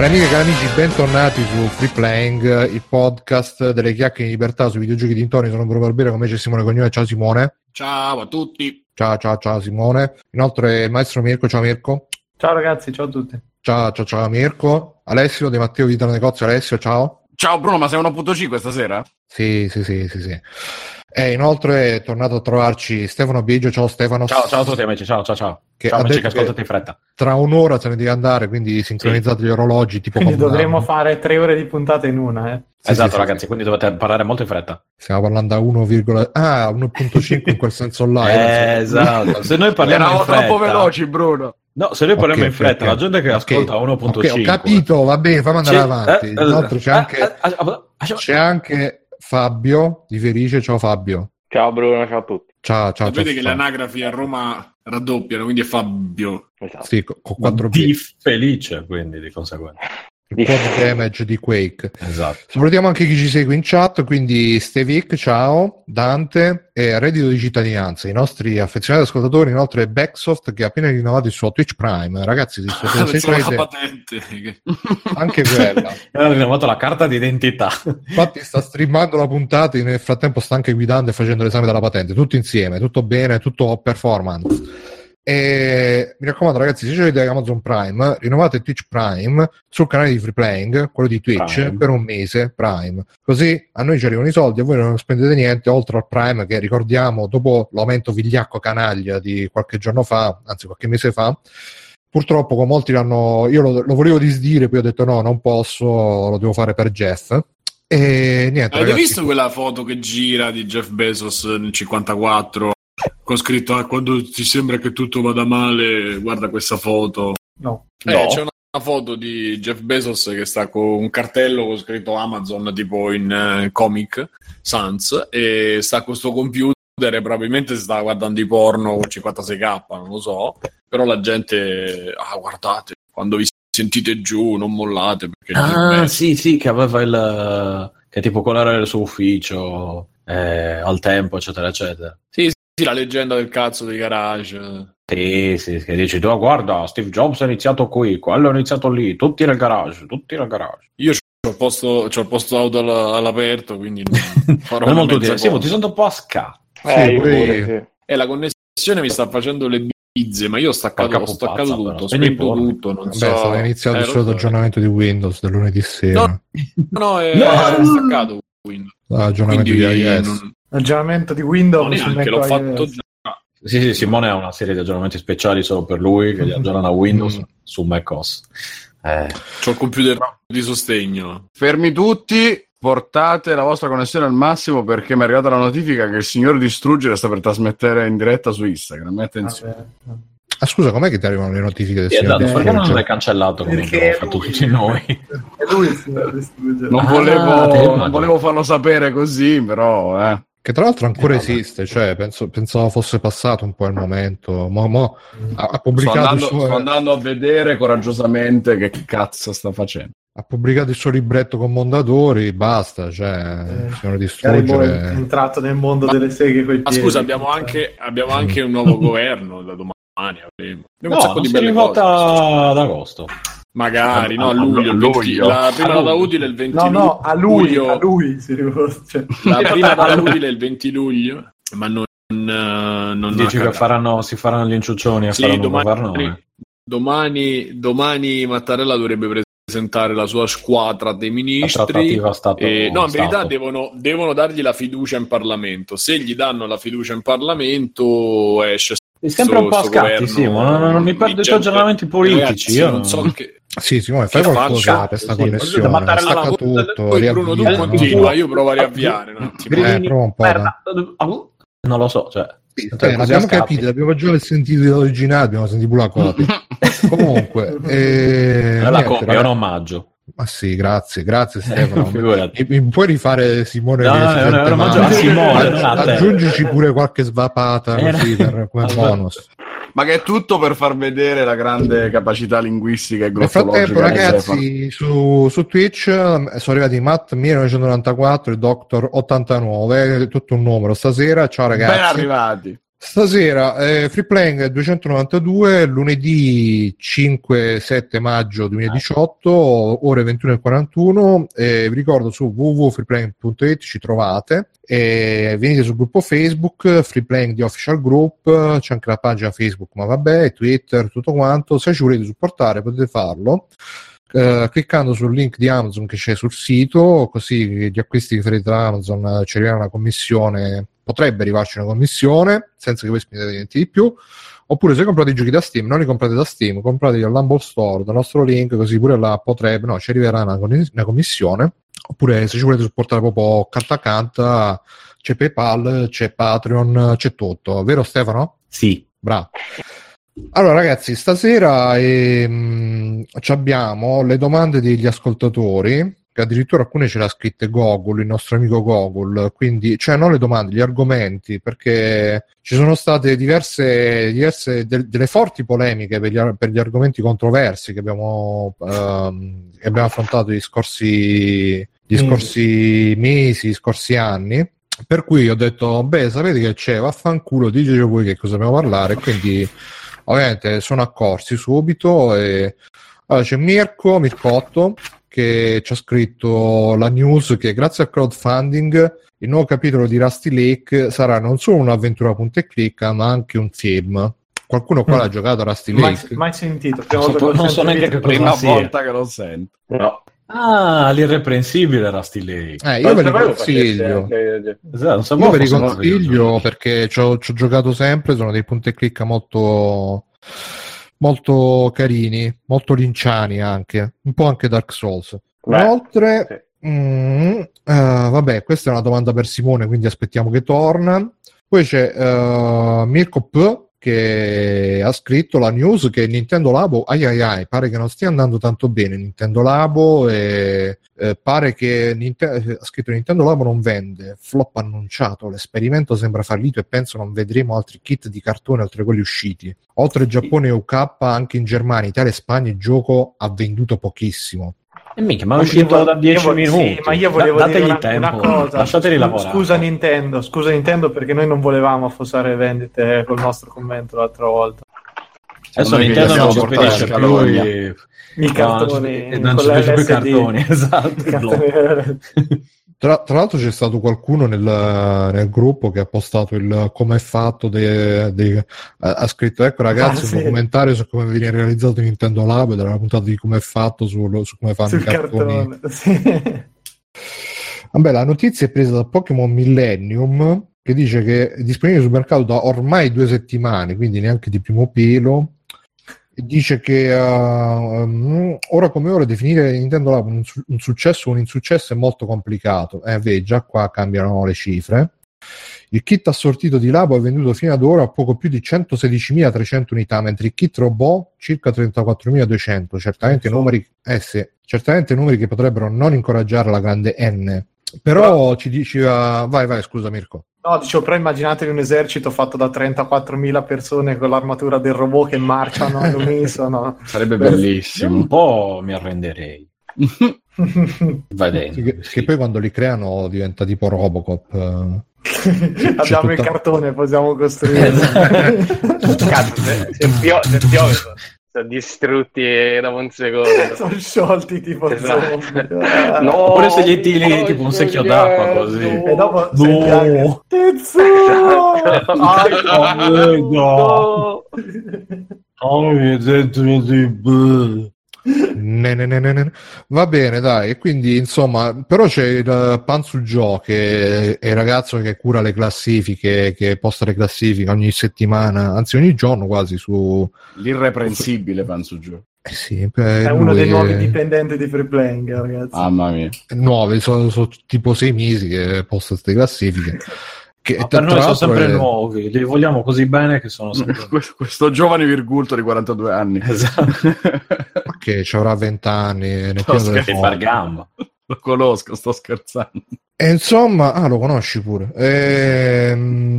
Cari amiche e cari amici, bentornati su Free Playing, il podcast delle chiacchiere di libertà sui videogiochi dintorni. Sono Bruno Barbera, come c'è Simone Cognome. Ciao Simone. Ciao a tutti. Ciao, ciao, ciao Simone. Inoltre il maestro Mirko. Ciao Mirko. Ciao ragazzi, ciao a tutti. Ciao, ciao, ciao Mirko. Alessio De Matteo Vita Negozio. Alessio, ciao. Ciao Bruno, ma sei 1.5 stasera? Sì, sì, sì, sì, sì. E inoltre è tornato a trovarci Stefano Biggio. Ciao Stefano. Ciao, ciao a tutti amici, ciao, ciao, ciao. Che ciao amici che ascoltate in fretta. Tra un'ora se ne deve andare, quindi sincronizzate gli orologi. Tipo Quindi dovremmo fare tre ore di puntata in una, eh. Sì, esatto sì, sì, ragazzi, quindi dovete parlare molto in fretta. Stiamo parlando a 1, ah, 1.5 in quel senso là. Eh, esatto. Se noi parliamo in Eravamo fretta... troppo veloci, Bruno. No, se noi parliamo Ok, in fretta, ok, la gente che ascolta 1.5... Ok, ho capito, va bene, fammi andare C'è- avanti. eh, Inoltre c'è eh, anche, eh, eh, eh, c'è anche Fabio di Felice. Ciao Fabio. Ciao Bruno, ciao a tutti. Ciao, ciao. Sapete ciao, che ciao. le anagrafi a Roma raddoppiano, quindi è Fabio. Esatto. Sì, co- con 4 b Di felice, quindi, di conseguenza. Di damage di Quake. Esatto. Salutiamo anche chi ci segue in chat, quindi Stevic, ciao, Dante e Reddito di cittadinanza, i nostri affezionati ascoltatori, inoltre Backsoft che ha appena rinnovato il suo Twitch Prime. Ragazzi, se, Pensavo la patente. che- anche quella. Hanno rinnovato la carta d'identità. Infatti sta streamando la puntata e nel frattempo sta anche guidando e facendo l'esame della patente, tutto insieme, tutto bene, tutto performance. E mi raccomando ragazzi, se avete Amazon Prime, rinnovate Twitch Prime sul canale di Free Playing, quello di Twitch, Prime. per un mese Prime. Così a noi ci arrivano i soldi, a voi non spendete niente, oltre al Prime che ricordiamo dopo l'aumento vigliacco canaglia di qualche giorno fa, anzi qualche mese fa, Purtroppo, come molti l'hanno, io lo, lo volevo disdire, poi ho detto no, non posso, lo devo fare per Jeff. E niente, Avete ragazzi, visto quella foto che gira di Jeff Bezos nel 54 con scritto ah, quando ti sembra che tutto vada male, guarda questa foto. No. Eh, No. c'è una, una foto di Jeff Bezos che sta con un cartello con scritto Amazon tipo in eh, Comic Sans e sta con questo computer e probabilmente si sta guardando i porno con 56k, non lo so, però la gente, ah guardate, quando vi sentite giù non mollate perché Ah, sì, sì, che aveva il... che tipo quello era il suo ufficio eh, al tempo, eccetera, eccetera. Sì, sì, la leggenda del cazzo dei garage. Sì, sì, che dici, tu guarda, Steve Jobs ha iniziato qui, quello ha iniziato lì, tutti nel garage, tutti nel garage. Io c'ho il posto, c'ho il posto auto all- all'aperto, quindi non farò Non è molto dire, sì, ti sento un po' a scatto. Eh, io. sì. E la connessione mi sta facendo le bizze, ma io ho staccato, ho staccato tutto, ho spento tutto, non Vabbè, so. stava iniziando Eh, il so. aggiornamento di Windows del lunedì sera. No. No, è, No! è staccato Windows. L'aggiornamento Quindi di iOS. non, Aggiornamento di non Windows su neanche, l'ho fatto iOS. già. Sì, sì, Simone ha una serie di aggiornamenti speciali solo per lui che gli aggiornano a Windows Mm. su macOS. Eh, C'ho il computer di sostegno. Fermi tutti, portate la vostra connessione al massimo perché mi è arrivata la notifica che il signor Distruggere sta per trasmettere in diretta su Instagram. Attenzione. Vabbè. Ah, scusa, com'è che ti arrivano le notifiche del sì, signor esatto, perché non l'hai cancellato come abbiamo fatto lui. tutti noi? È lui il signor distruggere. Non, Ah, volevo, non volevo farlo sapere così, però eh. Che tra l'altro ancora Eh, esiste, cioè penso, pensavo fosse passato un po' il momento. Mo, mo ha, ha sto, pubblicato andando, suo, sto andando a vedere coraggiosamente che cazzo sta facendo. ha pubblicato il suo libretto con Mondadori, basta, cioè, Eh, Magari poi è Distruggere. entrato nel mondo delle seghe coi Ma piedi. scusa, abbiamo anche, abbiamo anche un nuovo governo da domani. Avremo, Abbiamo un No, sacco non di si belle cose. ad agosto. Magari, no, a A luglio. il luglio. 20 la prima A data luglio. utile è il 20 No, no, a lui, luglio. a lui si rivolge. Cioè, La prima data utile è il 20 luglio, ma non, eh, non Dici che faranno, si faranno gli inciuccioni e Sì, faranno un domani, domani, domani Mattarella dovrebbe presentare la sua squadra dei La ministri. E, no, in verità devono, devono dargli la fiducia in Parlamento. Se gli danno la fiducia in Parlamento, esce È sempre un po' a scatti, sì, ma non, non mi perdo i tuoi aggiornamenti politici. Ragazzi, io non so che. Sì, Simone, fai qualcosa questa Sì, connessione. mandare la lavoro- tutto, Poi Bruno, tu continua, io provo a riavviare un attimo. Eh, prova un po', Merda. Non lo so, cioè. Sì, Cioè, eh, così l'abbiamo a scatti. capito, l'abbiamo già sentito l'originale, abbiamo sentito pure la copia. Comunque, eh, È la niente, copia, è un ragazzi. omaggio. Ma sì, grazie, grazie Stefano. Mi, mi puoi rifare Simone? No, no, no, no, no, male? a Simone, a aggiungici pure qualche svapata così per, come bonus. Ma che è tutto per far vedere la grande capacità linguistica e Nel frattempo, ragazzi, su, su Twitch eh, sono arrivati Matt 1994 e Doctor 89, tutto un numero stasera. Ciao Ben ragazzi. arrivati. Stasera eh, Free Playing 292, lunedì 5-7 maggio 2018, ore 21.41. Eh, vi ricordo su www.freeplaying.it ci trovate. E venite sul gruppo Facebook, Free Playing di Official Group, c'è anche la pagina Facebook, ma vabbè, Twitter, tutto quanto. Se ci volete supportare potete farlo. eh, cliccando sul link di Amazon che c'è sul sito, così gli acquisti che farete Amazon eh, ci arriverà una commissione, potrebbe arrivarci una commissione senza che voi spendete niente di più. Oppure se comprate i giochi da Steam, non li comprate da Steam, comprateli all'Humble Store, dal nostro link, così pure là potrebbe, no, ci arriverà una, una commissione. Oppure se ci volete supportare proprio canta canta, c'è PayPal, c'è Patreon, c'è tutto, vero Stefano? Sì. Bravo. Allora, ragazzi, stasera ehm, ci abbiamo le domande degli ascoltatori, che addirittura alcune ce le ha scritte Gogol, il nostro amico Gogol, quindi, cioè non le domande, gli argomenti, perché ci sono state diverse, diverse de- delle forti polemiche per gli, ar- per gli argomenti controversi che abbiamo, ehm, che abbiamo affrontato gli scorsi, gli Mesi. scorsi mesi, gli scorsi anni. Per cui ho detto, beh, sapete che c'è, vaffanculo, diteci voi che cosa dobbiamo parlare, quindi ovviamente sono accorsi subito e allora, c'è Mirko Mircotto che ci ha scritto la news che grazie al crowdfunding il nuovo capitolo di Rusty Lake sarà non solo un'avventura punta e clicca ma anche un film qualcuno qua Mm. l'ha giocato a Rusty Mai, Lake mai sentito. prima Non so- lo non so neanche che Prima sia. volta che lo sento. No. Ah, l'irreprensibile Rusty Lake. eh, io ve li consiglio Esatto, non io ve li consiglio perché ci ho, ci ho giocato sempre sono dei punti e clicca molto molto carini molto linciani anche un po' anche Dark Souls Beh, inoltre sì. Mm, eh, vabbè, questa è una domanda per Simone, quindi aspettiamo che torna. Poi c'è eh, Mirko P che ha scritto la news che Nintendo Labo, ai ai ai, pare che non stia andando tanto bene Nintendo Labo e eh, pare che Ninte- ha scritto Nintendo Labo non vende, flop annunciato, l'esperimento sembra fallito e penso non vedremo altri kit di cartone oltre quelli usciti. Oltre Giappone e UK, anche in Germania, Italia e Spagna il gioco ha venduto pochissimo. E minchia, ma è uscito vo- da 10 io vo- minuti. Sì, ma io volevo Da- dire dategli una, tempo, una cosa. lasciateli lavorare. Scusa Nintendo, scusa Nintendo perché noi non volevamo affossare le vendite col nostro commento l'altra volta. Adesso Noi Nintendo non ci spedisce più i- cartoni non ci- non più i cartoni, esatto. Tra, tra l'altro c'è stato qualcuno nel, nel gruppo che ha postato il come è fatto, de- de- ha ha scritto ecco ragazzi Ah, sì. un documentario su come viene realizzato Nintendo Lab ed era una puntata di come è fatto su, su come fanno sul i cartoni. Sì. Vabbè, la notizia è presa da Pokémon Millennium che dice che è disponibile sul mercato da ormai due settimane, quindi neanche di primo pelo. Dice che uh, ora come ora definire Nintendo Lab un, un successo o un insuccesso è molto complicato. Eh, vedi, già qua cambiano le cifre. Il kit assortito di Labo è venduto fino ad ora a poco più di 116.300 unità, mentre il kit robot circa 34.200. Certamente numeri, eh sì, certamente numeri che potrebbero non incoraggiare la grande N. Però ci diceva, vai, vai, scusa Mirko. No, dicevo, però immaginatevi un esercito fatto da 34.000 persone con l'armatura del robot che marciano all'unisono. Sarebbe Beh, bellissimo. un po' mi arrenderei. Va bene. Sì, che, che poi quando li creano diventa tipo Robocop. eh. Abbiamo il tutta- cartone, possiamo costruire. Cazzo, se, se pio- se piove sono, distrutti dopo un secondo. Sono sciolti tipo Esatto. zombie. No. Oppure se gli tiri Oh, tipo un secchio d'acqua così. E dopo No. senti anche Tetsuo! Esatto. Ai, No. Ne, ne, ne, ne, ne. Va bene, dai. E quindi, insomma, però c'è il Panzu Gio, che è il ragazzo che cura le classifiche, che posta le classifiche ogni settimana, anzi ogni giorno quasi su... L'irreprensibile penso giù. Eh sì, È uno dei nuovi è- dipendenti di Free Playing, ragazzi. Mamma mia. nuovi, sono, sono tipo sei mesi che posta queste classifiche. Che, Ma per noi sono sempre è- nuovi, li vogliamo così bene che sono sempre Questo, questo giovane virgulto di 42 anni. Esatto. che ci avrà 20 anni nel No, pieno delle Lo conosco, sto scherzando. E insomma, ah, lo conosci pure. Ehm,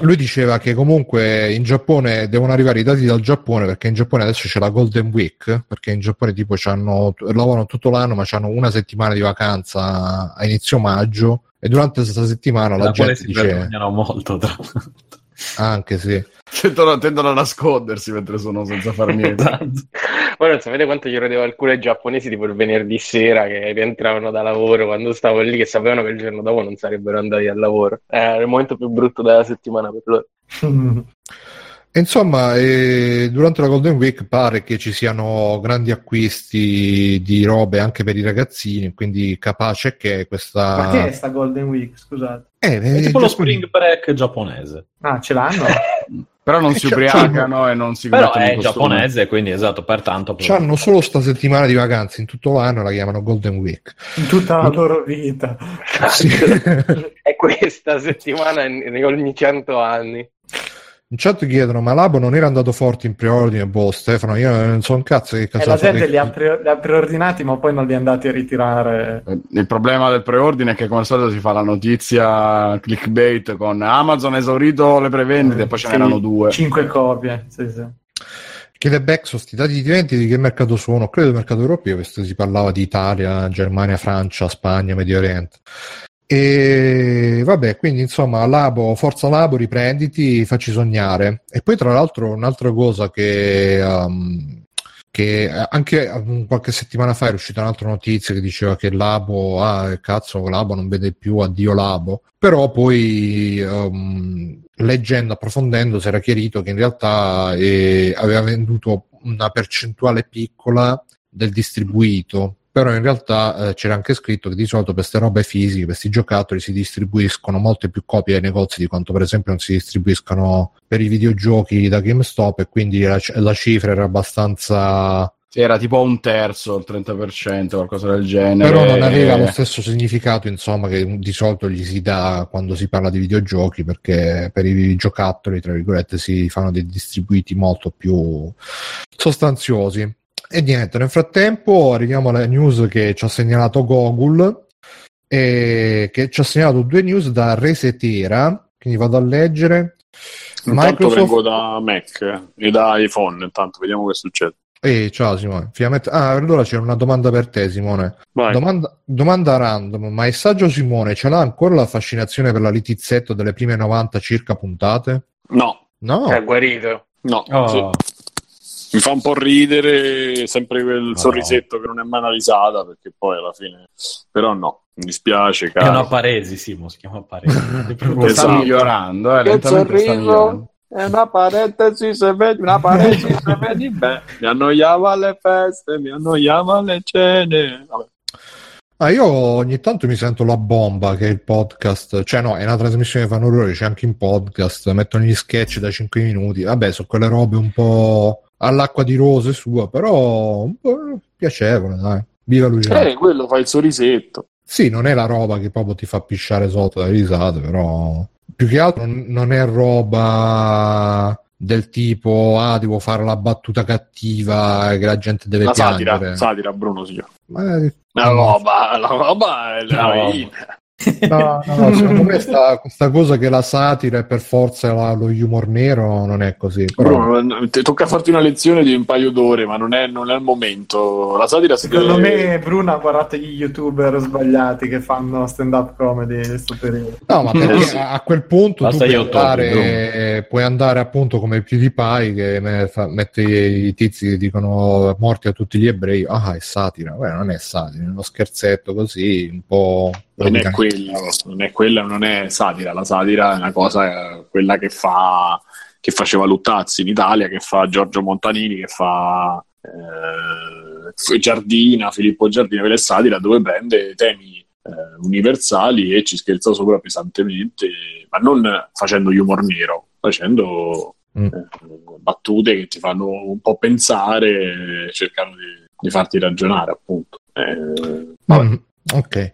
lui diceva che comunque in Giappone devono arrivare i dati dal Giappone perché in Giappone adesso c'è la Golden Week, perché in Giappone tipo c'hanno, lavorano tutto l'anno ma hanno una settimana di vacanza a inizio maggio e durante questa settimana la quale gente si dice molto, tra l'altro. Anche sì. Tendono, tendono a nascondersi mentre sono senza far niente. Esatto. Voi non sapete quanto gli rodevo alcune giapponesi tipo il venerdì sera che rientravano da lavoro quando stavo lì che sapevano che il giorno dopo non sarebbero andati al lavoro. Era il momento più brutto della settimana per loro. Insomma, eh, durante la Golden Week pare che ci siano grandi acquisti di robe anche per i ragazzini, quindi capace che questa... Ma che è sta Golden Week? Scusate. Eh, È eh, tipo lo spring break giapponese. Ah, ce l'hanno? Però non si ubriacano e non si Però è giapponese, quindi esatto, pertanto... C'hanno solo sta settimana di vacanze in tutto l'anno, la chiamano Golden Week. In tutta la loro vita. Sì. È questa settimana in- in ogni cento anni. In chat chiedono, ma Labo non era andato forte in preordine? Boh, Stefano, io non so un cazzo che E cazzo la ha fatto. gente li ha, pre- li ha preordinati, ma poi non li è andati a ritirare. Eh, Il problema del preordine è che come al solito si fa la notizia clickbait con Amazon esaurito le prevendite e poi ce Sì, n'erano due. Cinque copie. Sì, sì. Chiede Bexos, i dati di vendita di che mercato sono? Credo del mercato europeo, visto che si parlava di Italia, Germania, Francia, Spagna, Medio Oriente. E vabbè, quindi insomma, Labo, Forza Labo, riprenditi, facci sognare. E poi tra l'altro un'altra cosa che, um, che anche um, qualche settimana fa è uscita un'altra notizia che diceva che Labo, ah cazzo, Labo non vede più, addio Labo. Però poi um, leggendo, approfondendo, si era chiarito che in realtà eh, aveva venduto una percentuale piccola del distribuito però in realtà eh, c'era anche scritto che di solito per queste robe fisiche, per questi giocattoli si distribuiscono molte più copie ai negozi di quanto per esempio non si distribuiscono per i videogiochi da GameStop e quindi la, la cifra era abbastanza Sì, era tipo un terzo, il 30%, qualcosa del genere. però non aveva lo stesso significato insomma che di solito gli si dà quando si parla di videogiochi perché per i giocattoli tra virgolette si fanno dei distribuiti molto più sostanziosi e niente nel frattempo arriviamo alla news che ci ha segnalato Google e che ci ha segnalato due news da Resetera quindi vado a leggere Intanto Microsoft- vengo da Mac e da iPhone, intanto vediamo che succede. Ehi, ciao Simone finalmente ah allora c'è una domanda per te Simone. Domanda, domanda random, ma il saggio Simone ce l'ha ancora la fascinazione per la litizzetto delle prime 90 circa puntate? No, No, È guarito. no. Oh, sì. Mi fa un po' ridere sempre quel no. sorrisetto che non è mai una risata, perché poi alla fine... Però no, mi dispiace, È una caro. paresi, Simo, si chiama paresi. Preoccupare. Sta Esatto. migliorando, eh, Che lentamente sta sorriso. È una parentesi se vedi, una parentesi se vedi beh. Mi annoiava alle feste, mi annoiava alle cene. Vabbè. Ah, io ogni tanto mi sento la bomba che è il podcast, cioè no, è una trasmissione che fanno loro, c'è anche in podcast, mettono gli sketch da 5 minuti, vabbè, sono quelle robe un po' all'acqua di rose sua, però un po' piacevole, dai. Viva Luciano. Eh, quello fa il sorrisetto. Sì, non è la roba che proprio ti fa pisciare sotto da risate, però più che altro non- è roba del tipo ah devo fare la battuta cattiva che la gente deve La piangere satira, satira, Bruno, signor. Ma- La roba, la roba è la No. Veina. no, no, secondo me sta, questa cosa che la satira è per forza la- lo humor nero non è così però, Bruno, ti tocca farti una lezione di un paio d'ore, ma non è, non è il momento. La satira Secondo deve- me Bruno ha guardato gli youtuber sbagliati che fanno stand up comedy in questo periodo. no ma perché a a quel punto tu puoi andare, puoi andare appunto come PewDiePie che mette i tizi che dicono morti a tutti gli ebrei ah è satira Beh, non è satira è uno scherzetto così un po' non è quello, non è quella, non è satira. La satira è una cosa, eh, quella che fa che faceva Luttazzi in Italia, che fa Giorgio Montanini, che fa eh, Giardina, Filippo Giardina, quella è satira dove prende temi eh, universali e ci scherza sopra pesantemente, ma non facendo humor nero, facendo Mm. eh, battute che ti fanno un po' pensare, cercando di, di farti ragionare, appunto. Eh, vabbè. Mm, ok.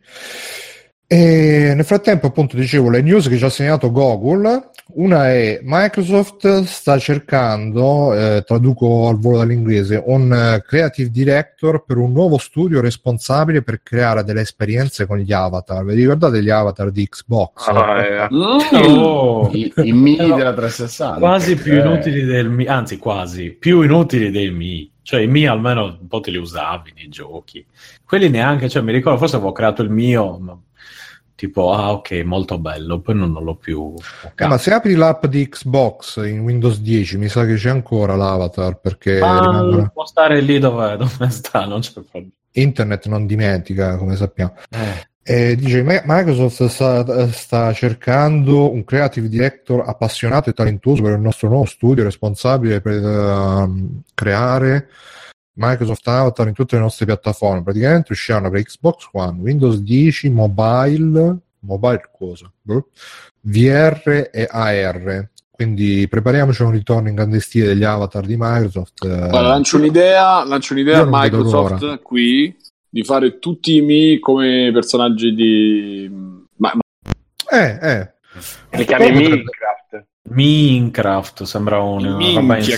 E nel frattempo, appunto, dicevo le news che ci ha segnato Google. Una è Microsoft sta cercando, eh, traduco al volo dall'inglese, un eh, creative director per un nuovo studio responsabile per creare delle esperienze con gli avatar. Vi ricordate gli avatar di Xbox? Ah, eh. Oh, I, i mini Però- della 360. quasi più Eh, inutili del Mi, anzi quasi, più inutili dei Mi. Cioè i Mi almeno un po' te li usavi nei giochi. Quelli neanche, cioè mi ricordo, forse avevo creato il mio, ma tipo, ah ok, molto bello, poi non, non l'ho più... Eh, ma se apri l'app di Xbox in Windows 10, mi sa che c'è ancora l'avatar perché Ma rimangono- può stare lì dove, dove sta, non c'è problema. internet non dimentica, come sappiamo. Eh, E dice "Mi- Microsoft sta, sta cercando un creative director appassionato e talentuoso per il nostro nuovo studio, responsabile per ehm, creare Microsoft Avatar in tutte le nostre piattaforme. Praticamente usciranno per Xbox One, Windows 10, mobile, mobile cosa? Boh. VR e AR. Quindi prepariamoci a un ritorno in grande stile degli avatar di Microsoft. eh, Guarda, lancio un'idea, lancio un'idea a Microsoft qui di fare tutti i Mi come personaggi di... Ma, ma- eh, eh. Si chiami Minecraft. Minecraft sembra un- roba in minchia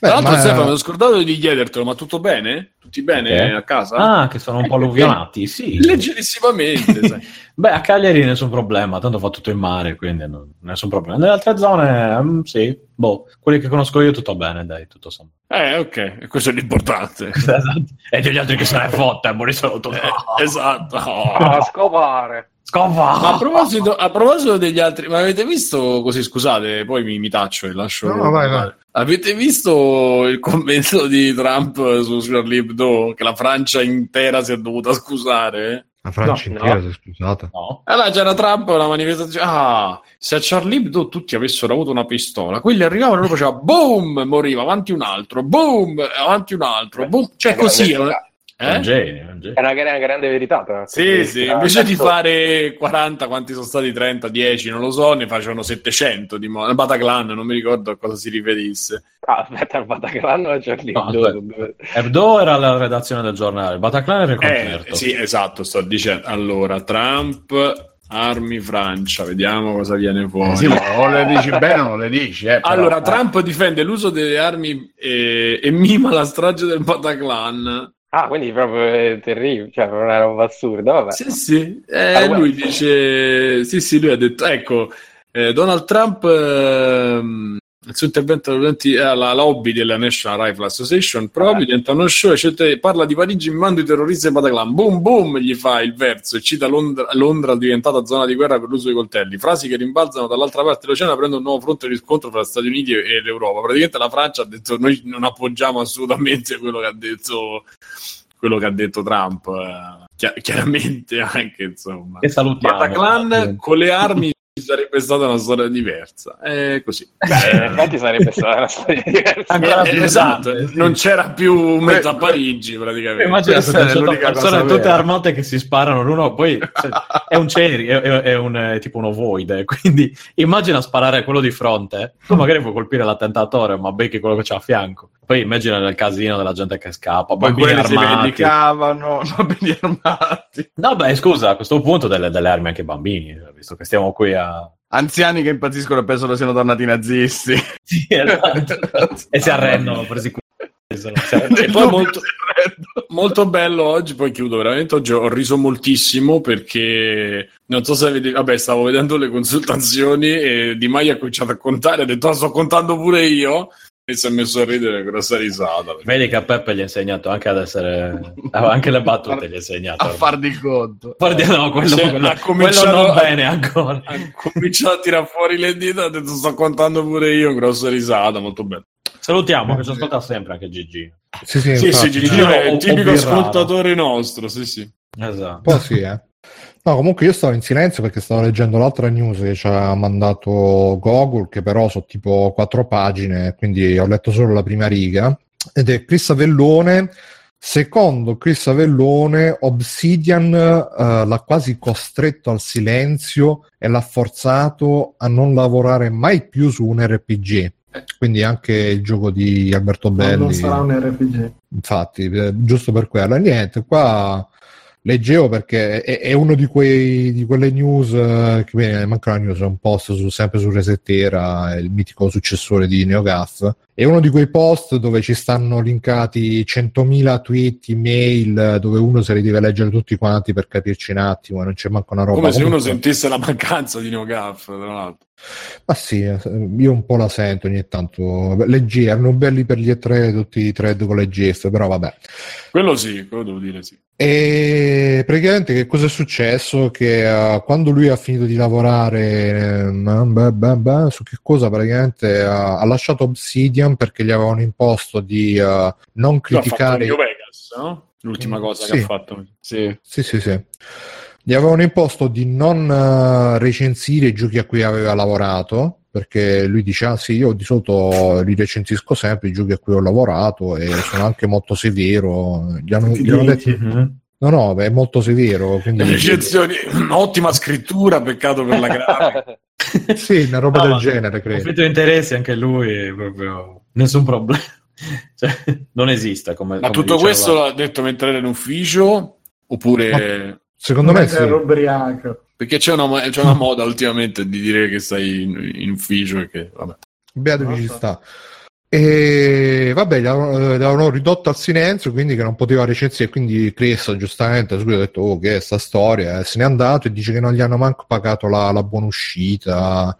sardo. Tra Beh, l'altro, ma- Stefano, mi ho scordato di chiedertelo, ma tutto bene? Tutti bene Ok. a casa? Ah, che sono un po' alluvionati, sì. Leggerissimamente, sai. Beh, a Cagliari nessun problema, tanto fa tutto in mare, quindi non, nessun problema. Nelle altre zone, mm, sì, boh, quelli che conosco io tutto bene, dai, tutto sommato. Eh, ok, e questo è l'importante. e degli altri che se ne fotte, Morisoto. Eh, esatto. A scopare. Scopa! Ma a proposito, a proposito degli altri, ma avete visto così? Scusate, poi mi, mi taccio e lascio. No, no, vai, vai. Avete visto il commento di Trump su Charlie Hebdo che la Francia intera si è dovuta scusare? La Francia No, intera no. si è scusata. No. Allora c'era Trump una manifestazione. Ah, se a Charlie Hebdo tutti avessero avuto una pistola, quelli arrivavano e lui faceva boom, moriva avanti un altro, boom, avanti un altro, boom. Cioè così. grande eh? È un Eh? genio, è un genio. È una, una grande verità. l'altro. Sì, sì, invece di fare 40, quanti sono stati 30, 10, non lo so, ne facevano 700 di mo- Bataclan, non mi ricordo a cosa si riferisse. Ah, aspetta, il Bataclan o Charlie No, Hebdo? aspetta. Hebdo era la redazione del giornale, Bataclan era il Eh, concerto. sì, esatto, sto dicendo. Allora, Trump, armi Francia, vediamo cosa viene fuori. Eh sì, ma o le dici bene o non le dici. Eh, però- allora, Trump difende l'uso delle armi e, e mima la strage del Bataclan. Ah, quindi proprio è terribile, cioè proprio una roba assurda, vabbè. Sì, sì, Eh, Ah, lui dice, sì, sì, lui ha detto, ecco, eh, Donald Trump, ehm, il suo intervento alla lobby della National Rifle Association, proprio diventa uno show, certe- parla di Parigi, mi mando i terroristi e Bataclan, boom, boom, gli fa il verso e cita Londra, Londra diventata zona di guerra per l'uso dei coltelli, frasi che rimbalzano dall'altra parte dell'oceano aprendo un nuovo fronte di scontro gli Stati Uniti e, l'Europa. Praticamente la Francia ha detto, noi non appoggiamo assolutamente quello che ha detto quello che ha detto Trump, eh, chia- chiaramente anche insomma. E salutiamo. Bataclan con le armi sarebbe stata una storia diversa. È così. Eh, in effetti sarebbe stata una storia diversa. Ancora Eh, più esatto, sì. non c'era più mezzo a Parigi praticamente. Immagina se Questa è ci sono tutte armate che si sparano l'uno, poi cioè, è un ceri, è, è- è un, è tipo un ovoide, quindi immagina sparare a quello di fronte, tu magari puoi colpire l'attentatore, ma becchi quello che c'è a fianco. Poi immagina nel casino della gente che scappa, Poi bambini quelli si armati. vendicavano, bambini armati. No, beh, scusa, a questo punto delle, delle armi anche ai bambini, visto che stiamo qui a... Anziani che impazziscono e pensano siano tornati nazisti. Sì, esatto. e si arrendono per sicuro. E poi molto, molto bello oggi, poi chiudo veramente, oggi ho riso moltissimo perché non so se avete, vabbè stavo vedendo le consultazioni e Di Maio ha cominciato a contare, ha detto "Ah, sto contando pure io e si è messo a ridere grossa risata. Vedi che a Peppe gli ha insegnato anche ad essere... anche le battute gli ha insegnato. a far di conto. Guardi, no, quello, Cioè, quello- ha cominciato quello non a- bene ancora. Ha cominciato a tirare fuori le dita, ha detto sto contando pure io, grossa risata, molto bello. Salutiamo, che ci ascolta sempre anche Gigi. Sì, sì, Sì, sì, Gigi è il tipico ascoltatore nostro, sì, sì. Esatto. Un po' sì, eh. No, comunque io stavo in silenzio perché stavo leggendo l'altra news che ci ha mandato Google, che però sono tipo quattro pagine, quindi ho letto solo la prima riga. Ed è Chris Avellone. Secondo Chris Avellone, Obsidian eh, l'ha quasi costretto al silenzio e l'ha forzato a non lavorare mai più su un RPG. Quindi anche il gioco di Alberto Ma non Belli. sarà un RPG. Infatti, eh, giusto per quello. E niente, qua leggevo perché è, è uno di, quei, di quelle news eh, che bene, manca una news, è un post su, sempre su Resetera, il mitico successore di NeoGAF. È uno di quei post dove ci stanno linkati 100.000 tweet, email, dove uno se li deve leggere tutti quanti per capirci un attimo, e non c'è manco una roba. Come se uno sentisse la mancanza di NeoGAF, tra l'altro. Ma sì, eh, io un po' la sento ogni tanto. Leggi, erano belli per gli E3 tutti i thread con le GIF, però vabbè. Quello sì, quello devo dire sì. E praticamente che cosa è successo? Che uh, quando lui ha finito di lavorare eh, beh, beh, beh, su che cosa praticamente uh, ha lasciato Obsidian perché gli avevano imposto di uh, non criticare Vegas, no? L'ultima Mm, cosa sì. che ha fatto. Sì. Sì, sì, sì. Gli avevano imposto di non eh, recensire i giochi a cui aveva lavorato, perché lui dice, ah sì, io di solito li recensisco sempre i giochi a cui ho lavorato e sono anche molto severo. Gli hanno, gli hanno detto, Mhm. no, no, è molto severo. Quindi, recensioni, ottima scrittura, peccato per la grafica. sì, una roba No, del ma genere, credo. Conflitto di interessi anche lui, proprio nessun problema. Cioè, non esiste come. Ma come tutto diceva- questo l'ha detto mentre era in ufficio? Oppure... Secondo me sì. Ubriaco. Perché c'è una, c'è una moda ultimamente di dire che stai in, in ufficio e che... Vabbè. Beato Non che ci sta. E vabbè, gli avevano, eh, ridotto al silenzio, quindi che non poteva recensire. Quindi Chris giustamente subito ha detto: Oh, che è sta storia? E se n'è andato e dice che non gli hanno manco pagato la, la buona uscita.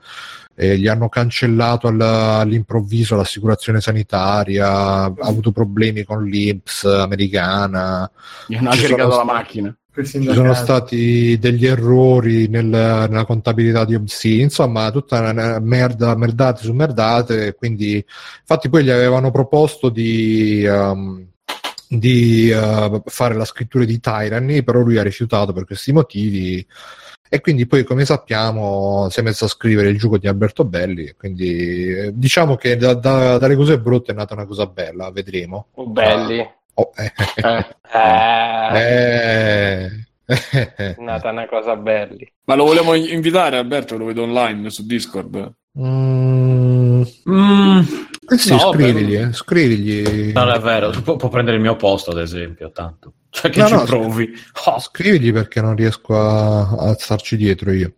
E gli hanno cancellato all- all'improvviso l'assicurazione sanitaria. Ha avuto problemi con l'Inps americana. Gli hanno anche la macchina. Ci sono stati degli errori nel- nella contabilità di Obsidian, insomma, tutta una merda, merdate su merdate. Quindi, infatti, poi gli avevano proposto di, um, di uh, fare la scrittura di Tyranny, però lui ha rifiutato per questi motivi. E quindi poi, come sappiamo, si è messo a scrivere il gioco di Alberto Belli. Quindi eh, diciamo che da- da- dalle cose brutte è nata una cosa bella, vedremo. Oh, belli. Oh, eh, Eh. Eh, eh, è nata una cosa belli. Ma lo vogliamo invitare Alberto, lo vedo online su Discord. Mm, Mm, eh sì, No, scrivigli, vabbè. eh, scrivigli. non è vero, può, può prendere il mio posto, ad esempio, tanto. Cioè che No, ci no, provi. Oh, Scrivigli perché non riesco a, a starci dietro io.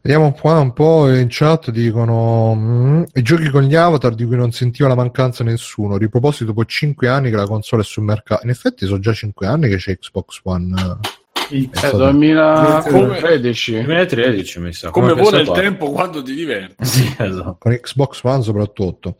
Vediamo qua un po' in chat dicono mm, i giochi con gli avatar di cui non sentiva la mancanza nessuno, riproposti dopo 5 anni che la console è sul mercato. In effetti sono già 5 anni che c'è Xbox One. X. È Eh, stato- 2013. 2013 mi sa. Come come vola il PS4. tempo quando ti diverti. Sì, esatto. con Xbox One soprattutto.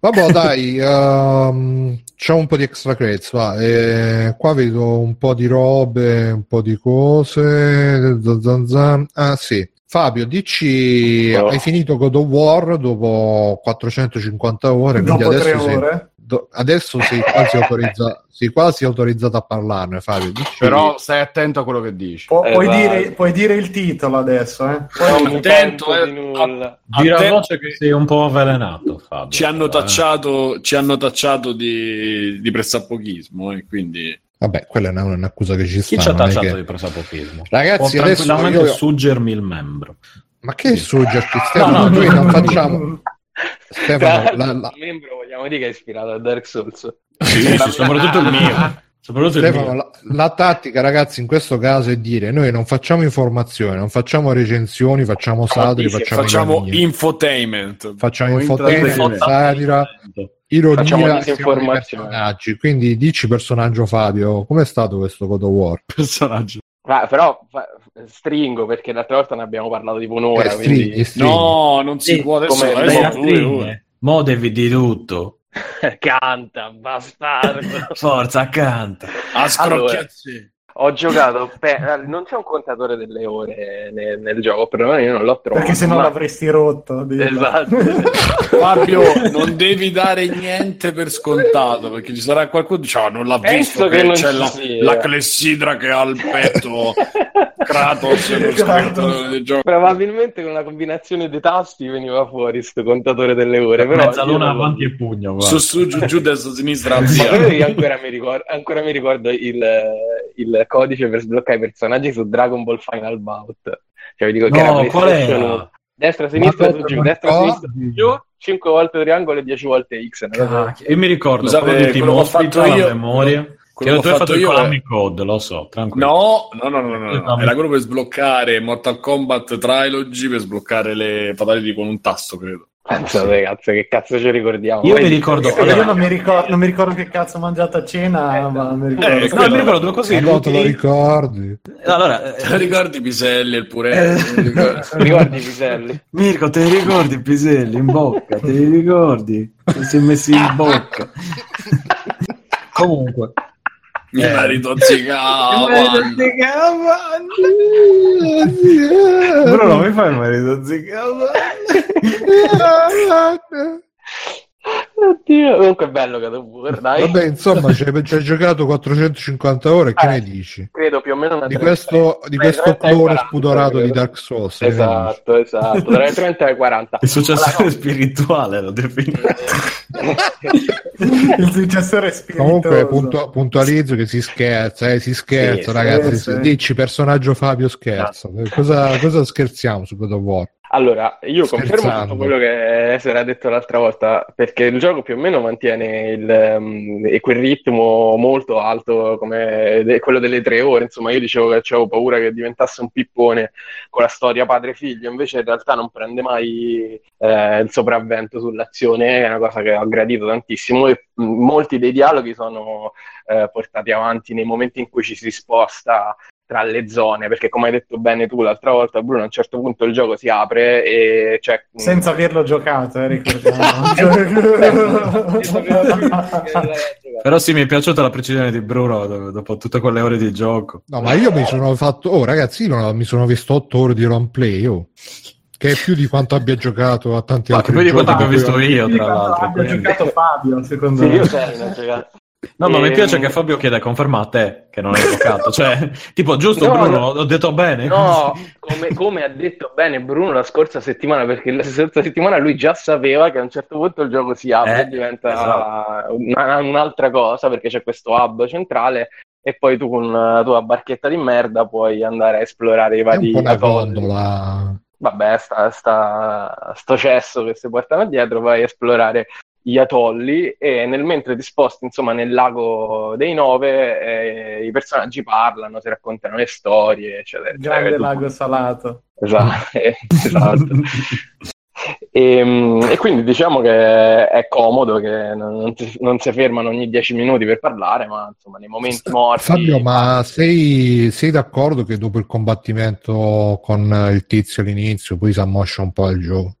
Vabbè, dai, ehm, c'è un po' di extra credits, va. E qua vedo un po' di robe, un po' di cose. Zan zan zan. Ah, sì. Fabio, dici, Oh. hai finito God of War dopo 450 ore, quindi Dopo tre adesso sei, ore. do- adesso sei quasi, autorizza- sei quasi autorizzato a parlarne, Fabio. Dici, Però stai attento a quello che dici. Pu- Eh, puoi, dire, puoi dire il titolo adesso, eh? Non mi Attento, eh. di nulla. Gira Attento voce che sei un po' avvelenato, Fabio. Ci hanno Eh. tacciato, ci hanno tacciato di, di pressapochismo e quindi... vabbè, quella è una- un'accusa che ci sta. Chi ci ha tacciato che- di presapochismo? Ragazzi, Può adesso tranquillamente io- suggermi il membro. Ma che suggerti, Stefano? No, no, noi no, non no, facciamo... Stefano, Tra la- la- il membro vogliamo dire che è ispirato a Dark Souls. Sì, sì, soprattutto il mio. Stefano, la, la tattica, ragazzi, in questo caso è dire: noi non facciamo informazioni, non facciamo recensioni, facciamo satiri, sì, facciamo, Facciamo infotainment. facciamo infotainment, satira, Facciamo ironia personaggi. Quindi dici personaggio Fabio, com'è stato questo God of War? Personaggio. Ma, però fa- stringo perché l'altra volta ne abbiamo parlato tipo un'ora. Eh, stringhi, quindi... stringhi. No, non si Sì, può adesso. come- adesso due ore. Mo devi di tutto. Canta, bastardo. Forza, canta. A scrocchiazzi. Ho giocato, pe- eh, non c'è un contatore delle ore nel, nel gioco, però io non l'ho trovato. Perché se no ma- l'avresti rotto. dillo. Esatto. Fabio, non devi dare niente per scontato perché ci sarà qualcuno che dice "Ah, non l'ha Penso visto che che non c'è la, sia." la clessidra che ha al petto Kratos e gioco Probabilmente con una combinazione dei tasti veniva fuori questo contatore delle ore. Però Mezzaluna avanti e pugno. su guarda. su giù giù destra sinistra ancora mi ricordo, ancora mi ricordo il, il codice per sbloccare i personaggi su Dragon Ball Final Bout. Cioè, vi dico che era No, qual è? Destra, sinistra, su, giù, destra, sinistra, su, giù, 5 volte triangolo e 10 volte X. Cacchio, Io mi ricordo Scusate, che ho fatto io- memoria. Che quello tu che ho hai fatto io è- Konami Code, lo so, tranquillo. No, no, no, no, no, no, No, era quello per sbloccare Mortal Kombat Trilogy per sbloccare le fatality con un tasto, credo. Pensate, cazzo, che cazzo ci ricordiamo? Io mi ricordo- Io allora- non mi, ricordo, non mi ricordo che cazzo ho mangiato a cena, ma mi ricordo. Eh, no, mi ricordo due cose no, te lo ricordi? Allora, Te lo eh, ricordi i piselli, il purè? Eh. Ricordi? Piselli? Mirko, te li ricordi i piselli in bocca? Te li ricordi? Ti sei messi in bocca. Comunque, Mi Eh. marito zicava. Bruno, mi fai il marito ziccato? Oddio, comunque è bello che tu dai. Vabbè, insomma, ci hai, giocato 450 ore, che Eh. ne dici? Credo più o meno una Di 30 questo, di questo 30 i clone 40, spudorato di. Dark Souls. che? Esatto, esatto, tra i 30 e i 40. Il successore Allora, no. spirituale lo definisco. Il successore spiritoso. Comunque puntu- puntualizzo che si scherza, eh, si scherza Sì, ragazzi. sì, sì. Dici personaggio Fabio scherza. Cosa, cosa scherziamo su God of War? Allora, io confermo Scherzando. tutto quello che si era detto l'altra volta, perché il gioco più o meno mantiene il, e quel ritmo molto alto come de- quello delle tre ore. Insomma, io dicevo che avevo paura che diventasse un pippone con la storia padre-figlio, invece in realtà non prende mai eh, il sopravvento sull'azione, è una cosa che ho gradito tantissimo e mh, molti dei dialoghi sono eh, portati avanti nei momenti in cui ci si sposta tra le zone, perché come hai detto bene tu l'altra volta, Bruno, a un certo punto il gioco si apre e c'è... Senza averlo giocato, eh, ricordiamo. Però sì, mi è piaciuta la precisione di Bruno do- dopo tutte quelle ore di gioco. No, ma io mi sono fatto. Oh, ragazzi, io non- mi sono visto 8 ore di roleplay. Oh. Che è più di quanto abbia giocato a tanti Ma altri poi di quanto abbia visto io, tra l'altro. abbia quindi- giocato Fabio, secondo Sì, me. io ho giocato. No, ma mi Ehm, piace che Fabio chieda conferma a te che non hai giocato. Cioè, tipo, giusto No, Bruno, no. ho detto bene. No, come, come ha detto bene Bruno la scorsa settimana, perché la scorsa settimana lui già sapeva che a un certo punto il gioco si apre Eh, e diventa esatto. una- un'altra cosa, perché c'è questo hub centrale e poi tu con la tua barchetta di merda puoi andare a esplorare i È un vari po' una gondola. Vabbè, sta, sta, sto cesso che si portano dietro, vai a esplorare gli atolli e nel mentre ti sposti insomma nel lago dei nove eh, i personaggi parlano, si raccontano le storie eccetera, eccetera. Grande E tu- lago salato. Esatto, esatto. E, mm, e quindi diciamo che è comodo che non, non si, non si fermano ogni dieci minuti per parlare, ma insomma nei momenti morti... Fabio, ma sei, sei d'accordo che dopo il combattimento con il tizio all'inizio poi si ammoscia un po' il gioco?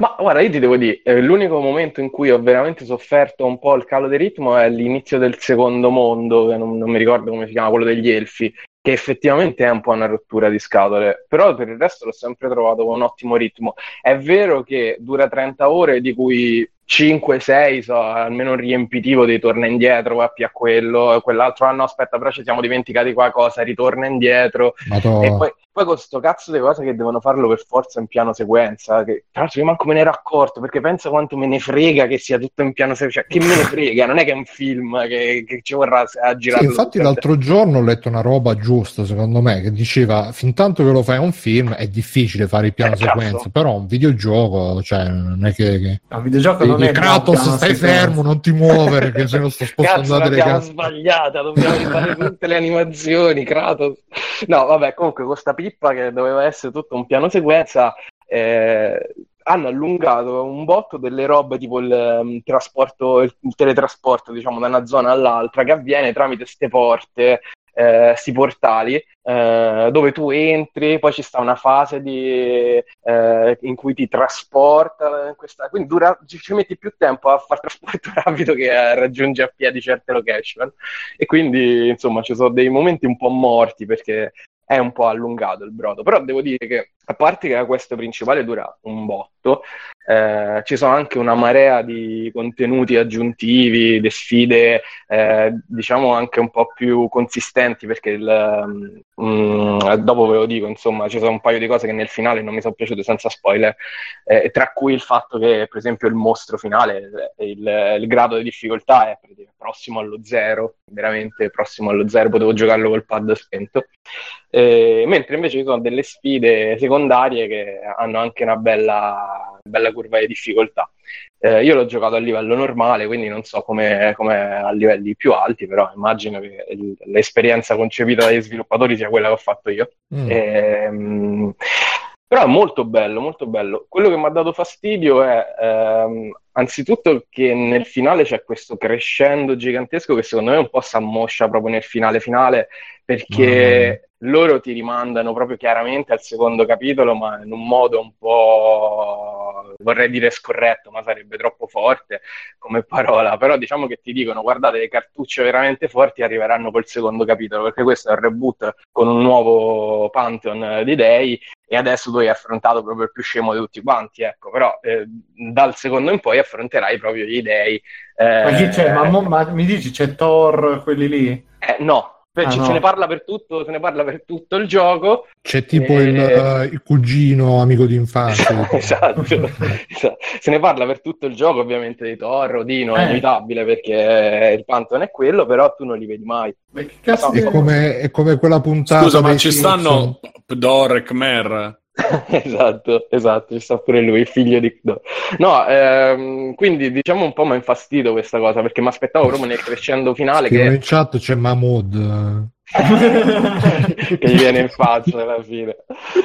Ma guarda, io ti devo dire, eh, l'unico momento in cui ho veramente sofferto un po' il calo di ritmo è l'inizio del secondo mondo, che non, non mi ricordo come si chiama, quello degli elfi, che effettivamente è un po' una rottura di scatole, però per il resto l'ho sempre trovato con un ottimo ritmo. È vero che dura 30 ore, di cui 5-6 so almeno un riempitivo di torna indietro, va più a quello, quell'altro anno, aspetta, però ci siamo dimenticati qua cosa, ritorna indietro, Madonna. e poi, poi con sto cazzo di cose che devono farlo per forza in piano sequenza, che tra l'altro io manco me ne ero accorto, perché pensa quanto me ne frega che sia tutto in piano sequenza, cioè che me ne frega, non è che è un film che, che ci vorrà a Sì, girare. infatti l'altro giorno ho letto una roba giusta, secondo me, che diceva fin tanto che lo fai a un film è difficile fare il piano Eh, cazzo. sequenza, però un videogioco, cioè, non è che... che... Il videogioco non è Kratos, piano stai fermo, non ti muovere, che se non sto spostando Cazzo, la l'abbiamo telecamera. sbagliata, dobbiamo rifare tutte le animazioni, Kratos. No, vabbè, comunque con sta pippa che doveva essere tutto un piano sequenza, eh, hanno allungato un botto delle robe tipo il, ehm, trasporto, il, il teletrasporto, diciamo, da una zona all'altra, che avviene tramite ste porte, eh, portali, eh, dove tu entri, poi ci sta una fase di, eh, in cui ti trasporta, questa- quindi dura, ci metti più tempo a fare trasporto rapido che a raggiungere a piedi certe location. E quindi, insomma, ci sono dei momenti un po' morti perché è un po' allungato il brodo. Però devo dire che, a parte che la quest principale dura un botto, eh, ci sono anche una marea di contenuti aggiuntivi, di sfide, eh, diciamo anche un po' più consistenti, perché il, mm, dopo ve lo dico, insomma, ci sono un paio di cose che nel finale non mi sono piaciute senza spoiler, eh, tra cui il fatto che, per esempio, il mostro finale, eh, il, il grado di difficoltà è prossimo allo zero, veramente prossimo allo zero, potevo giocarlo col pad spento. Eh, mentre invece ci sono delle sfide secondarie che hanno anche una bella, bella curva di difficoltà. Eh, io l'ho giocato a livello normale, quindi non so come a livelli più alti, però immagino che il- l'esperienza concepita dagli sviluppatori sia quella che ho fatto io. Mm. Ehm, Però è molto bello, molto bello. Quello che mi ha dato fastidio è ehm, anzitutto che nel finale c'è questo crescendo gigantesco che secondo me un po' si ammoscia proprio nel finale finale perché loro ti rimandano proprio chiaramente al secondo capitolo, ma in un modo un po' vorrei dire scorretto, ma sarebbe troppo forte come parola. Però diciamo che ti dicono: guardate, le cartucce veramente forti arriveranno col secondo capitolo, perché questo è un reboot con un nuovo pantheon di dei. E adesso tu hai affrontato proprio il più scemo di tutti quanti, ecco, però eh, dal secondo in poi affronterai proprio gli dei. Ma, chi Eh, c'è? Ma, mo- ma mi dici c'è Thor, quelli lì? eh, no, Ah, se, no. se ne parla per tutto, se ne parla per tutto il gioco. C'è tipo Eh, il, eh, il cugino amico d'infanzia. esatto, esatto. se ne parla per tutto il gioco ovviamente di Thor, Odino, è Eh. inevitabile perché il Pantheon è quello, però tu non li vedi mai. Ma che cazzo È di- come, è come quella puntata. Scusa, ma ci Simpson. stanno Dor e Khmer? esatto, esatto, ci sta pure lui, il figlio di... no. No, ehm, quindi diciamo un po' mi ha infastidito questa cosa, perché mi aspettavo proprio nel crescendo finale che, in chat c'è Mahmood. che gli viene in faccia alla fine.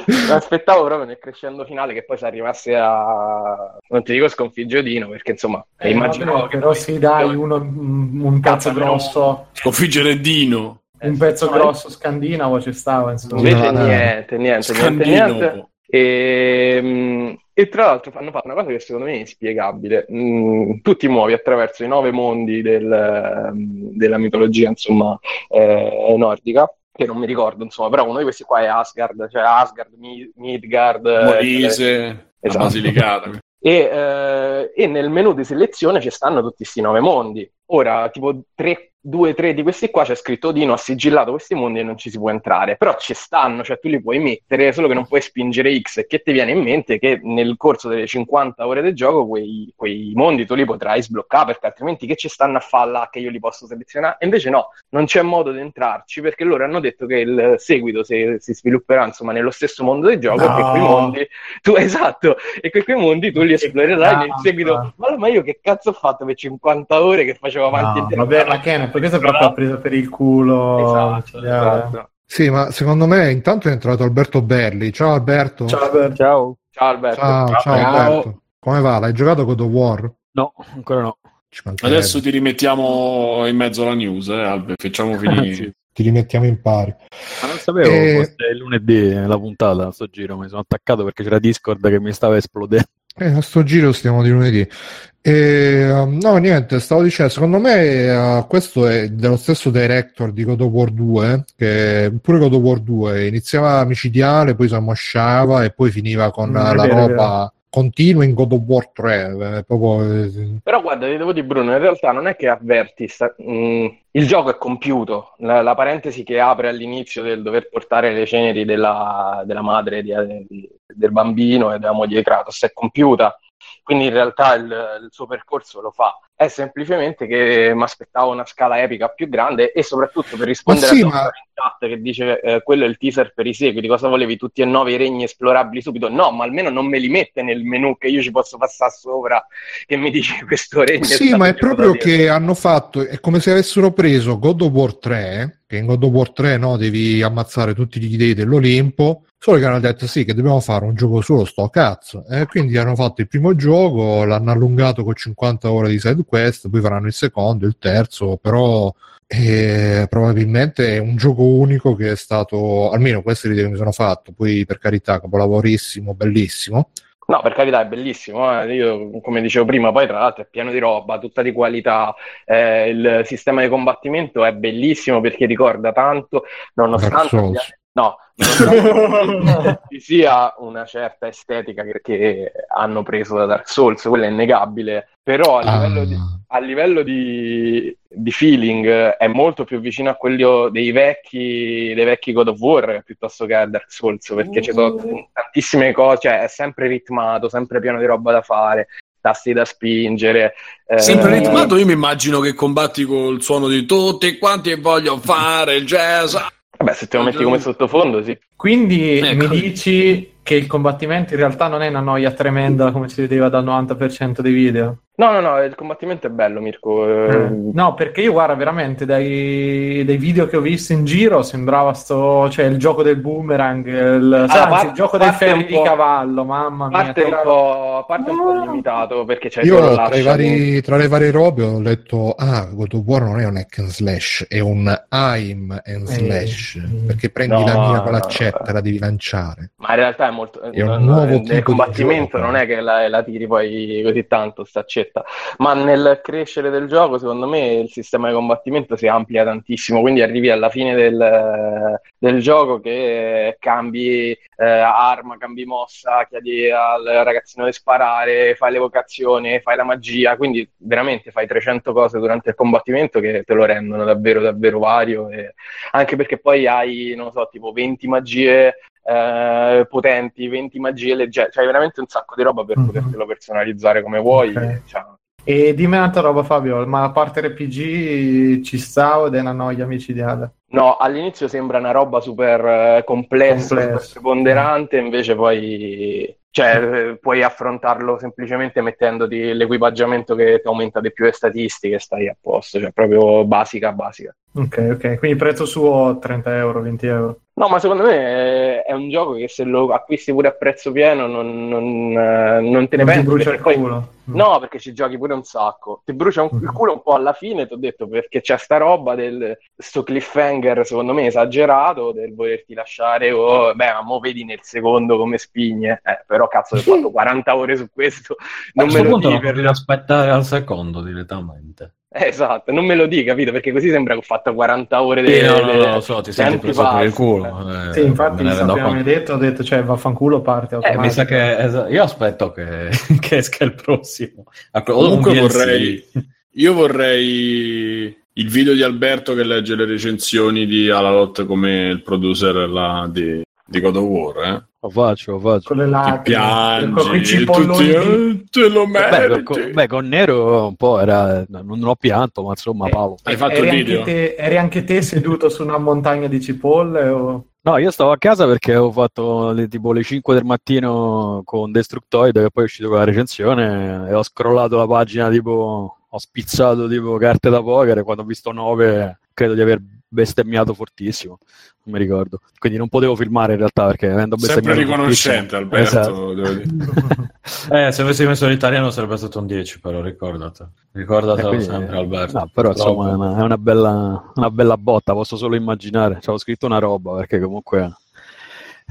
Mi aspettavo proprio nel crescendo finale che poi si arrivasse a... non ti dico sconfiggere Odino, perché insomma, Eh, immaginavo vabbè, che... però sì, dai, uno, un pezzo Cazzo, grosso, Sconfiggere Dino. Un pezzo no, grosso scandinavo ci stava, insomma. Invece No, no. niente, niente, niente, niente. E, mm, e tra l'altro hanno fatto una cosa che secondo me è inspiegabile. Mm, tu ti muovi attraverso i nove mondi del, ehm, della mitologia, insomma, eh, nordica, che non mi ricordo, insomma, però uno di questi qua è Asgard, cioè Asgard, Mi- Midgard, eh, Molise, la Esatto. Basilicata. e, eh, e nel menu di selezione ci stanno tutti questi nove mondi. Ora, tipo tre, due, tre di questi qua c'è scritto Odino ha sigillato questi mondi e non ci si può entrare, però ci stanno, cioè tu li puoi mettere, solo che non puoi spingere X. E che ti viene in mente che nel corso delle 50 ore del gioco quei, quei mondi tu li potrai sbloccare perché altrimenti che ci stanno a fare là che io li posso selezionare? E invece no, non c'è modo di entrarci perché loro hanno detto che il seguito se, si svilupperà insomma nello stesso mondo del gioco e che No. quei mondi tu esatto e che quei mondi tu li esplorerai nel seguito. Ma, ma io che cazzo ho fatto per 50 ore che facevo avanti e No, indietro vabbè, ma Ken, questo è proprio preso per il culo. esatto, Eh, esatto. Sì, ma secondo me intanto è entrato Alberto Berli. Ciao Alberto. Ciao, Alberto. Ciao. ciao Alberto ciao, ciao, Ciao. Alberto. Come va? L'hai giocato God of War? No, ancora no. Adesso ti rimettiamo in mezzo alla news, eh, Albe, facciamo finire. Sì. ti rimettiamo in pari. Ma non sapevo Eh, fosse lunedì la puntata, sto giro, mi sono attaccato perché c'era Discord che mi stava esplodendo. Eh, a sto giro stiamo di lunedì. E, um, no, niente, stavo dicendo, secondo me uh, questo è dello stesso director di God of War 2, che pure God of War 2 iniziava micidiale, poi si ammosciava e poi finiva con Mm, la vero, roba continua in God of War 3. eh, proprio, eh, Però guarda, ti devo dire Bruno, in realtà non è che avverti, sta- mm, il gioco è compiuto, la, la parentesi che apre all'inizio del dover portare le ceneri della, della madre di- di- del bambino e della moglie di Kratos è compiuta, quindi in realtà il, il suo percorso lo fa. È semplicemente che mi aspettavo una scala epica più grande e soprattutto per rispondere sì, a ma- in chat che dice eh, quello è il teaser per i seguiti, cosa volevi tutti e nove i regni esplorabili subito? No, ma almeno non me li mette nel menu che io ci posso passare sopra che mi dice questo regno. Sì, ma è proprio che hanno fatto, è come se avessero preso God of War 3, che in God of War 3 no, devi ammazzare tutti gli dei dell'Olimpo, solo che hanno detto sì, che dobbiamo fare un gioco solo sto cazzo, e quindi hanno fatto il primo gioco, l'hanno allungato con 50 ore di side quest, poi faranno il secondo, il terzo, però eh, probabilmente è un gioco unico che è stato, almeno queste idee che mi sono fatto, poi per carità, capolavorissimo, bellissimo, No, per carità, è bellissimo. eh. Io, come dicevo prima, poi tra l'altro è pieno di roba, tutta di qualità. Eh, il sistema di combattimento è bellissimo perché ricorda tanto, nonostante. No, ci sia una certa estetica che, che hanno preso da Dark Souls, quello è innegabile. Però a Ah. livello di, a livello di, di feeling eh, è molto più vicino a quello dei vecchi, dei vecchi God of War piuttosto che a Dark Souls perché ci sono tantissime cose, cioè è sempre ritmato, sempre pieno di roba da fare, tasti da spingere. eh, Sempre ritmato, io mi immagino che combatti col suono di tutti quanti e voglio fare il jazz. Vabbè, se te lo metti come sottofondo, sì. Quindi Ecco. mi dici che il combattimento in realtà non è una noia tremenda come si vedeva dal 90% dei video? No, no, no, il combattimento è bello, Mirko. eh, Eh, No, perché io guarda veramente dai, dai video che ho visto in giro sembrava sto, cioè il gioco del boomerang, il, Ah, anzi, par- il gioco dei ferri di cavallo, mamma mia. parte un po', a parte un po' No. limitato perché c'è solo Io tra, vari, tra le varie robe ho letto, ah, God of War non è un hack and slash, è un aim and slash, Eh. perché prendi No, la mira con no, l'accetta, no. la devi lanciare. Ma in realtà è molto. È un non- nuovo nel tipo di combattimento gioco. non è che la, la tiri poi così tanto, staccetta. Ma nel crescere del gioco, secondo me, il sistema di combattimento si amplia tantissimo. Quindi arrivi alla fine del, del gioco che cambi eh, arma, cambi mossa, chiedi al ragazzino di sparare, fai l'evocazione, fai la magia. Quindi veramente fai 300 cose durante il combattimento che te lo rendono davvero, davvero vario. E anche perché poi hai, non so, tipo 20 magie eh, potenti, 20 magie leggere, cioè veramente un sacco di roba per Mhm. potertelo personalizzare come vuoi. Ok. Cioè, E dimmi un'altra roba, Fabio, ma la parte RPG ci sta ed è una noia micidiale? no, all'inizio sembra una roba super eh, complessa, Complesso. super preponderante, invece poi cioè, eh, puoi affrontarlo semplicemente mettendoti l'equipaggiamento che ti aumenta di più le statistiche stai a posto, cioè proprio basica, basica. Ok, ok, quindi prezzo suo 30 euro, 20 euro. No, ma secondo me è, un gioco che se lo acquisti pure a prezzo pieno non, non, eh, non te ne Non ti pensi brucia perché il poi- culo. Mm. No, perché ci giochi pure un sacco. Ti brucia un- il culo un po' alla fine, ti ho detto, perché c'è sta roba del sto cliffhanger, secondo me, esagerato, del volerti lasciare o, beh, ma mo vedi nel secondo come spigne. Eh, però cazzo, ho fatto 40 ore su questo, A non me questo lo punto non per... aspettare al secondo direttamente. Eh, Esatto, non me lo dici, capito? Perché così sembra che ho fatto 40 ore Sì, de- no, no, no, lo so, ti senti preso per il culo. eh, Sì, infatti mi ne sa rendo appena conto. detto, ho detto, cioè vaffanculo parte Eh, mi sa che io aspetto che, che esca il prossimo. A- o Comunque vorrei, io vorrei il video di Alberto che legge le recensioni di Alalot come il producer là di, di God of War, eh. Lo faccio, lo faccio. con le Ti lacrime, con quei piangi, cipolloni tutti, eh, te lo Beh, meriti. con, beh, con Nero un po' era. Non, non ho pianto, ma insomma, Eh, Paolo. Hai fatto eri il anche video? te- eri anche te seduto su una montagna di cipolle? O... No, io stavo a casa perché avevo fatto le, tipo le 5 del mattino con Destructoid, che poi è uscito con la recensione, e ho scrollato la pagina, tipo, ho spizzato tipo carte da poker, e quando ho visto 9 credo di aver bestemmiato fortissimo, non mi ricordo. Quindi non potevo filmare in realtà perché avendo Sempre bestemmiato riconoscente, fortissimo- Alberto. Esatto. devo dire. Eh, se avessi messo l'italiano sarebbe stato un 10, però ricordate. Ricordatelo quindi, sempre, Alberto. no, però insomma è una, è una bella, una bella botta, posso solo immaginare. Ci avevo scritto una roba perché comunque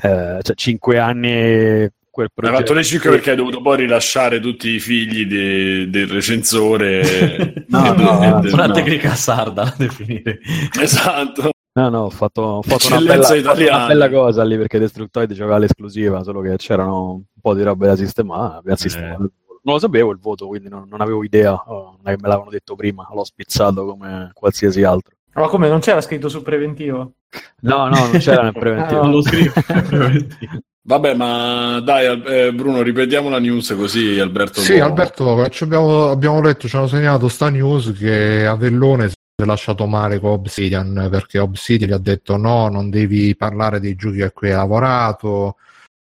eh, cioè, 5 anni quel progetto. fatto le 5 perché hai dovuto poi rilasciare tutti i figli de- del recensore. No, no, e- no, Una no. tecnica sarda da definire. Esatto. No, no, ho fatto, ho fatto una, bella, una italiana. bella cosa lì perché Destructoid giocava l'esclusiva, solo che c'erano un po' di robe da sistemare. abbiamo sistemato. Non lo sapevo il voto, quindi non, non avevo idea. Oh, non è che me l'avevano detto prima, l'ho spizzato come qualsiasi altro. Ma come non c'era scritto su preventivo? No, no, non c'era nel preventivo. Ah, no. lo scrivo. Vabbè, ma dai, eh, Bruno, ripetiamo la news così Alberto. Sì, può- Alberto, abbiamo, abbiamo letto, ci hanno segnato sta news che Avellone si è lasciato male con Obsidian perché Obsidian gli ha detto no, non devi parlare dei giochi a cui hai lavorato.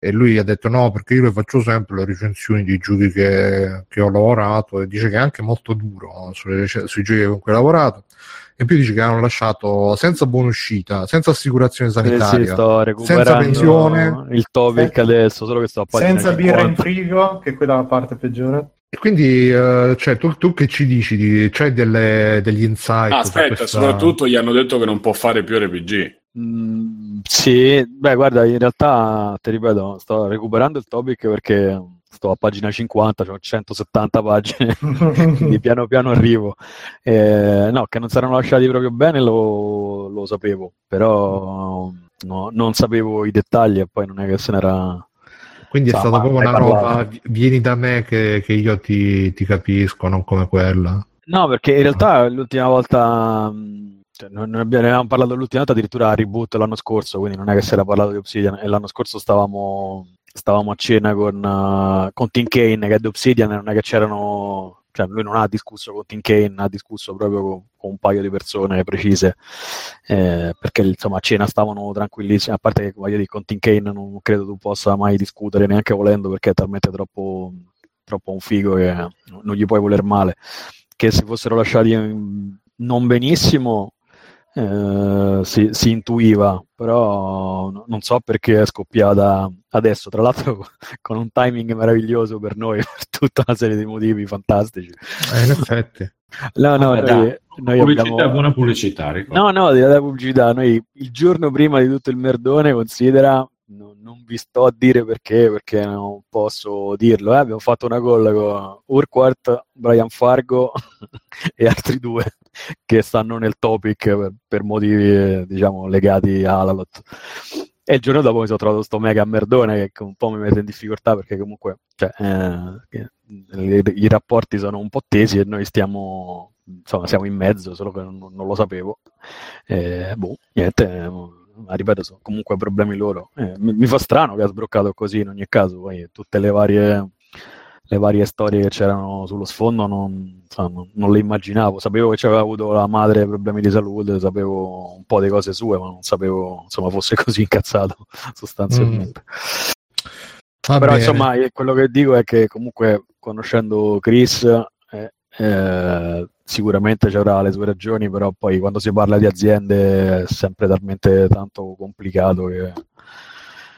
E lui ha detto no perché io le faccio sempre le recensioni dei giochi che, che ho lavorato. E dice che è anche molto duro sulle rec- sui giochi con cui ha lavorato e in più dice che hanno lasciato senza buona uscita, senza assicurazione Eh sì, sanitaria, sto recuperando senza pensione. il topic adesso, solo che sto a Senza birra in 50. frigo, che è quella è la parte peggiore. E quindi, eh, cioè, tu, tu che ci dici? Di, c'hai delle- degli insight? Ah, aspetta, questa- soprattutto gli hanno detto che non può fare più RPG. Mm, sì, beh, guarda, in realtà ti ripeto, sto recuperando il topic perché sto a pagina 50, ho 170 pagine, quindi piano piano arrivo. Eh, no, che non saranno lasciati proprio bene lo, lo sapevo, però no, non sapevo i dettagli e poi non è che se n'era... Quindi è Insomma, stata proprio una roba, parlavo. vi- vieni da me che, che io ti, ti capisco, non come quella. No, perché in realtà l'ultima volta... cioè, non non abbiamo, ne avevamo parlato l'ultima volta addirittura a reboot l'anno scorso, quindi non è che si era parlato di Obsidian. E l'anno scorso stavamo, stavamo a cena con, uh, con Tim Kane, che è di Obsidian, non è che c'erano... Cioè, lui non ha discusso con Tim Kane, ha discusso proprio con, con un paio di persone precise, eh, perché insomma a cena stavano tranquillissimi, a parte che voglio dire, con Tim Kane non credo tu possa mai discutere neanche volendo, perché è talmente troppo troppo un figo che non gli puoi voler male. Che si fossero lasciati non benissimo, eh, si, si, intuiva, però no, non so perché è scoppiata adesso, tra l'altro con un timing meraviglioso per noi, per tutta una serie di motivi fantastici. Eh, in effetti. No, no, ah, noi, noi pubblicità, abbiamo... buona pubblicità. Ricordo. No, no, della pubblicità, noi il giorno prima di tutto il merdone, considera, no, non vi sto a dire perché, perché non posso dirlo, eh? abbiamo fatto una call con Urquhart, Brian Fargo e altri due che stanno nel topic per, per motivi, diciamo, legati alla lotta. E il giorno dopo mi sono trovato sto mega merdone che un po' mi mette in difficoltà perché comunque cioè, eh, i rapporti sono un po' tesi e noi stiamo, insomma, siamo in mezzo, solo che non, non lo sapevo. Eh, boh, niente, ma ripeto, sono comunque problemi loro. Eh, mi, mi, fa strano che ha sbroccato così in ogni caso, poi tutte le varie, le varie storie che c'erano sullo sfondo non, insomma, non, le immaginavo. Sapevo che aveva avuto la madre problemi di salute, sapevo un po' di cose sue, ma non sapevo insomma fosse così incazzato sostanzialmente. Mm. Però bene. insomma, quello che dico è che comunque conoscendo Chris eh, eh, sicuramente ci avrà le sue ragioni, però poi quando si parla di aziende è sempre talmente tanto complicato che,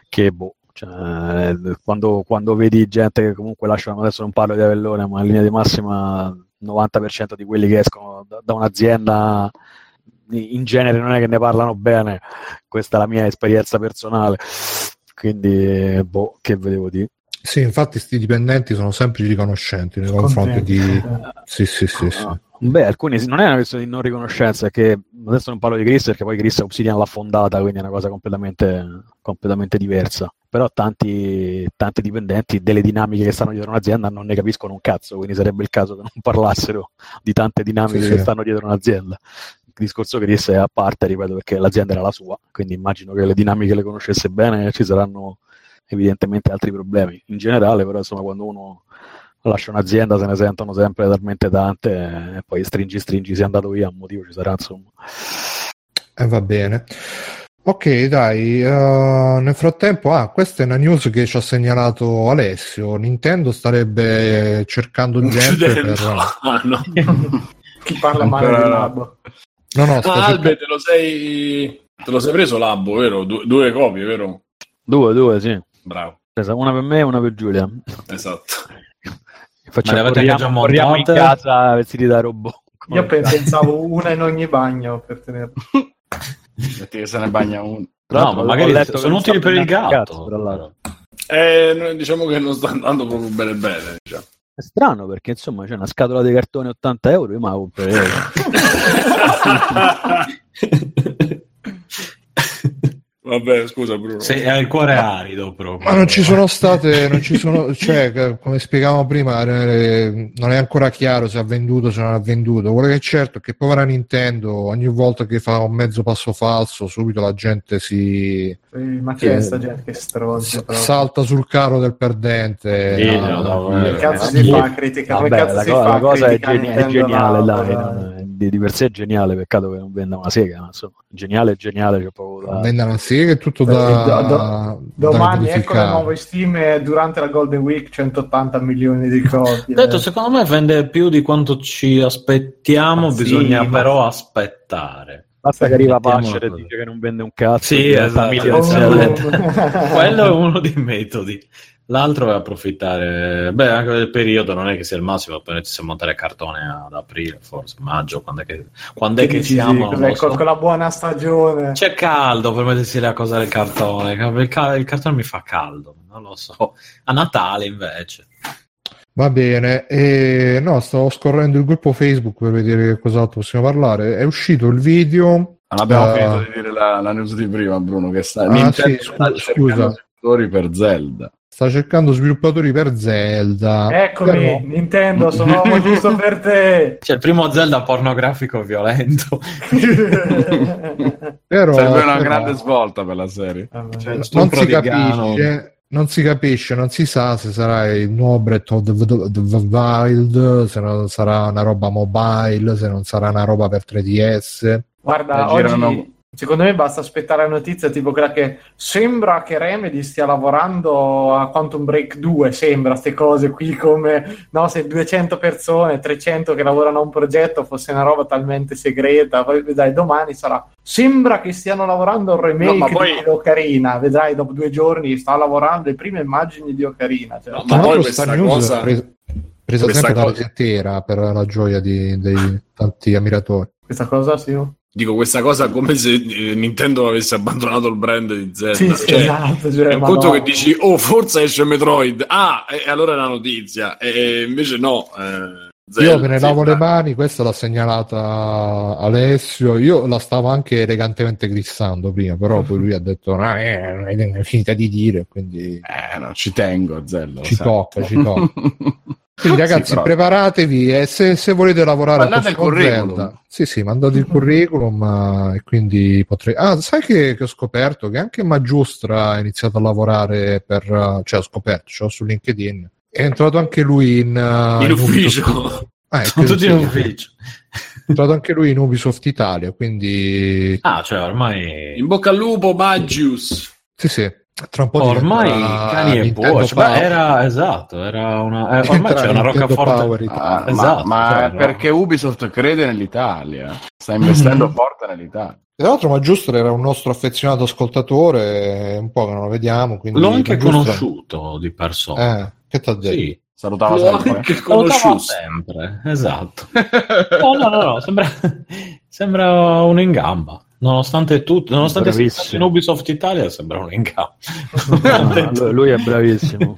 che boh, cioè, quando, quando, vedi gente che comunque lasciano, adesso non parlo di Avellone, ma in linea di massima il 90% di quelli che escono da, da, un'azienda in genere non è che ne parlano bene, questa è la mia esperienza personale, quindi boh, che vedevo dire. Sì, infatti questi dipendenti sono sempre riconoscenti nei confronti di... Sì, sì, sì, sì. Beh, alcuni non è una questione di non riconoscenza, è che adesso non parlo di Chris perché poi Chris Obsidian l'ha fondata, quindi è una cosa completamente, completamente diversa. Però tanti, tanti, dipendenti delle dinamiche che stanno dietro un'azienda non ne capiscono un cazzo, quindi sarebbe il caso che non parlassero di tante dinamiche sì, che sì. stanno dietro un'azienda. Il discorso Chris è a parte, ripeto, perché l'azienda era la sua, quindi immagino che le dinamiche le conoscesse bene ci saranno evidentemente altri problemi. In generale, però, insomma, quando uno lascia un'azienda se ne sentono sempre talmente tante e poi stringi stringi sei andato via un motivo ci sarà insomma e eh, va bene ok dai uh, nel frattempo ah questa è una news che ci ha segnalato Alessio Nintendo starebbe cercando gente per ah, no. chi parla male del labo no no ah. Albe te lo sei te lo sei preso Labo vero? Du- due copie vero? due due sì bravo una per me e una per Giulia esatto Facciamo, corriamo, corriamo in casa vestiti da robot. Io pensavo una in ogni bagno per tenerlo. Perché se ne bagna uno. No, ma magari sono utili per il gatto. gatto eh, diciamo che non sta andando proprio bene bene. Diciamo. È strano perché insomma c'è una scatola di cartone 80 euro, io me la comprerei. Vabbè, scusa Bruno. Sei, hai il cuore arido proprio. Ma non ci sono state, non ci sono, cioè, come spiegavamo prima, eh, non è ancora chiaro se ha venduto, se non ha venduto. Quello che è certo è che povera Nintendo, ogni volta che fa un mezzo passo falso, subito la gente si... Sì, ma chi è sta gente che stronza? Salta sul carro del perdente. Sì, no, no, no, che cazzo si fa a criticare? Vabbè, la, co- la cosa è, geni- è geniale, dai. No, di, di, per sé è geniale, peccato che non venda una sega, ma insomma, geniale è geniale. C'è da... Venda una sega è tutto da... do, do, domani ecco le nuove stime durante la Golden Week 180 milioni di copie. Detto, secondo me vende più di quanto ci aspettiamo, ma bisogna sì, però ma... aspettare. Basta che arriva Pascer e dice che non vende un cazzo. Sì, esatto. Quello è uno dei metodi. L'altro è approfittare, beh, anche del periodo non è che sia il massimo, per iniziare a montare cartone ad aprile, forse maggio, quando è che, quando è che siamo? Sì, so. con la buona stagione. C'è caldo per mettersi a cosare il cartone, il, cal- il, cartone mi fa caldo, non lo so. A Natale invece. Va bene, e, no, stavo scorrendo il gruppo Facebook per vedere cos'altro possiamo parlare. È uscito il video. Non abbiamo uh... finito di dire la, la, news di prima, Bruno, che sta, ah, sì, scu- scusa. per Zelda. Sta cercando sviluppatori per Zelda. Eccomi, Però... Nintendo, sono giusto per te. C'è il primo Zelda pornografico violento. Però, Serve una però... grande svolta per la serie. Cioè, non si capisce non si capisce, non si sa se sarà il nuovo Breath of the Wild, se non sarà una roba mobile, se non sarà una roba per 3DS. Guarda, oggi, Secondo me basta aspettare la notizia tipo quella che sembra che Remedy stia lavorando a Quantum Break 2, sembra queste cose qui come no, se 200 persone, 300 che lavorano a un progetto fosse una roba talmente segreta, poi vedrai domani sarà sembra che stiano lavorando a un remake No, poi- di Ocarina, vedrai dopo due giorni sta lavorando le prime immagini di Ocarina, cioè, No, ma poi questa cosa- presa, presa questa sempre dalla cosa- per la gioia di, dei tanti ammiratori. questa cosa sì. Dico questa cosa come se eh, Nintendo avesse abbandonato il brand di Zelda. Sì, sì, Cioè, esatto, cioè, È un conto no. che dici, oh, forse esce Metroid. Ah, e allora è una notizia. E invece no. eh, Zelda, Io me ne lavo Zelda. le mani, questa l'ha segnalata Alessio. Io la stavo anche elegantemente glissando prima, però poi lui ha detto: "Ah, eh, non è finita di dire, quindi Eh, no, ci tengo, Zello. lo ci tocca, ci tocca. Quindi, ragazzi, Sì, però- preparatevi e se, se volete lavorare Mandate a il curriculum. Sì, sì, mandate il curriculum eh, e quindi potrei. Ah, sai che, che ho scoperto che anche Maggiustra ha iniziato a lavorare per, eh, cioè, ho scoperto, l'ho su LinkedIn. È entrato anche lui in, eh, In Ubisoft. ufficio. Ah, Sono tutti in ufficio. È entrato anche lui in Ubisoft Italia, quindi Ah, cioè ormai... In bocca al lupo, Magius. sì, sì. Tra un po' Ormai cani e. Beh, era esatto, era una, eh, ormai c'è una roccaforte. Ah, Esatto, ma, ma cioè, è no. perché Ubisoft crede nell'Italia, sta investendo Mhm. forte nell'Italia. Tra l'altro Maggiustra era un nostro affezionato ascoltatore, un po' che non lo vediamo, quindi L'ho anche conosciuto di persona. Eh, che t'ha detto? Sì, Salutava L'ho sempre. anche conosciuto. sempre, esatto. No, no, no, no, sembra, sembra uno in gamba. Nonostante tutto, nonostante sia in Ubisoft Italia, sembra uno in gamba. Ah, lui- è bravissimo.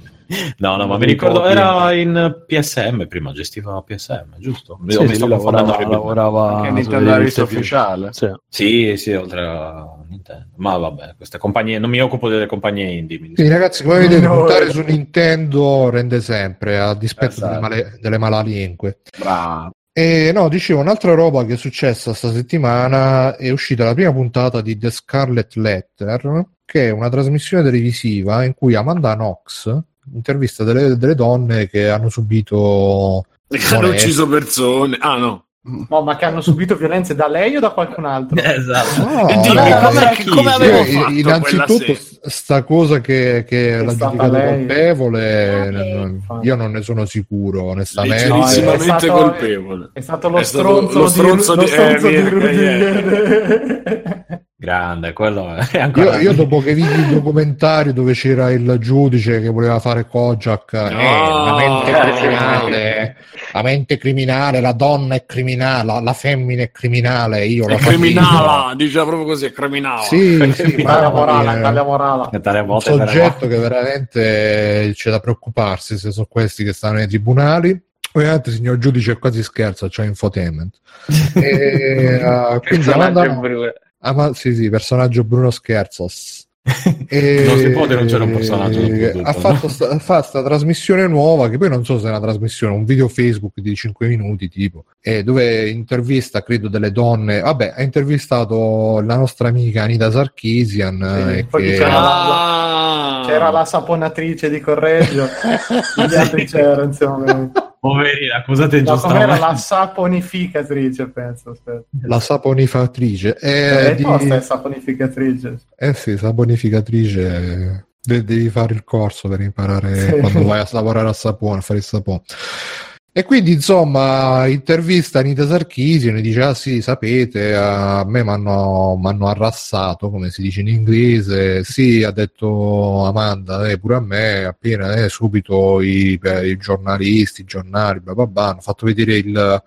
No, no, ma mi ricordo, era in PSM prima, gestiva PSM, giusto? Sì, mi sì, confondendo lavorava, lavorava Anche Nintendo più- ufficiale. Sì. Sì, sì, oltre a Nintendo. Ma vabbè, queste compagnie, non mi occupo delle compagnie indie. mi Quindi ragazzi, come vedete, No, puntare eh. su Nintendo rende sempre, a dispetto Esatto. delle, male- delle malalingue. Bravo. E no, dicevo, un'altra roba che è successa sta settimana è uscita la prima puntata di The Scarlet Letter, che è una trasmissione televisiva in cui Amanda Knox intervista delle, delle donne che hanno subito Che hanno ucciso persone. Ah, no. No, ma che hanno subito violenze da lei o da qualcun altro? Esatto. No, dimmi, no, come- come avevo io- fatto innanzitutto sta cosa che, che l'ha giudicato lei. colpevole Ah, non- infatti. io non ne sono sicuro onestamente No, è stato- colpevole. È stato lo È stato stronzo, lo stronzo di, di- stronzo eh, di Rudy. Grande, quello è io, ancora... io dopo che vidi il documentario dove c'era il giudice che voleva fare Kojak eh, la mente Ah. criminale la mente criminale la donna è criminale la, la femmina è criminale io È la criminala, diceva proprio così, è criminala. sì, sì mamma morale, morale. Tale un soggetto che veramente c'è da preoccuparsi se sono questi che stanno nei tribunali. Ovviamente, signor giudice, quasi scherzo, c'è infotainment. E, uh, quindi Personaggio Amanda- Bruno. ah, ma- sì, sì, personaggio Bruno Scherzos. E- Non si può denunciare un personaggio tutto, ha no? fatto sta, fa sta trasmissione nuova che poi non so se è una trasmissione un video Facebook di 5 minuti tipo e dove intervista credo delle donne vabbè ha intervistato la nostra amica Anita Sarkisian Sì, eh, poi che- c'era Ah. C'era la saponatrice di Correggio, gli altri c'erano, insomma. Poverina, accusate No, com'era ingiustamente. la saponificatrice, penso. Aspetta. la saponifatrice Eh, eh, di- tosta è saponificatrice. eh sì saponificatrice eh, de- devi fare il corso per imparare Sì. quando vai a lavorare a sapone a fare il sapone E quindi, insomma, intervista Anita Sarkisian e dice: Ah, sì, sapete, a me mi hanno arrassato, come si dice in inglese. Sì, ha detto Amanda, eh, pure a me, appena eh, subito i, eh, i giornalisti, i giornali, bla bla bla, hanno fatto vedere il,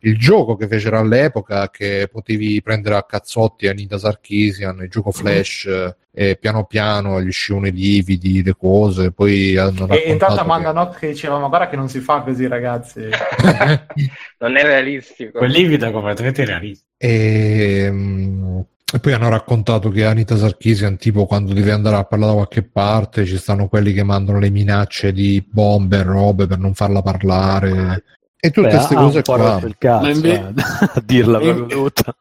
il gioco che fecero all'epoca, che potevi prendere a cazzotti Anita Sarkisian, il gioco Flash, eh, e piano piano gli uscivano i lividi, le cose, poi hanno E intanto Amanda che- Nock che diceva: Ma guarda che non si fa così, ragazzi. Non è realistico. Quel livido è completamente realistico. E, mm, e poi hanno raccontato che Anita Sarkisian, tipo quando deve andare a parlare da qualche parte, ci stanno quelli che mandano le minacce di bombe e robe per non farla parlare. E tutte queste cose qua. cazzo, Ma inve- eh, a dirla proprio tutta.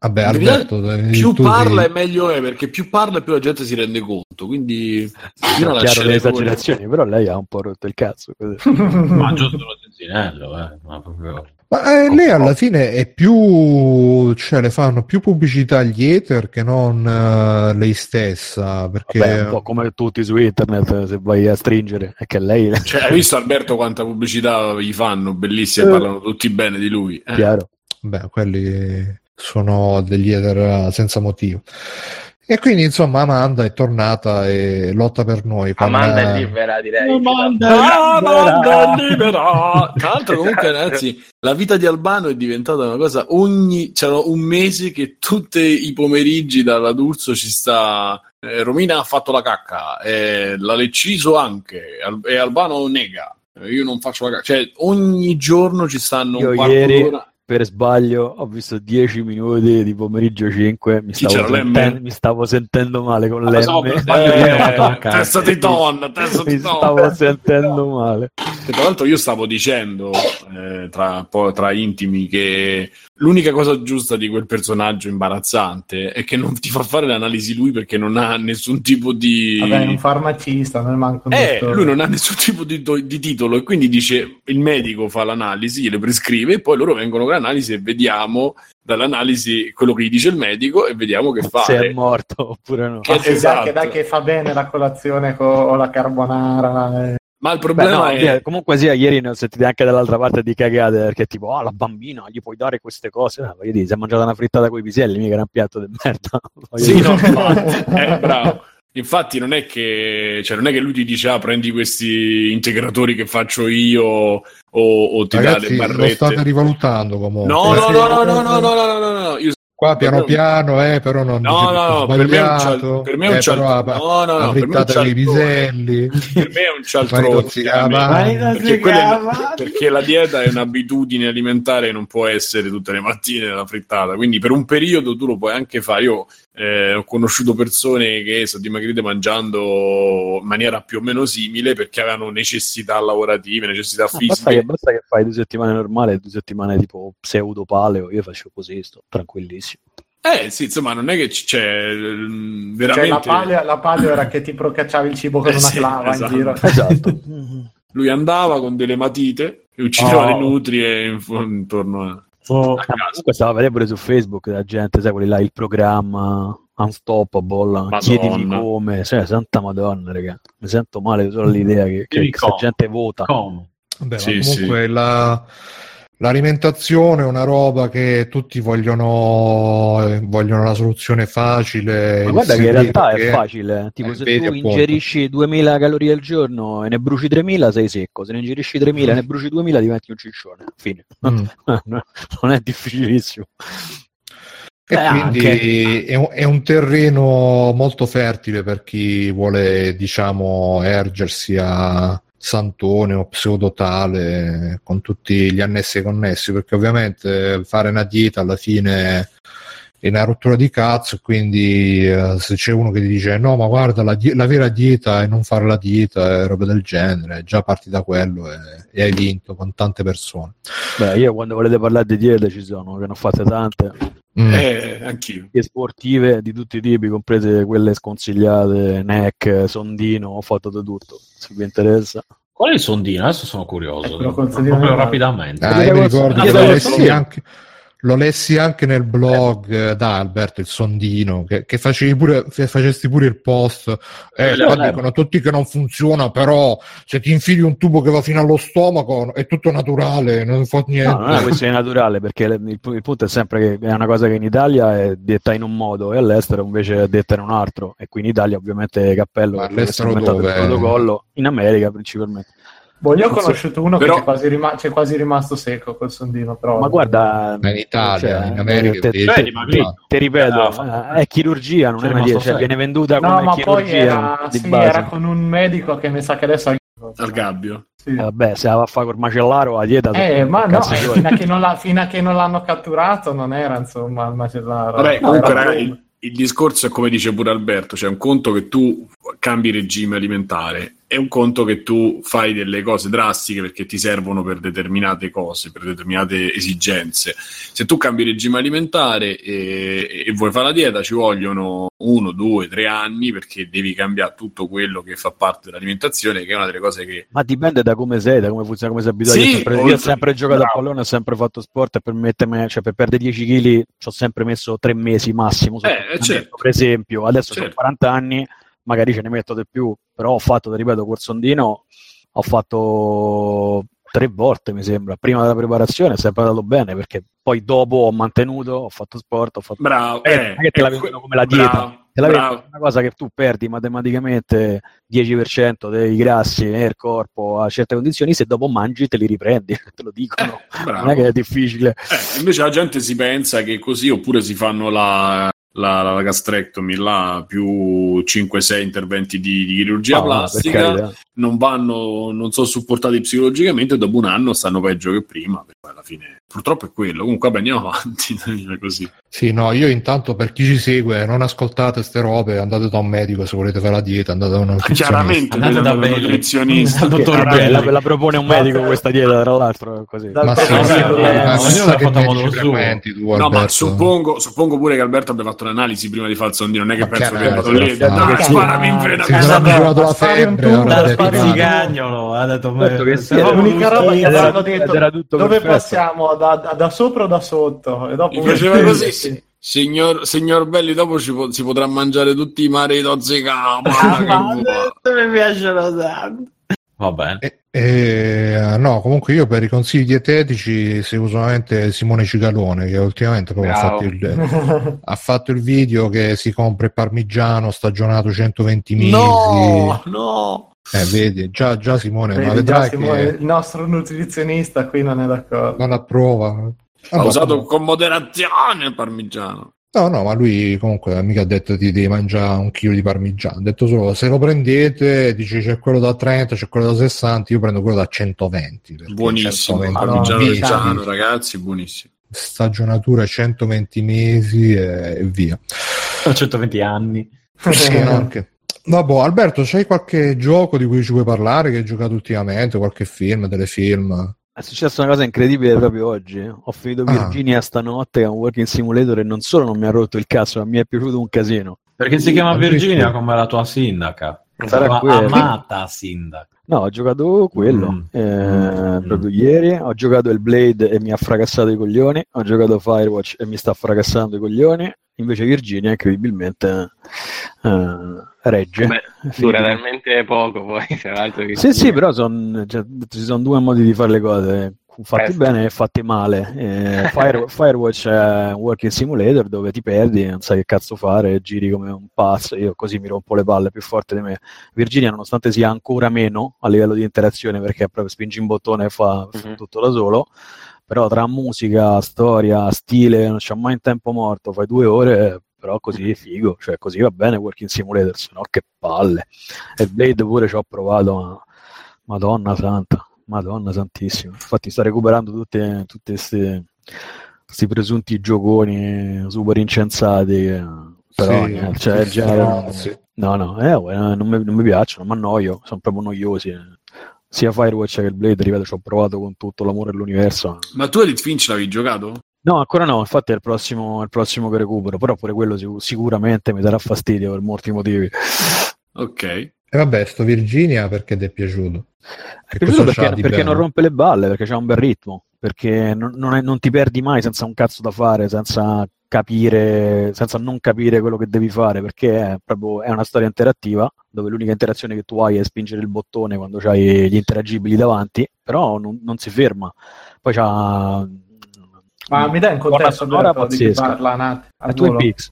Vabbè, Alberto, più tu parla sei- e meglio è, perché più parla e più la gente si rende conto. Quindi io chiaro le esagerazioni, però lei ha un po' rotto il cazzo. Ma giusto lo sentinello, eh. Ma proprio... Ma eh, lei alla fine è più, cioè le fanno più pubblicità agli hater che non eh, lei stessa, perché Vabbè, un po' come tutti su internet, se vai a stringere, è che lei Cioè, hai visto Alberto quanta pubblicità gli fanno? Bellissime, Eh. parlano tutti bene di lui. Eh. chiaro. beh, quelli sono degli hater senza motivo. E quindi insomma Amanda è tornata e lotta per noi. con, Amanda è eh, libera, direi. Ah, Amanda libera! Tra l'altro, comunque, ragazzi, la vita di Albano è diventata una cosa. Ogni c'era un mese che tutti i pomeriggi dalla D'Urso ci sta. eh, Romina ha fatto la cacca, eh, la Lecciso anche, Al- e Albano nega. eh, Io non faccio la cacca. Cioè, ogni giorno ci stanno Io un quarto ieri- d'ora. Per sbaglio ho visto 10 minuti di pomeriggio 5, mi stavo, senten- mi stavo sentendo male con so, fatto la Eh, testa di ton, testa mi di ton. stavo sentendo male. E tra l'altro io stavo dicendo eh, tra, po- tra intimi che l'unica cosa giusta di quel personaggio imbarazzante è che non ti fa fare l'analisi lui perché non ha nessun tipo di... Vabbè, è un farmacista, non è manco un Eh, dottore. lui non ha nessun tipo di, di titolo e quindi dice il medico fa l'analisi, gliele prescrive e poi loro vengono con l'analisi e vediamo dall'analisi quello che gli dice il medico e vediamo che Se fare. è morto oppure no. Che- Ma sì, dai, esatto. che, dai che fa bene la colazione con la carbonara. eh. Ma il Beh, problema no, è... comunque sia, ieri ne ho sentite anche dall'altra parte di cagate perché tipo, ah, la bambina gli puoi dare queste cose. Eh, voglio dire, si è mangiata una frittata con i piselli, mica era un piatto di merda. Sì, dire. no, infatti, eh, bravo. Infatti non è che cioè, non è che lui ti dice ah, prendi questi integratori che faccio io o, o ti dà Ragazzi, le lo barrette. state rivalutando comunque. No, no, no, no, no, no, no, no, no, no, io Qua piano piano, eh, però non No, no, no, per me è un sbagliato, cial- per me è un cial- però la- no, no, no, per me è un cialtrone. piselli, per me è un cialtrone perché, perché la dieta è un'abitudine alimentare non può essere tutte le mattine la frittata. Quindi per un periodo tu lo puoi anche fare. Io eh, ho conosciuto persone che sono dimagrite mangiando in maniera più o meno simile perché avevano necessità lavorative necessità No, basta, fisiche che, basta che fai due settimane normali e due settimane tipo pseudo paleo. Io faccio così, sto tranquillissimo. eh sì insomma non è che c'è mm, veramente Cioè, la paleo, la paleo era che ti procacciavi il cibo con Eh una sì, clava esatto. in giro. Esatto. lui andava con delle matite e uccideva Oh. le nutrie in- intorno a, Oh, a Ah, comunque stava a vedere pure su Facebook la gente, sai, quelli là, il programma Unstoppable, Madonna. chiediti come, cioè, santa madonna, raga. Mi sento male solo all'idea che, che come. gente vota. come? Vabbè, Sì, comunque la- l'alimentazione è una roba che tutti vogliono, eh, vogliono la soluzione facile. Ma guarda che in realtà è facile, tipo Eh, se vedi, tu appunto. ingerisci 2000 calorie al giorno e ne bruci 3000 sei secco, se ne ingerisci 3000 e ne bruci 2000 diventi un ciccione, fine. Mm. non è difficilissimo. E Eh, quindi anche. è un, è un terreno molto fertile per chi vuole, diciamo, ergersi a Santone o pseudotale con tutti gli annessi connessi, perché ovviamente fare una dieta alla fine è una rottura di cazzo, quindi eh, se c'è uno che ti dice no, ma guarda, la, la vera dieta è non fare la dieta e roba del genere, già parti da quello e, e hai vinto con tante persone. Beh, io quando volete parlare di diete ci sono, che ne ho fatte tante. Mm. eh, anch'io e sportive di tutti i tipi, comprese quelle sconsigliate, neck, sondino, ho fatto di tutto, se vi interessa. Qual è il sondino? Adesso sono curioso. Sondino Proprio rapidamente. Ah, io mi ricordo che so. anche, lo lessi anche nel blog eh, da Albert, il sondino, che, che facevi pure, facesti pure il post. Eh, qua dicono tutti che non funziona, però se ti infili un tubo che va fino allo stomaco è tutto naturale, non fa niente. No, non è una questione naturale, perché il, il punto è sempre che è una cosa che in Italia è detta in un modo e all'estero invece è detta in un altro. E qui in Italia ovviamente cappello Ma all'estero inventato il dove? protocollo, in America principalmente. Boh, io ho conosciuto uno Però- che c'è quasi, rima- c'è quasi rimasto secco col sondino, però... Ma guarda, Ma in Italia, cioè, in America te- Cioè, dimagrito. ti ripeto, Ah, eh, è chirurgia, non è una cioè, viene venduta No, come ma poi era, sì, era con un medico che mi sa che adesso... al gabbio Sì. Eh, Vabbè, se la va a fare col macellaro la dieta Eh, ma no, fino, a che non fino a che non l'hanno catturato non era insomma il macellaro. Vabbè, Era comunque, ragazzi, il, il discorso è come dice pure Alberto: cioè un conto che tu cambi regime alimentare è un conto che tu fai delle cose drastiche perché ti servono per determinate cose, per determinate esigenze. Se tu cambi regime alimentare e, e vuoi fare la dieta, ci vogliono uno, due, tre anni perché devi cambiare tutto quello che fa parte dell'alimentazione, che è una delle cose che Ma dipende da come sei, da come funziona, come sei abituato. Sì, io, ho sempre, io ho oltre- sempre giocato bravo. a pallone, ho sempre fatto sport e per, mettermi, cioè per perdere 10 kg ci ho sempre messo tre mesi massimo. Eh, certo. Per esempio, adesso ho Certo. 40 anni, magari ce ne metto di più, però ho fatto, ripeto, Corsondino, ho fatto tre volte mi sembra, prima della preparazione è sempre andato bene perché poi dopo ho mantenuto, ho fatto sport, ho fatto... bravo, Eh, eh, te la vendono come la dieta. bravo, è una cosa che tu perdi matematicamente 10% dei grassi nel corpo a certe condizioni, se dopo mangi te li riprendi, te lo dicono. Eh, non è che è difficile. Eh, invece la gente si pensa che così, oppure si fanno la, la, la gastrectomy, là, più 5-6 interventi di, di chirurgia per plastica. Non vanno, non sono supportati psicologicamente e dopo un anno stanno peggio che prima. alla fine, purtroppo è quello. Comunque, vabbè, andiamo avanti. dai, così. Sì, no, io intanto per chi ci segue, non ascoltate ste robe, andate da un medico se volete fare la dieta, andate da un nutrizionista. Chiaramente, Andate da un nutrizionista. Dal dottor Vabbè, Belli. la, propone un medico questa dieta, tra l'altro, così. Ma sì, ma- Lenz. ma che medici frequenti tu, No, ma suppongo, suppongo pure che Alberto abbia fatto l'analisi prima di fare il sondino. Non è che Ma penso che è andato lì e ha detto, fatto. "Dai, sparami in. Sì, misurato la febbre, Pizzicagnolo, ha detto Detto che sì, L'unica roba che hanno detto era tutto dove perfetto. passiamo da, da- da sopra o da sotto e dopo Mi piaceva così, sì. Signor, signor Belli, dopo ci po- si potrà mangiare tutti i maritozi Ah, mi piacciono tanto. Va bene. E- e, no, comunque io per i consigli dietetici seguo solamente Simone Cicalone che ultimamente ha fatto, il, ha fatto il video che si compra il parmigiano stagionato 120 mesi. No, no. Eh, vedi, già, già Simone, ma Vedi, già vedrai Simone, che il nostro nutrizionista qui non è d'accordo. non approva. Ha usato con moderazione il parmigiano. No, no, ma lui comunque mica ha detto ti devi mangiare un chilo di parmigiano, ha detto solo se lo prendete, dice c'è quello da 30, c'è quello da 60, io prendo quello da 120. perché Buonissimo. 120 Parmigiano reggiano, ragazzi, buonissimo. stagionatura 120 mesi e, via. Ho 120 anni. Sì, anche. Vabbè, Alberto, c'hai qualche gioco di cui ci vuoi parlare che hai giocato ultimamente, qualche film, telefilm? È successa una cosa incredibile proprio oggi. Ho finito Ah. Virginia stanotte, che è un working simulator, e non solo non mi ha rotto il cazzo, ma mi è piaciuto un casino. Perché si chiama. Virginia come la tua sindaca. Sarà amata sindaca. No, ho giocato quello Mm. eh, Mm. proprio ieri. Ho giocato il Blade e mi ha fracassato i coglioni. Ho giocato Firewatch e mi sta fracassando i coglioni. Invece Virginia, incredibilmente, eh, regge. Beh, dura talmente poco poi, tra l'altro. Sì, sì, però son- cioè, ci sono due modi di fare le cose. Fatti Presto. bene e fatti male. Eh, Fire- Firewatch è un working simulator dove ti perdi, non sai che cazzo fare, giri come un pazzo. Io così mi rompo le palle più forte di me. Virginia, nonostante sia ancora meno a livello di interazione, perché proprio spingi un bottone e fa, Mhm. tutto da solo. Però tra musica, storia, stile, non c'è mai in tempo morto, fai due ore, però così è figo, cioè così va bene Working Simulator, se no che palle. E Blade pure ci ho provato, ma Madonna santa, Madonna santissima. Infatti sto recuperando tutti questi presunti gioconi super incensati, però Sì, niente, cioè, sì, genere-. No, no, eh, uè, non, mi, non mi piacciono, mi annoio, sono proprio noiosi. Sia Firewatch che il Blade, ripeto, ci ho provato con tutto l'amore dell'universo. Ma tu Elite Finch l'avevi giocato? No, ancora no, infatti è il prossimo, è il prossimo che recupero, però pure quello sic- sicuramente mi darà fastidio per molti motivi. Ok. E vabbè, sto Virginia perché ti è piaciuto? È piaciuto perché, perché non rompe le balle, perché c'ha un bel ritmo, perché non, non è- non ti perdi mai senza un cazzo da fare, senza capire, senza non capire quello che devi fare, perché è proprio è una storia interattiva, dove l'unica interazione che tu hai è spingere il bottone quando hai gli interagibili davanti, però non, non si ferma. Poi c'ha... Ma mi dai un contesto chi pazzesca. parla? È al Twin? Peaks.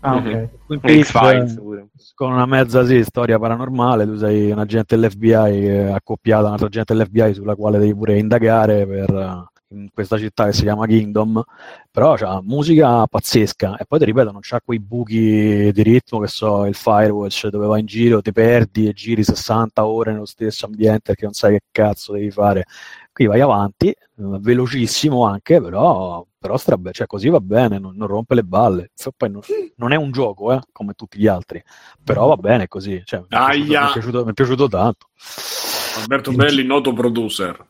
Ah, ok. Mhm. Twin Peaks, X-Files eh, con una mezza sì, storia paranormale, tu sei un agente dell'FBI è accoppiato a un altro agente dell'FBI sulla quale devi pure indagare per, eh, in questa città che si chiama Kingdom, però c'ha musica pazzesca e poi ti ripeto non c'ha quei buchi di ritmo che so il Firewatch dove vai in giro, ti perdi e giri 60 ore nello stesso ambiente perché non sai che cazzo devi fare. Qui vai avanti, eh, velocissimo anche, però però strabbe, cioè così va bene, non, non rompe le balle. Poi non, non è un gioco, eh, come tutti gli altri, però va bene così. Cioè, mi, è piaciuto, mi, è piaciuto, mi è piaciuto tanto. Alberto Belli, noto producer.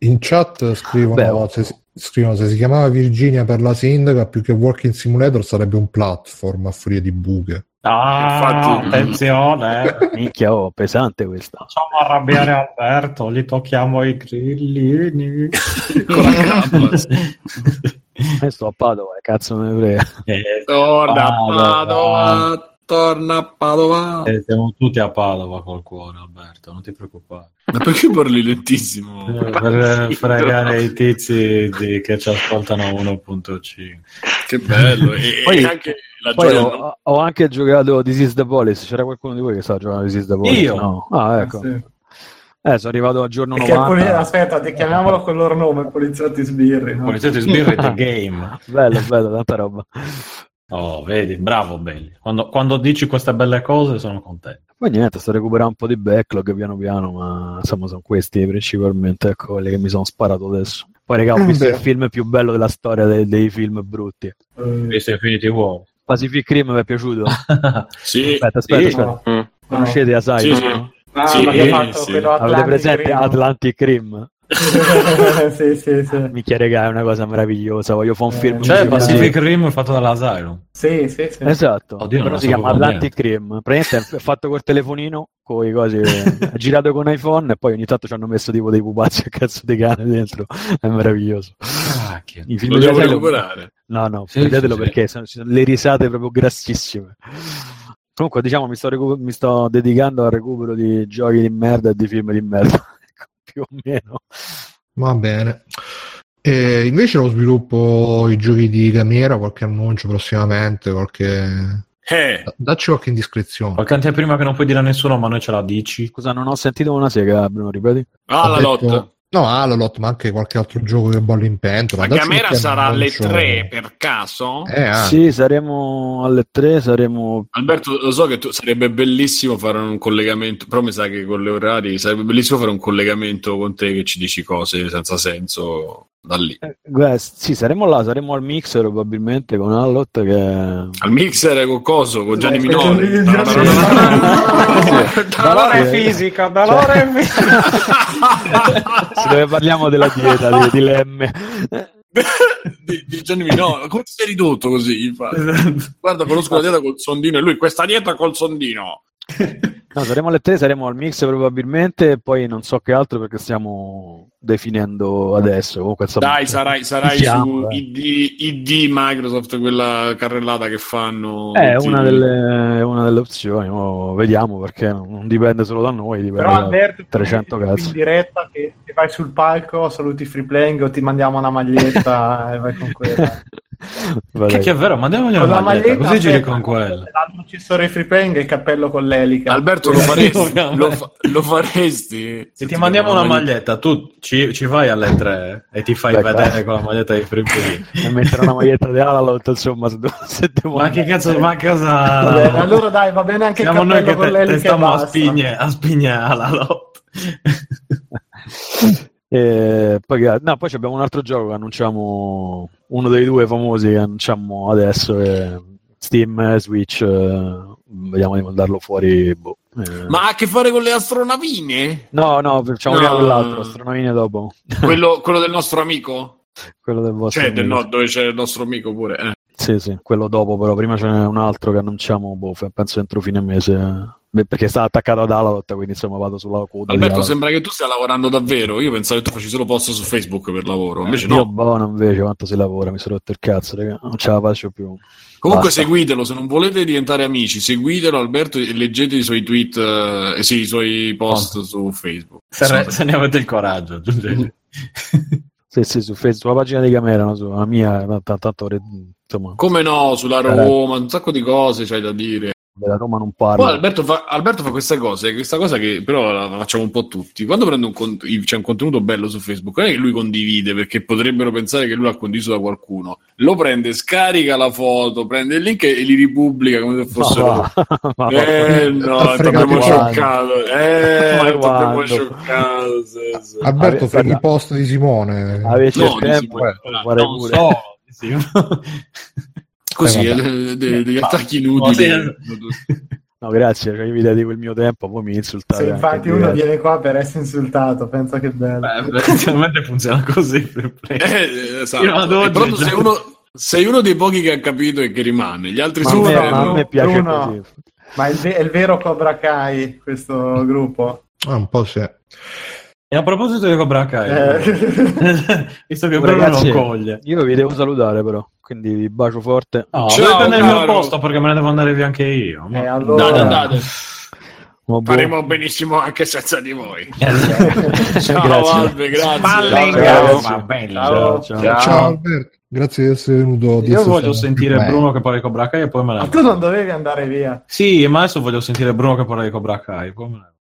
In chat scrivono, Beh, se, scrivono se si chiamava Virginia per la sindaca più che Walking Simulator sarebbe un platform a furia di buche. Ah, Infatti- attenzione. Minchia, oh, pesante questa. Facciamo arrabbiare Alberto, gli tocchiamo i grillini. Con la cappa. Eh, sto a Padova, eh, cazzo me ne frega. Eh, Torna a Padova. Padova, torna a Padova. eh, siamo tutti a Padova col cuore, Alberto, non ti preoccupare. Ma perché parli lentissimo? Eh, per fregare i tizi di- che ci ascoltano a 1.5. Che bello. E, Poi- e anche la Poi gioia ho, ho anche giocato This is the Police. C'era qualcuno di voi che stava giocando This is the Police? Io? No. Ah, ecco. Sì. Eh, sono arrivato a giorno Perché il poli- 90. aspetta, ti chiamiamolo col loro nome, poliziotti sbirri. No? Poliziotti sbirri the game. Bello, bello, tanta roba. Oh, vedi, bravo Belli. Quando, quando dici queste belle cose sono contento. Poi niente, sto recuperando un po' di backlog piano piano, ma insomma sono questi principalmente, ecco, quelli che mi sono sparato adesso. Poi raga, ho Eh, visto il film più bello della storia dei, dei film brutti. Eh, Visto Infinity War. Pacific Rim vi è piaciuto? Sì, Aspetta, aspetta, sì. aspetta. Mm. Conoscete Asai? Sì, no? sì. Ah, Sì, ma che ha fatto sì. Avete presente? Atlantic Rim? sì, sì, sì. Minchia regà, è una cosa meravigliosa, voglio fare un Eh, film. C'è così. Pacific Rim fatto dall'Asylum. Sì, sì, sì. Esatto, Oddio, però si chiama. Atlantic Rim. Praticamente è fatto col telefonino, con i cosi, è girato con iPhone e poi ogni tanto ci hanno messo tipo dei pupazzi a cazzo di cane dentro. È meraviglioso. I film Lo devo Asylum- recuperare. No, no, Sì, vedetelo sì, sì. perché sono, ci sono le risate proprio grassissime. Comunque, diciamo, mi sto, recu- mi sto dedicando al recupero di giochi di merda e di film di merda, più o meno. Va bene. E invece lo sviluppo i giochi di Gamera, qualche annuncio prossimamente, qualche... Eh, Dacci qualche indiscrezione. Qualche anteprima che non puoi dire a nessuno, ma noi ce la dici. Scusa, non ho sentito una sega, Bruno, ripeti? ah, la Ho detto- lotta. No, Alalot, ma anche qualche altro gioco che bolle in pentola. Dacci Gamera sarà alle annuncio. 3 per caso? Eh, ah. Sì, saremo alle 3, saremo... Alberto, lo so che tu, sarebbe bellissimo fare un collegamento, però mi sa che con le orari sarebbe bellissimo fare un collegamento con te che ci dici cose senza senso da lì. eh, guarda, sì, saremo là, saremo al mixer probabilmente con Allot che... Al mixer con coso, con Gianni Eh, sì. Dolore Sì. fisica, dolore fisica. Sì, dove parliamo della dieta, dei dilemmi. di, di Gianni Minori. Come ti sei ridotto così? infatti? Guarda, conosco la dieta col sondino e lui questa dieta col sondino. No, saremo alle 3, saremo al mix probabilmente, e poi non so che altro perché stiamo definendo adesso. Comunque, insomma, Dai, sarai, sarai Siamo, su eh. ID, ID Microsoft, quella carrellata che fanno. È tutti- una delle, una delle opzioni, mo vediamo perché non dipende solo da noi, dipende Però da Alberto, 300 tu cazzi. in diretta che, che vai sul palco, saluti free playing o ti mandiamo una maglietta e vai con quella. Vabbè. Cacchio, è vero, mandiamogli una Con maglietta, maglietta, così giri con quella. L'altro accessorio di free playing è il cappello con l'elica. Alberto, lo faresti? Lo, fa- lo faresti? Se ti mandiamo una maglietta, tu ci, ci vai alle 3 e ti fai Beh, vedere con la maglietta di Free Play. E mettere una maglietta di Alalot, insomma, se, se Ma che cazzo, ma cosa... Va bene, allora dai, va bene anche Siamo il noi cappello che con te, te l'elica e stiamo a spigne, a spigne alla lotta. E poi, no, poi abbiamo un altro gioco che annunciamo, uno dei due famosi che annunciamo adesso, che Steam, Switch, eh, vediamo di mandarlo fuori. boh, eh. Ma ha a che fare con le astronavine? No, no, facciamo No. prima quell'altro, astronomine dopo. Quello, quello del nostro amico? quello del vostro Cioè, del amico. no, dove c'è il nostro amico pure. eh. Sì, sì, quello dopo, però prima ce n'è un altro che annunciamo, boh, penso entro fine mese. Perché sta attaccato ad Alalot, quindi insomma vado sulla coda. Alberto, sembra che tu stia lavorando davvero. Io pensavo che tu facessi solo post su Facebook per lavoro. Invece Io no. buono invece quanto si lavora, mi sono rotto il cazzo, raga. non ce la faccio più. Comunque Basta. seguitelo, se non volete diventare amici, seguitelo Alberto e leggete i suoi tweet, eh, sì, i suoi post su Facebook. Se, ne- se ne avete il coraggio, aggiungete. Sì, sì, su Facebook, sulla pagina di Camera, no, sulla mia, tanto, tanto re- insomma, Come no, sulla Eh. Roma, un sacco di cose c'hai da dire. Della Roma non Poi parla. Alberto fa, Alberto fa questa cosa, questa cosa che però la facciamo un po' tutti. Quando prende un, cont- c'è un contenuto bello su Facebook, non è che lui condivide perché potrebbero pensare che lui l'ha condiviso da qualcuno. Lo prende, scarica la foto, prende il link e li ripubblica come se Ma fossero. va, ma va. Eh no, ti abbiamo scioccato. Eh, ti abbiamo scioccato. sì, sì. Alberto, Ave- fai i guarda. post di Simone. Avessi No, il tempo, lo farei non pure. so, Sì. Così, Eh, eh, de- de- degli Ma- attacchi no, inutili. sì. No, grazie, cioè, mi dai di quel mio tempo, poi mi insultate. Se infatti uno viene qua per essere insultato, pensa che bello. Beh, effettivamente funziona così. Eh, esatto. Però sei uno, sei uno dei pochi che ha capito e che rimane. Gli altri sono me, Bruno, ma a me piace Bruno. così. Ma è il, ve- è il vero Cobra Kai questo gruppo? Ah, un po' sì. E a proposito di Cobra Kai, Eh. visto che Bruno non coglie. Io vi devo salutare però, quindi vi bacio forte. No, Ciao, nel mio posto perché me ne devo andare via anche io. Ma- Eh, allora- Andate, andate. Ma boh. Faremo benissimo anche senza di voi. Eh, Ciao, Grazie. Albe, grazie. Ballenga, Ciao. Ciao. Ciao. Ciao. Alberto, grazie di essere venuto. di Io essere voglio sentire me. Bruno che parla di Cobra Kai e poi me ne Ma tu non dovevi andare via. Sì, ma adesso voglio sentire Bruno che parla di Cobra Kai. poi me vado.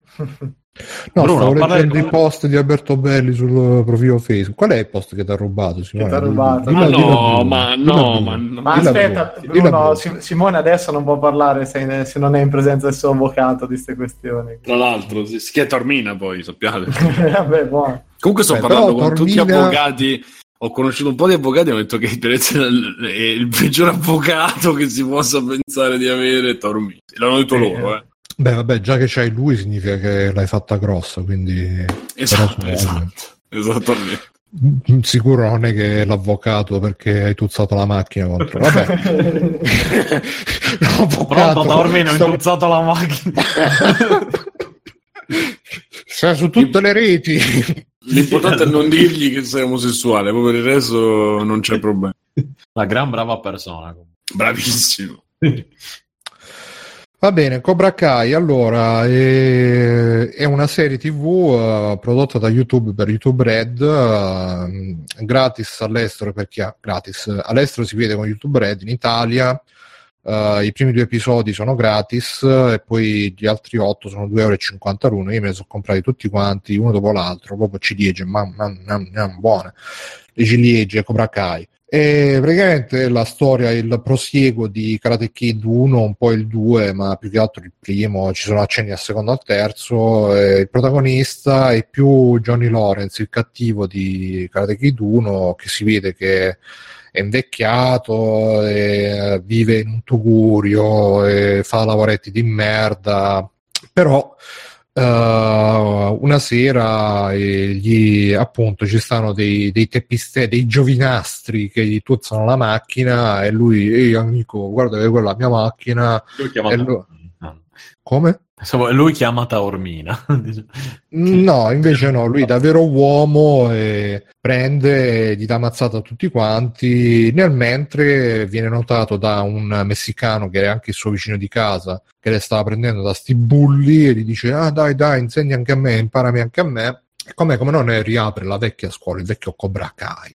No, Bruno, stavo parla leggendo di- i post di Alberto Belli sul profilo Facebook. Qual è il post che ti ha rubato? Simone? ha rubato? Dillo- Ma dillo a no, Bruno. ma no, ma Ma no. Dillo a aspetta, Bruno. Simone adesso non può parlare se, se non è in presenza del suo avvocato di queste questioni. Tra l'altro, si si chiama Tormina poi, sappiate. Vabbè, buono. Comunque sto Beh, parlando però con tutti gli Tormina- avvocati. Ho conosciuto un po' di avvocati e hanno detto che è il peggior avvocato che si possa pensare di avere Tormina. L'hanno detto Sì. loro, eh. Beh, vabbè, già che c'hai lui significa che l'hai fatta grossa, quindi Esatto, Però- esatto. Esattamente. mm, sicuro non è che è l'avvocato perché hai tuzzato la macchina contro. Vabbè, Pronto, Tormino, ho stavo- impuzzato la macchina. sei su tutte le reti. L'importante è non dirgli che sei omosessuale, poi per il resto non c'è problema. Una gran brava persona. Bravissimo. Va bene, Cobra Kai allora è, è una serie tv eh, prodotta da YouTube per YouTube Red, eh, gratis all'estero per chi ha gratis. All'estero si vede con YouTube Red, in Italia eh, i primi due episodi sono gratis e poi gli altri otto sono 2,50 euro l'uno. Io me ne sono comprati tutti quanti, uno dopo l'altro, proprio ciliegie, mamma mia, buone. Le ciliegie, Cobra Kai. E praticamente la storia il prosieguo di Karate Kid 1, un po' il 2, ma più che altro il primo, ci sono accenni al secondo e al terzo. il protagonista è più Johnny Lawrence, il cattivo di Karate Kid 1, che si vede che è invecchiato, e vive in un tugurio, e fa lavoretti di merda, però eh, una sera eh, gli, appunto ci stanno dei, dei teppiste, dei giovinastri che gli tuzzano la macchina e lui, ehi amico, guarda che quella è la mia macchina. Lui chiama E lui-. Come? Lui chiama Taormina. No, invece no, lui da vero uomo eh, prende, gli dà mazzata a tutti quanti, nel mentre viene notato da un messicano che è anche il suo vicino di casa, che le stava prendendo da sti bulli e gli dice, ah dai dai, insegna anche a me, imparami anche a me. E come, come non riapre la vecchia scuola, il vecchio Cobra Kai.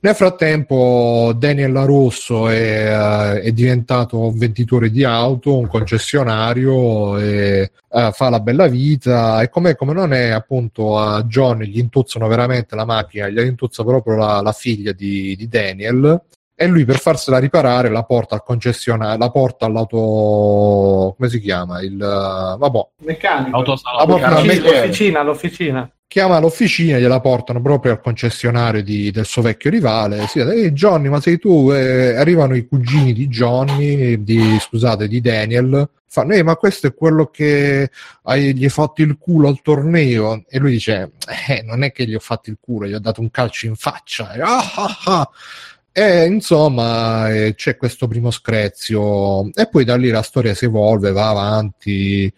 Nel frattempo Daniel Larusso è, eh, è diventato un venditore di auto, un concessionario, e eh, fa la bella vita e come, come non è appunto a John gli intuzzano veramente la macchina, gli intuzza proprio la, la figlia di, di Daniel e lui per farsela riparare la porta al concessionario, la porta all'auto, come si chiama? Il, eh, vabbè, Meccanico. Me- l'officina, l'officina. Chiama l'officina e gliela portano proprio al concessionario di- del suo vecchio rivale. Si dice, "Ehi, Johnny, ma sei tu? E arrivano i cugini di Johnny, di, scusate, di Daniel. Fanno, "Eh, ma questo è quello che hai- gli hai fatto il culo al torneo. E lui dice, eh, non è che gli ho fatto il culo, gli ho dato un calcio in faccia. E, "Ah, ah, ah." E insomma eh, c'è questo primo screzio e poi da lì la storia si evolve, va avanti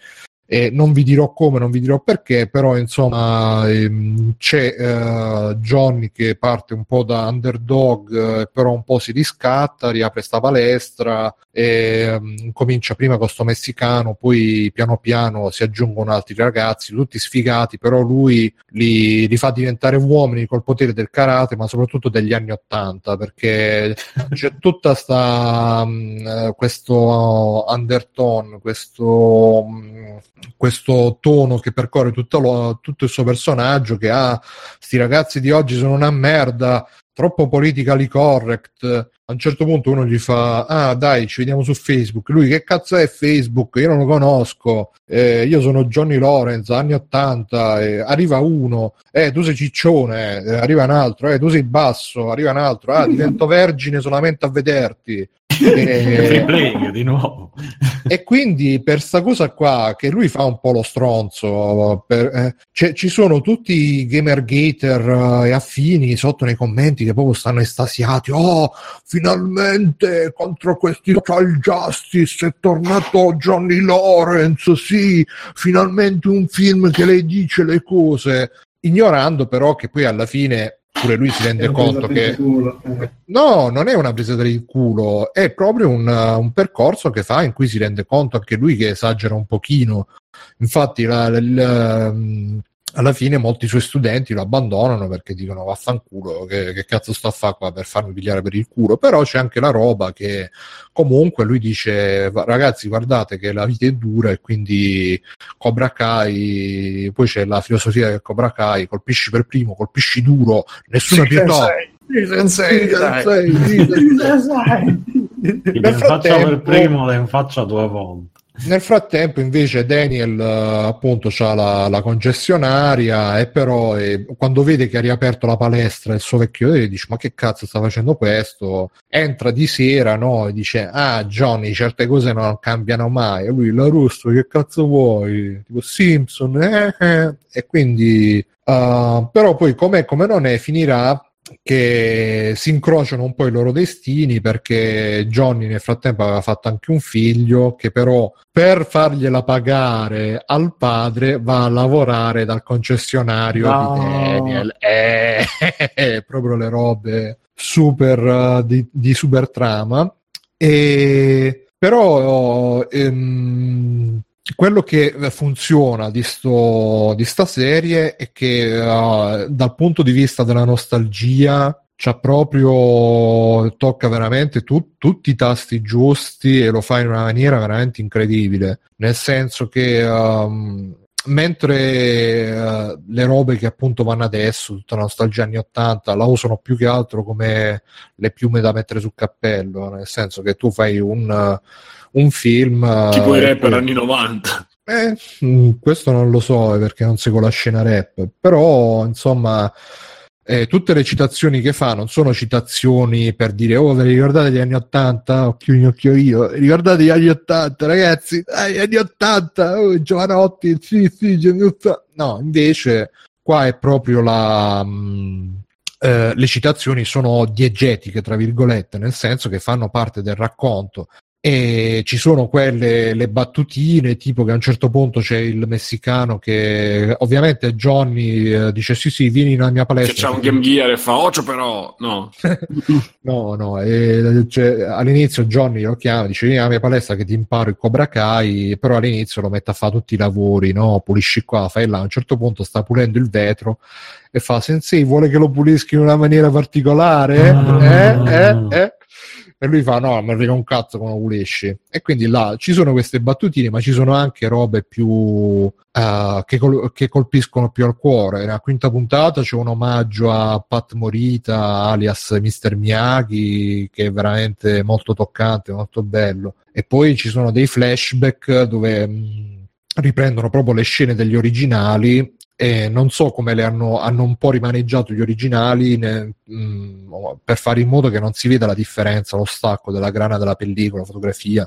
e non vi dirò come, non vi dirò perché, però insomma ehm, c'è eh, Johnny che parte un po' da underdog, eh, però un po' si riscatta, riapre sta palestra ehm, comincia prima con sto messicano, poi piano piano si aggiungono altri ragazzi, tutti sfigati, però lui li, li fa diventare uomini col potere del karate, ma soprattutto degli anni Ottanta, perché c'è tutta sta mh, eh, questo undertone, questo mh, questo tono che percorre tutto, lo- tutto il suo personaggio che ha sti ragazzi di oggi sono una merda troppo politically correct. A un certo punto uno gli fa: Ah, dai, ci vediamo su Facebook. Lui, che cazzo è Facebook? Io non lo conosco. Eh, io sono Johnny Lawrence, anni 80. eh, arriva uno, eh, tu sei ciccione. eh, arriva un altro, eh, tu sei basso. Arriva un altro, ah, divento vergine solamente a vederti. Free E, playing di nuovo. e quindi per sta cosa qua che lui fa un po' lo stronzo per- eh, c'è- ci sono tutti i gamergater eh, e affini sotto nei commenti che proprio stanno estasiati oh finalmente contro questi social justice è tornato Johnny Lawrence sì finalmente un film che lei dice le cose ignorando però che poi alla fine pure lui si rende conto che No, non è una presa del culo, è proprio un, un percorso che fa in cui si rende conto anche lui che esagera un pochino. Infatti, la- la- la- alla fine molti suoi studenti lo abbandonano perché dicono vaffanculo, che, che cazzo sto a fare qua per farmi pigliare per il culo. Però c'è anche la roba che comunque lui dice, "Va- ragazzi, guardate che la vita è dura e quindi Cobra Kai, poi c'è la filosofia del Cobra Kai, colpisci per primo, colpisci duro, nessuna pietà. Sì, sensei, sensei, sì, sensei. Ti Nel in faccia per primo, in faccia due volte. Nel frattempo, invece, Daniel eh, appunto ha la, la concessionaria e però eh, quando vede che ha riaperto la palestra il suo vecchio e dice: Ma che cazzo sta facendo questo? Entra di sera no? e dice: Ah, Johnny, certe cose non cambiano mai. E lui, la russo, che cazzo vuoi? Tipo Simpson, eh, eh. e quindi, uh, però poi come non è, finirà che si incrociano un po' i loro destini perché Johnny nel frattempo aveva fatto anche un figlio che però per fargliela pagare al padre va a lavorare dal concessionario No. di Daniel eh, proprio le robe super uh, di, di super trama e però ehm, quello che funziona di, sto, di sta serie è che uh, dal punto di vista della nostalgia c'ha proprio tocca veramente tu- tutti i tasti giusti e lo fa in una maniera veramente incredibile. Nel senso che um, mentre uh, le robe che appunto vanno adesso tutta la nostalgia anni 80 la usano più che altro come le piume da mettere sul cappello nel senso che tu fai un, uh, un film Tipo i rapper anni 90. eh, mm, questo non lo so eh, perché non seguo la scena rap, però insomma eh, tutte le citazioni che fa non sono citazioni per dire oh ve le ricordate gli anni 80? Occhio in occhio io, ricordate gli anni 80 ragazzi? Dai, anni 80, oh, Giovanotti, sì sì, 80. No, invece qua è proprio la... mh, eh, le citazioni sono diegetiche, tra virgolette, nel senso che fanno parte del racconto e ci sono quelle le battutine tipo che a un certo punto c'è il messicano che ovviamente Johnny eh, dice sì sì vieni nella mia palestra c'ha un Game Gear e fa Ocio però. No. no no e, cioè, all'inizio Johnny lo chiama dice vieni nella mia palestra che ti imparo il Cobra Kai però all'inizio lo mette a fare tutti i lavori no pulisci qua fai là a un certo punto sta pulendo il vetro e fa sensei vuole che lo pulisca in una maniera particolare eh eh eh e lui fa no mi frega un cazzo come lo pulisci e quindi là ci sono queste battutine ma ci sono anche robe più eh, che, col- che colpiscono più al cuore nella quinta puntata c'è un omaggio a Pat Morita alias Mr. Miyagi che è veramente molto toccante molto bello e poi ci sono dei flashback dove mh, riprendono proprio le scene degli originali e non so come le hanno, hanno un po' rimaneggiato gli originali ne- mh, per fare in modo che non si veda la differenza, lo stacco della grana della pellicola, fotografia.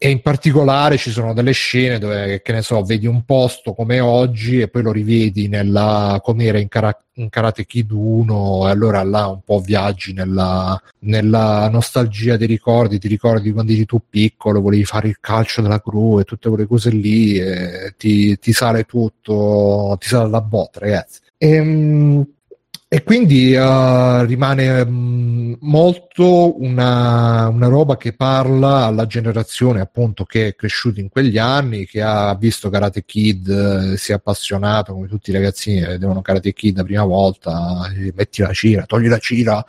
E in particolare ci sono delle scene dove, che ne so, vedi un posto come oggi e poi lo rivedi nella, come era in, Kara- in Karate Kid 1 e allora là un po' viaggi nella, nella nostalgia dei ricordi, ti ricordi quando eri tu piccolo, volevi fare il calcio della gru e tutte quelle cose lì e ti, ti sale tutto, ti sale la botta ragazzi. Ehm, e quindi uh, rimane um, molto una, una, roba che parla alla generazione appunto che è cresciuta in quegli anni, che ha visto Karate Kid, eh, si è appassionato come tutti i ragazzini vedevano Karate Kid la prima volta, eh, metti la cira, togli la cira.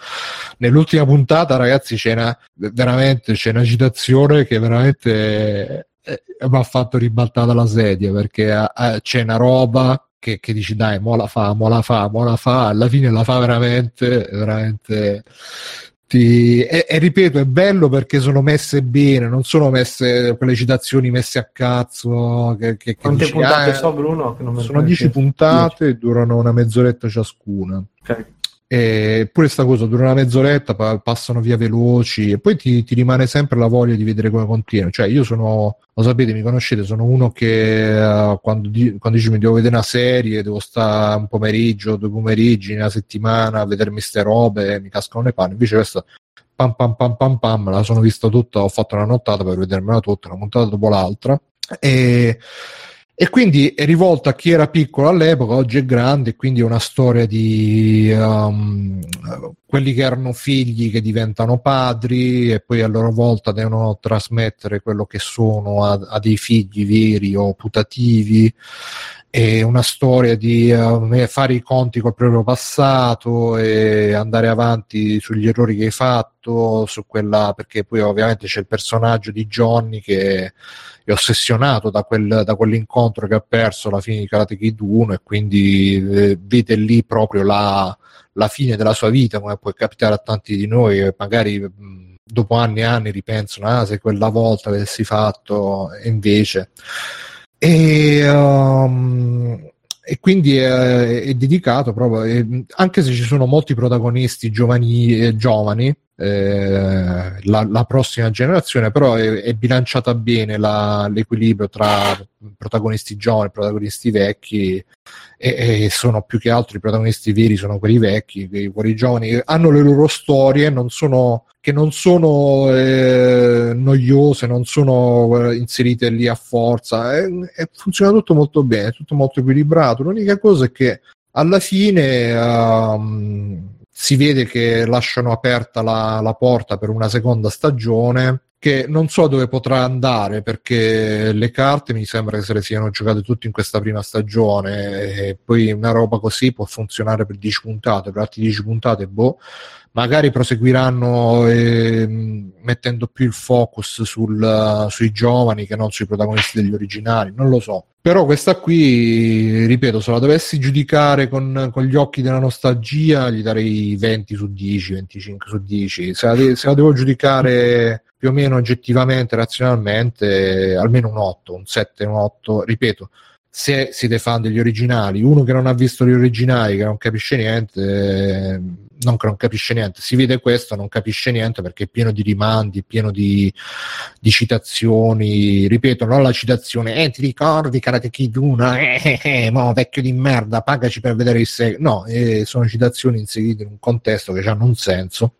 Nell'ultima puntata ragazzi c'è una, veramente c'è una citazione che veramente eh, mi ha fatto ribaltare la sedia perché eh, c'è una roba che, che dici dai, mo la fa, mo la fa, mo la fa, alla fine la fa veramente, veramente ti... E, e, ripeto, è bello perché sono messe bene, non sono messe quelle citazioni messe a cazzo. Che, che, Quante dici, puntate ah, so, Bruno? Sono 10 puntate e durano una mezz'oretta ciascuna. Eppure sta cosa dura una mezz'oretta, pa- passano via veloci e poi ti, ti, rimane sempre la voglia di vedere come continua. Cioè, io sono, lo sapete, mi conoscete, sono uno che uh, quando, di- quando dici mi devo vedere una serie, devo stare un pomeriggio, due pomeriggi, una settimana a vedermi ste robe, mi cascano le panne. Invece questa pam pam pam pam pam, la sono vista tutta, ho fatto una nottata per vedermela tutta, una puntata dopo l'altra. E e quindi è rivolta a chi era piccolo all'epoca, oggi è grande, quindi è una storia di um, quelli che erano figli che diventano padri e poi a loro volta devono trasmettere quello che sono a, a dei figli veri o putativi. È una storia di uh, fare i conti col proprio passato e andare avanti sugli errori che hai fatto, su quella, perché poi ovviamente c'è il personaggio di Johnny che è ossessionato da, quel, da quell'incontro che ha perso alla fine di Karate Kid 1 e quindi eh, vede lì proprio la, la, fine della sua vita, come può capitare a tanti di noi magari dopo anni e anni ripensano, ah se quella volta avessi fatto, e invece... E, um, e quindi è, è dedicato proprio, è, anche se ci sono molti protagonisti giovani, eh, giovani la, la, prossima generazione, però è, è bilanciata bene la, l'equilibrio tra protagonisti giovani e protagonisti vecchi e, e, sono più che altro i protagonisti veri sono quelli vecchi, quelli giovani hanno le loro storie non sono, che non sono eh, noiose, non sono eh, inserite lì a forza, è, è, funziona tutto molto bene, tutto molto equilibrato. L'unica cosa è che alla fine um, si vede che lasciano aperta la, la porta per una seconda stagione che non so dove potrà andare perché le carte mi sembra che se le siano giocate tutte in questa prima stagione e poi una roba così può funzionare per 10 puntate, per altre 10 puntate, boh, magari proseguiranno eh, mettendo più il focus sul, sui giovani che non sui protagonisti degli originali, non lo so. Però questa qui, ripeto, se la dovessi giudicare con, con, gli occhi della nostalgia, gli darei 20 su 10, 25 su 10. Se la, de- se la devo giudicare più o meno oggettivamente, razionalmente, almeno un 8, un 7, un 8. Ripeto, se siete fan degli originali, uno che non ha visto gli originali, che non capisce niente, non che non capisce niente, si vede questo, non capisce niente perché è pieno di rimandi, pieno di, di citazioni, ripeto, non la citazione, eh ti ricordi Karate Kid 1, eh, eh, eh, mo vecchio di merda, pagaci per vedere il seguito, no, eh, sono citazioni inserite in un contesto che hanno un senso,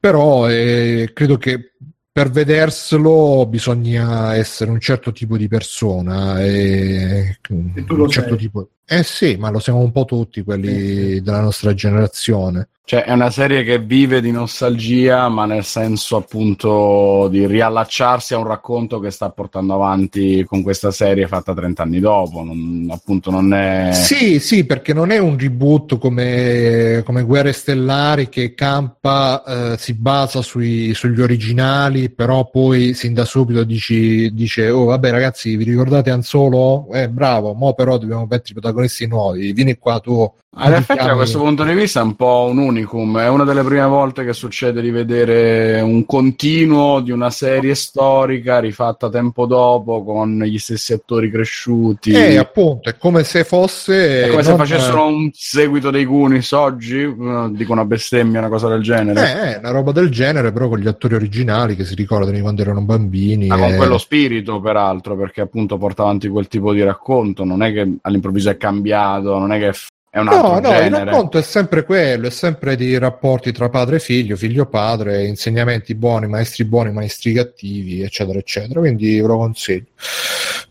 però eh, credo che per vederselo bisogna essere un certo tipo di persona e, e lo un certo tipo eh sì, ma lo siamo un po' tutti quelli sì. della nostra generazione. Cioè, è una serie che vive di nostalgia, ma nel senso appunto di riallacciarsi a un racconto che sta portando avanti con questa serie fatta 30 anni dopo. Non, appunto, non è. Sì, sì, perché non è un reboot come, come Guerre Stellari che campa, eh, si basa sui, sugli originali, però poi sin da subito dici, dice: Oh, vabbè, ragazzi, vi ricordate Anzolo? Eh, bravo, mo però dobbiamo mettere i protagonisti nuovi. Vieni qua tu in effetti, da questo punto di vista, è un po' un unicum. È una delle prime volte che succede di vedere un continuo di una serie storica rifatta tempo dopo con gli stessi attori cresciuti. Eh, appunto, è come se fosse. È come se facessero un seguito dei Goonies oggi. Dico una bestemmia, una cosa del genere. Eh, è una roba del genere, però con gli attori originali che si ricordano di quando erano bambini. Ma e... con quello spirito, peraltro, perché appunto porta avanti quel tipo di racconto. Non è che all'improvviso è cambiato, non è che è un altro no, no, genere. il racconto è sempre quello, è sempre di rapporti tra padre e figlio, figlio-padre, insegnamenti buoni, maestri buoni, maestri cattivi, eccetera, eccetera. Quindi ve lo consiglio.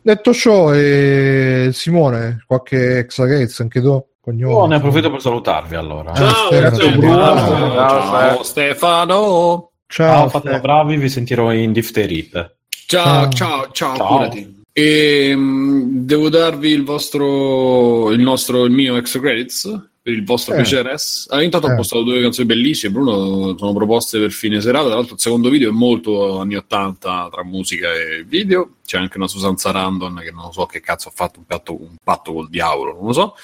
Detto ciò, eh, Simone, qualche exagates anche tu? Cognome, oh, ne approfitto per salutarvi allora. Ciao, Stefano, ciao, Stefano. ciao, Stefano. Ciao, Ciao, fatelo bravi, vi sentirò in difterite. Ciao, Ciao. ciao, ciao, Ciao. curati. E mh, devo darvi il vostro, il nostro, il mio extra credits per il vostro Eh. piacere. Ah, intanto ho Eh. postato due canzoni bellissime. Bruno sono proposte per fine serata. Tra l'altro, il secondo video è molto anni 80 tra musica e video. C'è anche una Susan Sarandon che non so che cazzo ha fatto un, patto, un patto col diavolo, non lo so.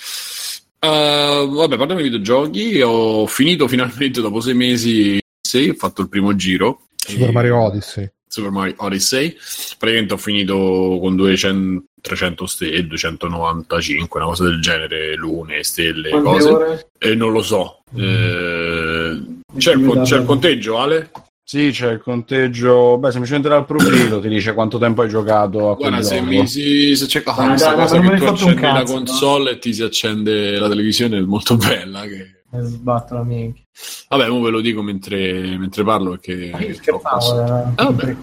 Uh, vabbè, parliamo di videogiochi. Ho finito finalmente dopo sei mesi. Sì, ho fatto il primo giro. Super E- Mario Odyssey. Super Mario Odyssey. Praticamente ho finito con 200, 300 stelle, 295, una cosa del genere, lune, stelle, Quante cose. ore? E non lo so. Eh, c'è, il, con- c'è il conteggio, Ale? Sì, c'è il conteggio. Beh, semplicemente dal profilo ti dice quanto tempo hai giocato a Guarda, se, mi si, se c'è ah, questa cosa che tu accendi la cazzo, console e ti si accende la televisione è molto bella. Che... Eh, Sbatto la minchia. Vabbè, ora ve lo dico mentre, mentre parlo perché... Scherzavo, era Ah, vabbè.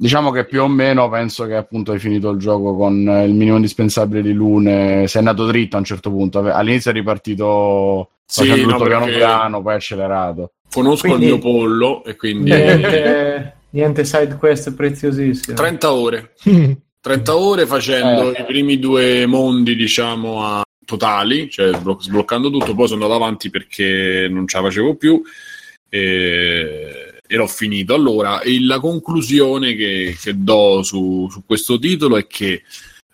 Diciamo che più o meno penso che appunto hai finito il gioco con eh, il minimo indispensabile di lune. Sei andato dritto a un certo punto. All'inizio è ripartito Sì, facendo no, tutto piano perché- piano, poi accelerato. Conosco Quindi- il mio pollo e quindi... Niente, niente side quest preziosissime. 30 ore. 30 ore facendo Eh. i primi due mondi, diciamo, a totali, cioè sblo- sbloccando tutto, poi sono andato avanti perché non ce la facevo più e, e l'ho finito. Allora, la conclusione che, che do su, su questo titolo è che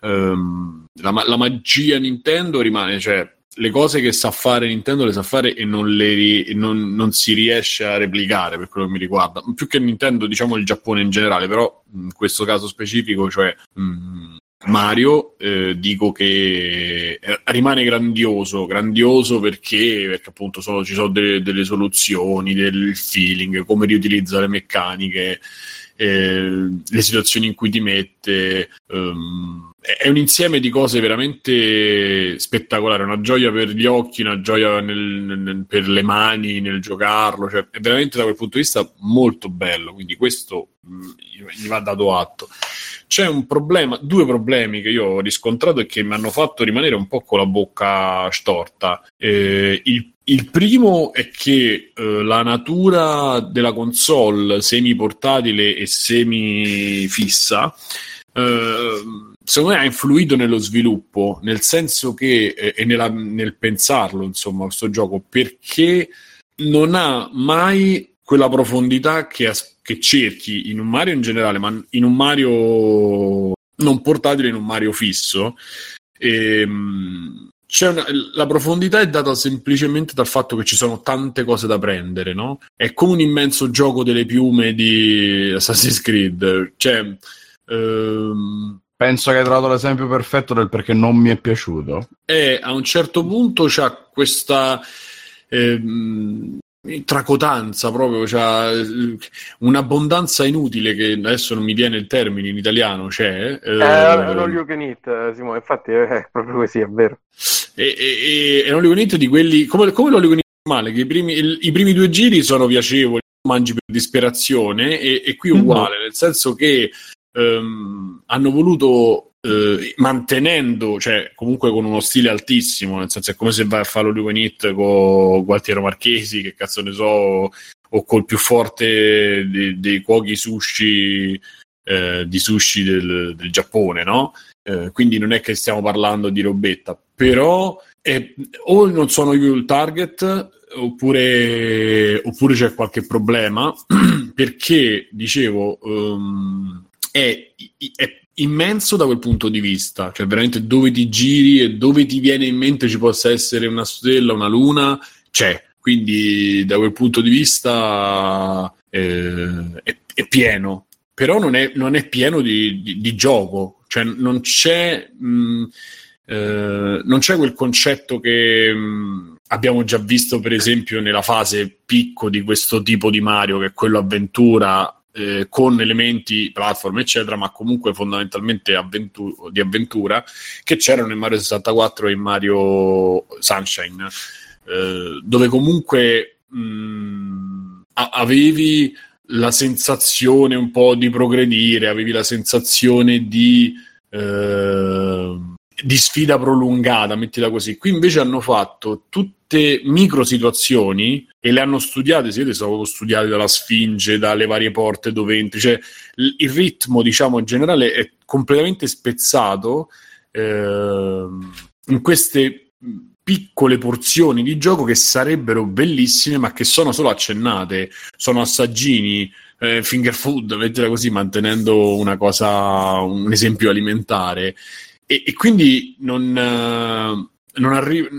ehm, la, la magia Nintendo rimane, cioè le cose che sa fare Nintendo le sa fare e non, le non- non si riesce a replicare per quello che mi riguarda. Più che Nintendo, diciamo il Giappone in generale, però in questo caso specifico, cioè mh, Mario, eh, dico che eh, rimane grandioso, grandioso perché, perché appunto sono- ci sono delle, delle soluzioni, del feeling, come riutilizza le meccaniche, eh, le situazioni in cui ti mette. ehm, è un insieme di cose veramente spettacolare, una gioia per gli occhi, una gioia nel- nel- per le mani nel giocarlo, cioè è veramente da quel punto di vista molto bello, quindi questo mh, gli- gli va dato atto. C'è un problema, due problemi che io ho riscontrato e che mi hanno fatto rimanere un po' con la bocca storta. Eh, il, il primo è che eh, la natura della console semi-portatile e semi-fissa eh, secondo me ha influito nello sviluppo, nel senso che, eh, e nella- nel pensarlo, insomma, questo gioco, perché non ha mai quella profondità che, che cerchi in un Mario in generale, ma in un Mario non portatile, in un Mario fisso. Ehm, c'è una- la profondità è data semplicemente dal fatto che ci sono tante cose da prendere, no? È come un immenso gioco delle piume di Assassin's Creed. Cioè, ehm, Penso che hai trovato l'esempio perfetto del perché non mi è piaciuto. e a un certo punto c'ha questa ehm, tracotanza proprio, c'ha eh, un'abbondanza inutile che adesso non mi viene il termine in italiano, c'è. eh, Eh, è un all you can eat, eh, Simone, infatti è, è proprio così, è vero. e, e, e è un oligonite di quelli come, come l'oligonite normale, che i primi, il- i primi due giri sono piacevoli, mangi per disperazione, e, e qui è uguale, nel senso che ehm, hanno voluto. eh, mantenendo, cioè comunque con uno stile altissimo, nel senso è come se vai a fare l'oligonite con Gualtiero Marchesi, che cazzo ne so, o col più forte dei, dei cuochi sushi eh, di sushi del, del Giappone, no? Eh, quindi non è che stiamo parlando di robetta, però è- o non sono io il target oppure, oppure c'è qualche problema perché dicevo ehm, è, è immenso da quel punto di vista, cioè veramente dove ti giri e dove ti viene in mente ci possa essere una stella, una luna, c'è. Quindi da quel punto di vista eh, è, è pieno, però non è, non è pieno di, di- di gioco, cioè non c'è, mh, eh, non c'è quel concetto che mh, abbiamo già visto per esempio nella fase picco di questo tipo di Mario, che è quello avventura eh, con elementi platform eccetera, ma comunque fondamentalmente avventu- di avventura che c'erano in Mario 64 e in Mario Sunshine, eh, dove comunque mh, a- avevi la sensazione un po' di progredire, avevi la sensazione di, eh, di sfida prolungata, mettila così. Qui invece hanno fatto tutte micro situazioni e le hanno studiate, si vede, sono studiate dalla Sfinge, dalle varie porte dove entri, cioè il ritmo, diciamo, in generale è completamente spezzato eh, in queste piccole porzioni di gioco che sarebbero bellissime ma che sono solo accennate, sono assaggini, eh, finger food, mettila così, mantenendo una cosa, un esempio alimentare. E, e quindi non, eh, non, arri-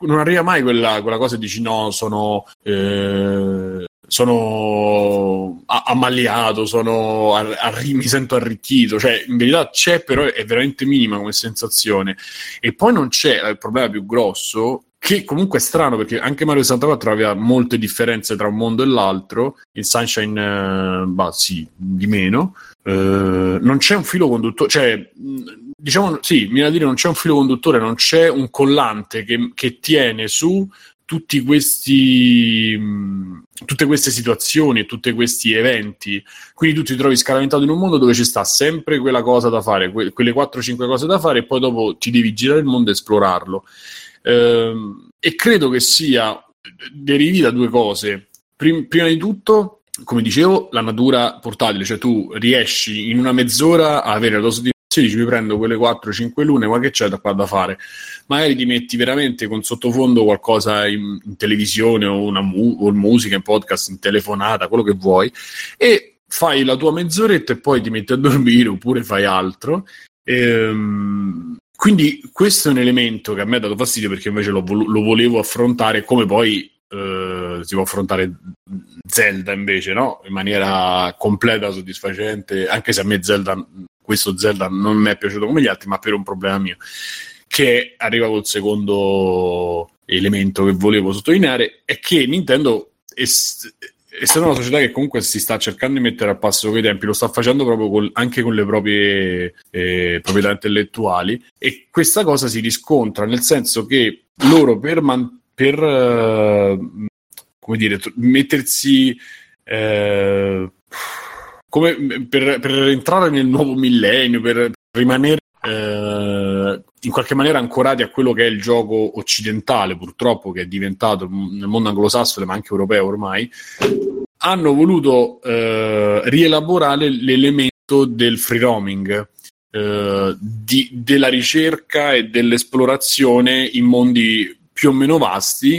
non, arriva mai quella, quella, cosa e dici no, sono, eh, sono ammaliato, sono arri- mi sento arricchito, cioè in verità c'è però è veramente minima come sensazione. E poi non c'è il problema più grosso che comunque è strano perché anche Mario 64 aveva molte differenze tra un mondo e l'altro, il Sunshine, eh, bah, sì, di meno. Eh, non c'è un filo conduttore, cioè, diciamo, sì, mi viene a dire non c'è un filo conduttore, non c'è un collante che, che tiene su tutti questi, tutte queste situazioni e tutti questi eventi. Quindi tu ti trovi scaraventato in un mondo dove ci sta sempre quella cosa da fare, que- quelle 4-5 cose da fare, e poi dopo ti devi girare il mondo e esplorarlo. Ehm, e credo che sia derivi da due cose. Prim- prima di tutto, come dicevo, la natura portatile, cioè tu riesci in una mezz'ora a avere la tua soddisfazione, dici mi prendo quelle 4-5 lune, ma che c'è da qua da fare? Magari ti metti veramente con sottofondo qualcosa in, in televisione o, una mu- o musica, in podcast, in telefonata, quello che vuoi, e fai la tua mezz'oretta e poi ti metti a dormire oppure fai altro. Ehm, quindi questo è un elemento che a me ha dato fastidio perché invece lo, lo volevo affrontare come poi eh, si può affrontare Zelda invece, no? In maniera completa, soddisfacente, anche se a me Zelda, questo Zelda non mi è piaciuto come gli altri, ma per un problema mio. Che arriva col secondo elemento che volevo sottolineare, è che Nintendo est- essendo una società che comunque si sta cercando di mettere a passo con i tempi, lo sta facendo proprio col, anche con le proprie eh, proprietà intellettuali e questa cosa si riscontra nel senso che loro per, man- per uh, come dire, mettersi eh, come per, per, entrare nel nuovo millennio, per rimanere eh, in qualche maniera ancorati a quello che è il gioco occidentale, purtroppo, che è diventato nel mondo anglosassone, ma anche europeo ormai, hanno voluto eh, rielaborare l'elemento del free roaming, eh, di, della ricerca e dell'esplorazione in mondi più o meno vasti,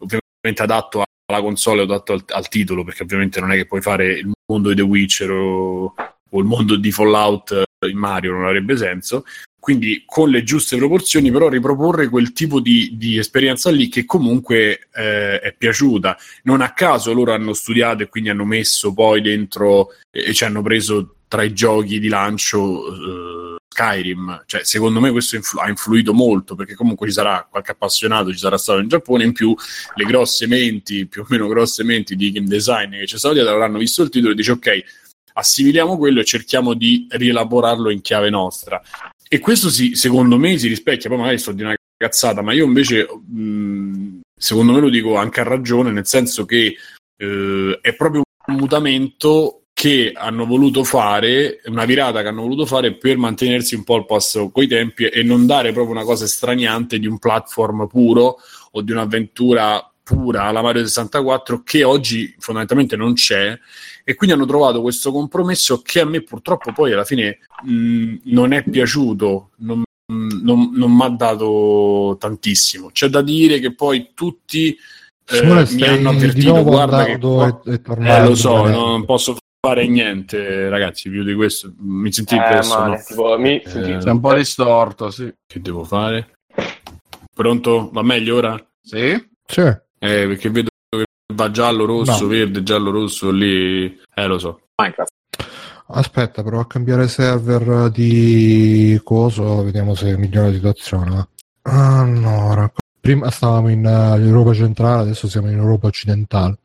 ovviamente adatto alla console adatto al, al titolo, perché ovviamente non è che puoi fare il mondo di The Witcher o, o il mondo di Fallout in Mario, non avrebbe senso, quindi con le giuste proporzioni, però riproporre quel tipo di, di esperienza lì che comunque eh, è piaciuta. Non a caso loro hanno studiato e quindi hanno messo poi dentro e, e ci hanno preso tra i giochi di lancio eh, Skyrim. Cioè, secondo me questo influ- ha influito molto perché comunque ci sarà qualche appassionato, ci sarà stato in Giappone, in più le grosse menti, più o meno grosse menti di game design che ci sono dietro avranno visto il titolo e dice ok, assimiliamo quello e cerchiamo di rielaborarlo in chiave nostra. E questo si, secondo me si rispecchia, poi magari sto di una cazzata, ma io invece mh, secondo me lo dico anche a ragione, nel senso che eh, è proprio un mutamento che hanno voluto fare, una virata che hanno voluto fare per mantenersi un po' al passo coi tempi e non dare proprio una cosa estraniante di un platform puro o di un'avventura pura alla Mario 64 che oggi fondamentalmente non c'è e quindi hanno trovato questo compromesso che a me purtroppo poi alla fine mh, non è piaciuto, non, non, non mi ha dato tantissimo. C'è da dire che poi tutti eh, mi hanno avvertito, guarda che qua... è, è eh, lo so, non posso fare niente, ragazzi, più di questo. Mi sentite eh, questo, no? tipo, mi... eh, Sei un po' distorto, sì. Che devo fare? Pronto? Va meglio ora? Sì. Sì. Eh, perché vedo va giallo, rosso, no. verde, giallo, rosso, lì... Eh, lo so. Minecraft. Aspetta, provo a cambiare server di coso, vediamo se migliora la situazione. Allora, prima stavamo in uh, Europa centrale, adesso siamo in Europa occidentale.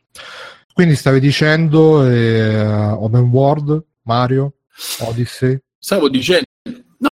Quindi stavi dicendo eh, Open World, Mario, Odyssey? Stavo dicendo... No,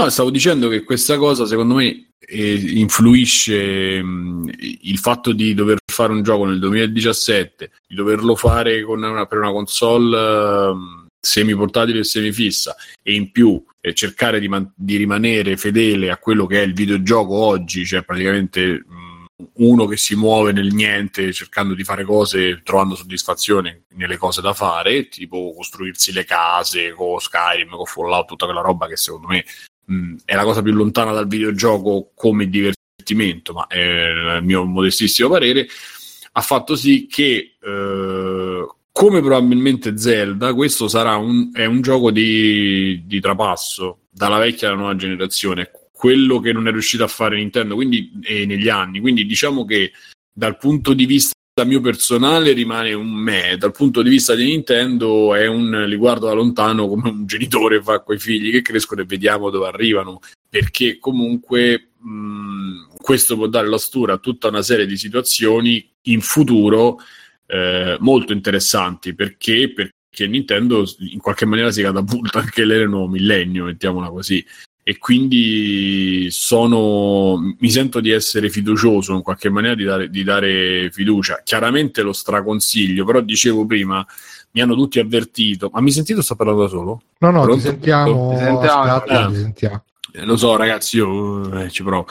no, stavo dicendo che questa cosa secondo me eh, influisce mh, il fatto di dover fare un gioco nel 2017, di doverlo fare una, per una console uh, semiportatile e semifissa e in più eh, cercare di, man- di rimanere fedele a quello che è il videogioco oggi, cioè praticamente mh, uno che si muove nel niente cercando di fare cose, trovando soddisfazione nelle cose da fare, tipo costruirsi le case con Skyrim, con Fallout, tutta quella roba che secondo me mh, è la cosa più lontana dal videogioco come divertimento, ma è il mio modestissimo parere, ha fatto sì che eh, come probabilmente Zelda, questo sarà un, è un gioco di, di trapasso dalla vecchia alla nuova generazione quello che non è riuscito a fare Nintendo quindi, eh, negli anni. Quindi diciamo che dal punto di vista mio personale rimane un me, dal punto di vista di Nintendo è un li guardo da lontano come un genitore fa con i figli che crescono e vediamo dove arrivano, perché comunque mh, questo può dare la stura a tutta una serie di situazioni in futuro eh, molto interessanti, perché? perché Nintendo in qualche maniera si catapulta anche nel millennio, mettiamola così e quindi sono, mi sento di essere fiducioso in qualche maniera di dare, di dare fiducia. Chiaramente lo straconsiglio, però dicevo prima, mi hanno tutti avvertito. Ma mi sentito sto parlando da solo? No, no, Pronto? ti sentiamo. Ti sentiamo, Aspetta, eh. ti sentiamo. Eh, lo so, ragazzi, io eh, ci provo.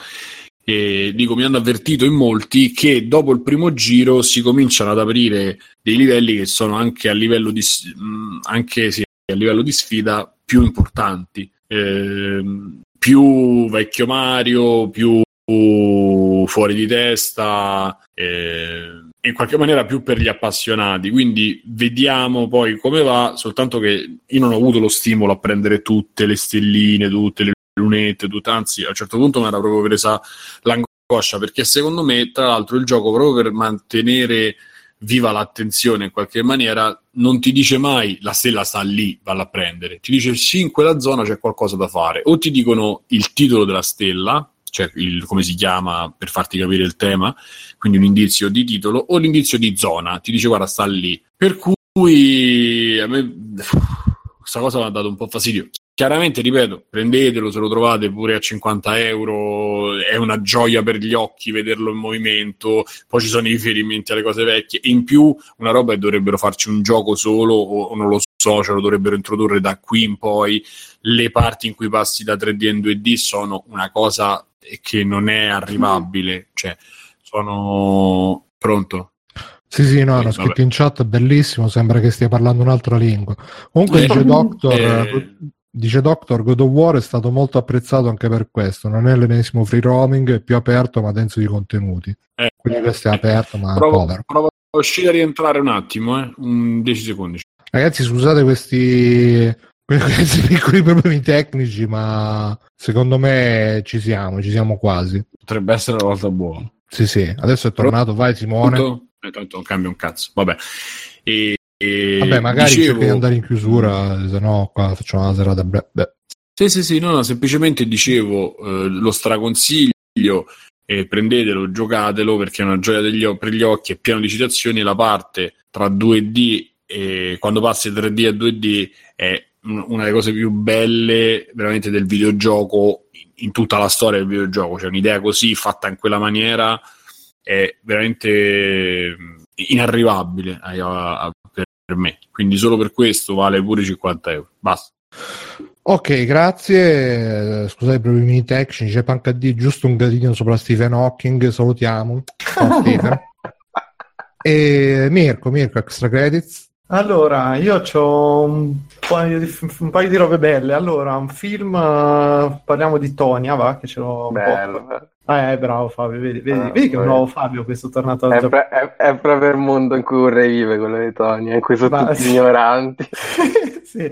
E dico, mi hanno avvertito in molti che dopo il primo giro si cominciano ad aprire dei livelli che sono anche a livello di, mh, anche, sì, a livello di sfida più importanti. Ehm, più vecchio Mario, più fuori di testa, eh, in qualche maniera più per gli appassionati. Quindi vediamo poi come va, soltanto che io non ho avuto lo stimolo a prendere tutte le stelline, tutte le lunette, tutte, anzi a un certo punto mi era proprio presa l'angoscia, perché secondo me, tra l'altro, il gioco proprio per mantenere viva l'attenzione in qualche maniera non ti dice mai la stella sta lì, valla a prendere, ti dice sì, in quella zona c'è qualcosa da fare, o ti dicono il titolo della stella, cioè il, come si chiama per farti capire il tema, quindi un indizio di titolo, o l'indizio di zona, ti dice guarda sta lì. Per cui a me questa cosa mi ha dato un po' fastidio. Chiaramente, ripeto, prendetelo se lo trovate pure a 50 euro, è una gioia per gli occhi vederlo in movimento, poi ci sono i riferimenti alle cose vecchie, in più una roba che dovrebbero farci un gioco solo, o, non lo so, ce lo dovrebbero introdurre da qui in poi, le parti in cui passi da 3D in 2D sono una cosa che non è arrivabile, cioè sono pronto. Sì, sì, no, hanno Vabbè. scritto in chat, bellissimo, sembra che stia parlando un'altra lingua. Comunque Eh, Doctor, eh, dice Doctor, God of War è stato molto apprezzato anche per questo, non è l'ennesimo free roaming, è più aperto ma denso di contenuti. Eh. Quindi questo è aperto ma provo, povero. provo a uscire a rientrare un attimo, eh, un 10 secondi. Ragazzi, scusate questi, questi piccoli problemi tecnici, ma secondo me ci siamo, ci siamo quasi. Potrebbe essere la volta buona. Sì, sì, adesso è tornato, vai Simone. Pronto? Eh, tanto non cambia un cazzo. Vabbè. E, e Vabbè, magari dicevo- cerca di andare in chiusura, se no qua facciamo una serata bre- beh. Sì, sì, sì, no, no, semplicemente dicevo, eh, lo straconsiglio, eh, prendetelo, giocatelo, perché è una gioia degli per gli occhi, è pieno di citazioni, la parte tra 2D e quando passi da 3D a 2D è un- una delle cose più belle veramente del videogioco in- tutta la storia del videogioco, cioè un'idea così fatta in quella maniera è veramente mm, inarrivabile a- a- a- per me, quindi solo per questo vale pure 50 euro, basta. Ok, grazie. Scusate i problemi tecnici. C'è PancaD giusto un gradino sopra Stephen Hawking. Salutiamo. Ciao, Stephen. E Mirko, Mirko, extra credits. Allora, io ho un paio, di, un paio di robe belle. Allora, un film, eh, parliamo di Tonia, va, che ce l'ho un Bello. po'. Ah, eh, bravo Fabio, vedi, vedi, Ah, vedi che è un nuovo Fabio questo tornato al È, gioco. pre- è- è proprio il mondo in cui vorrei vivere, quello di Tony, in cui sono Ma- tutti ignoranti. Sì.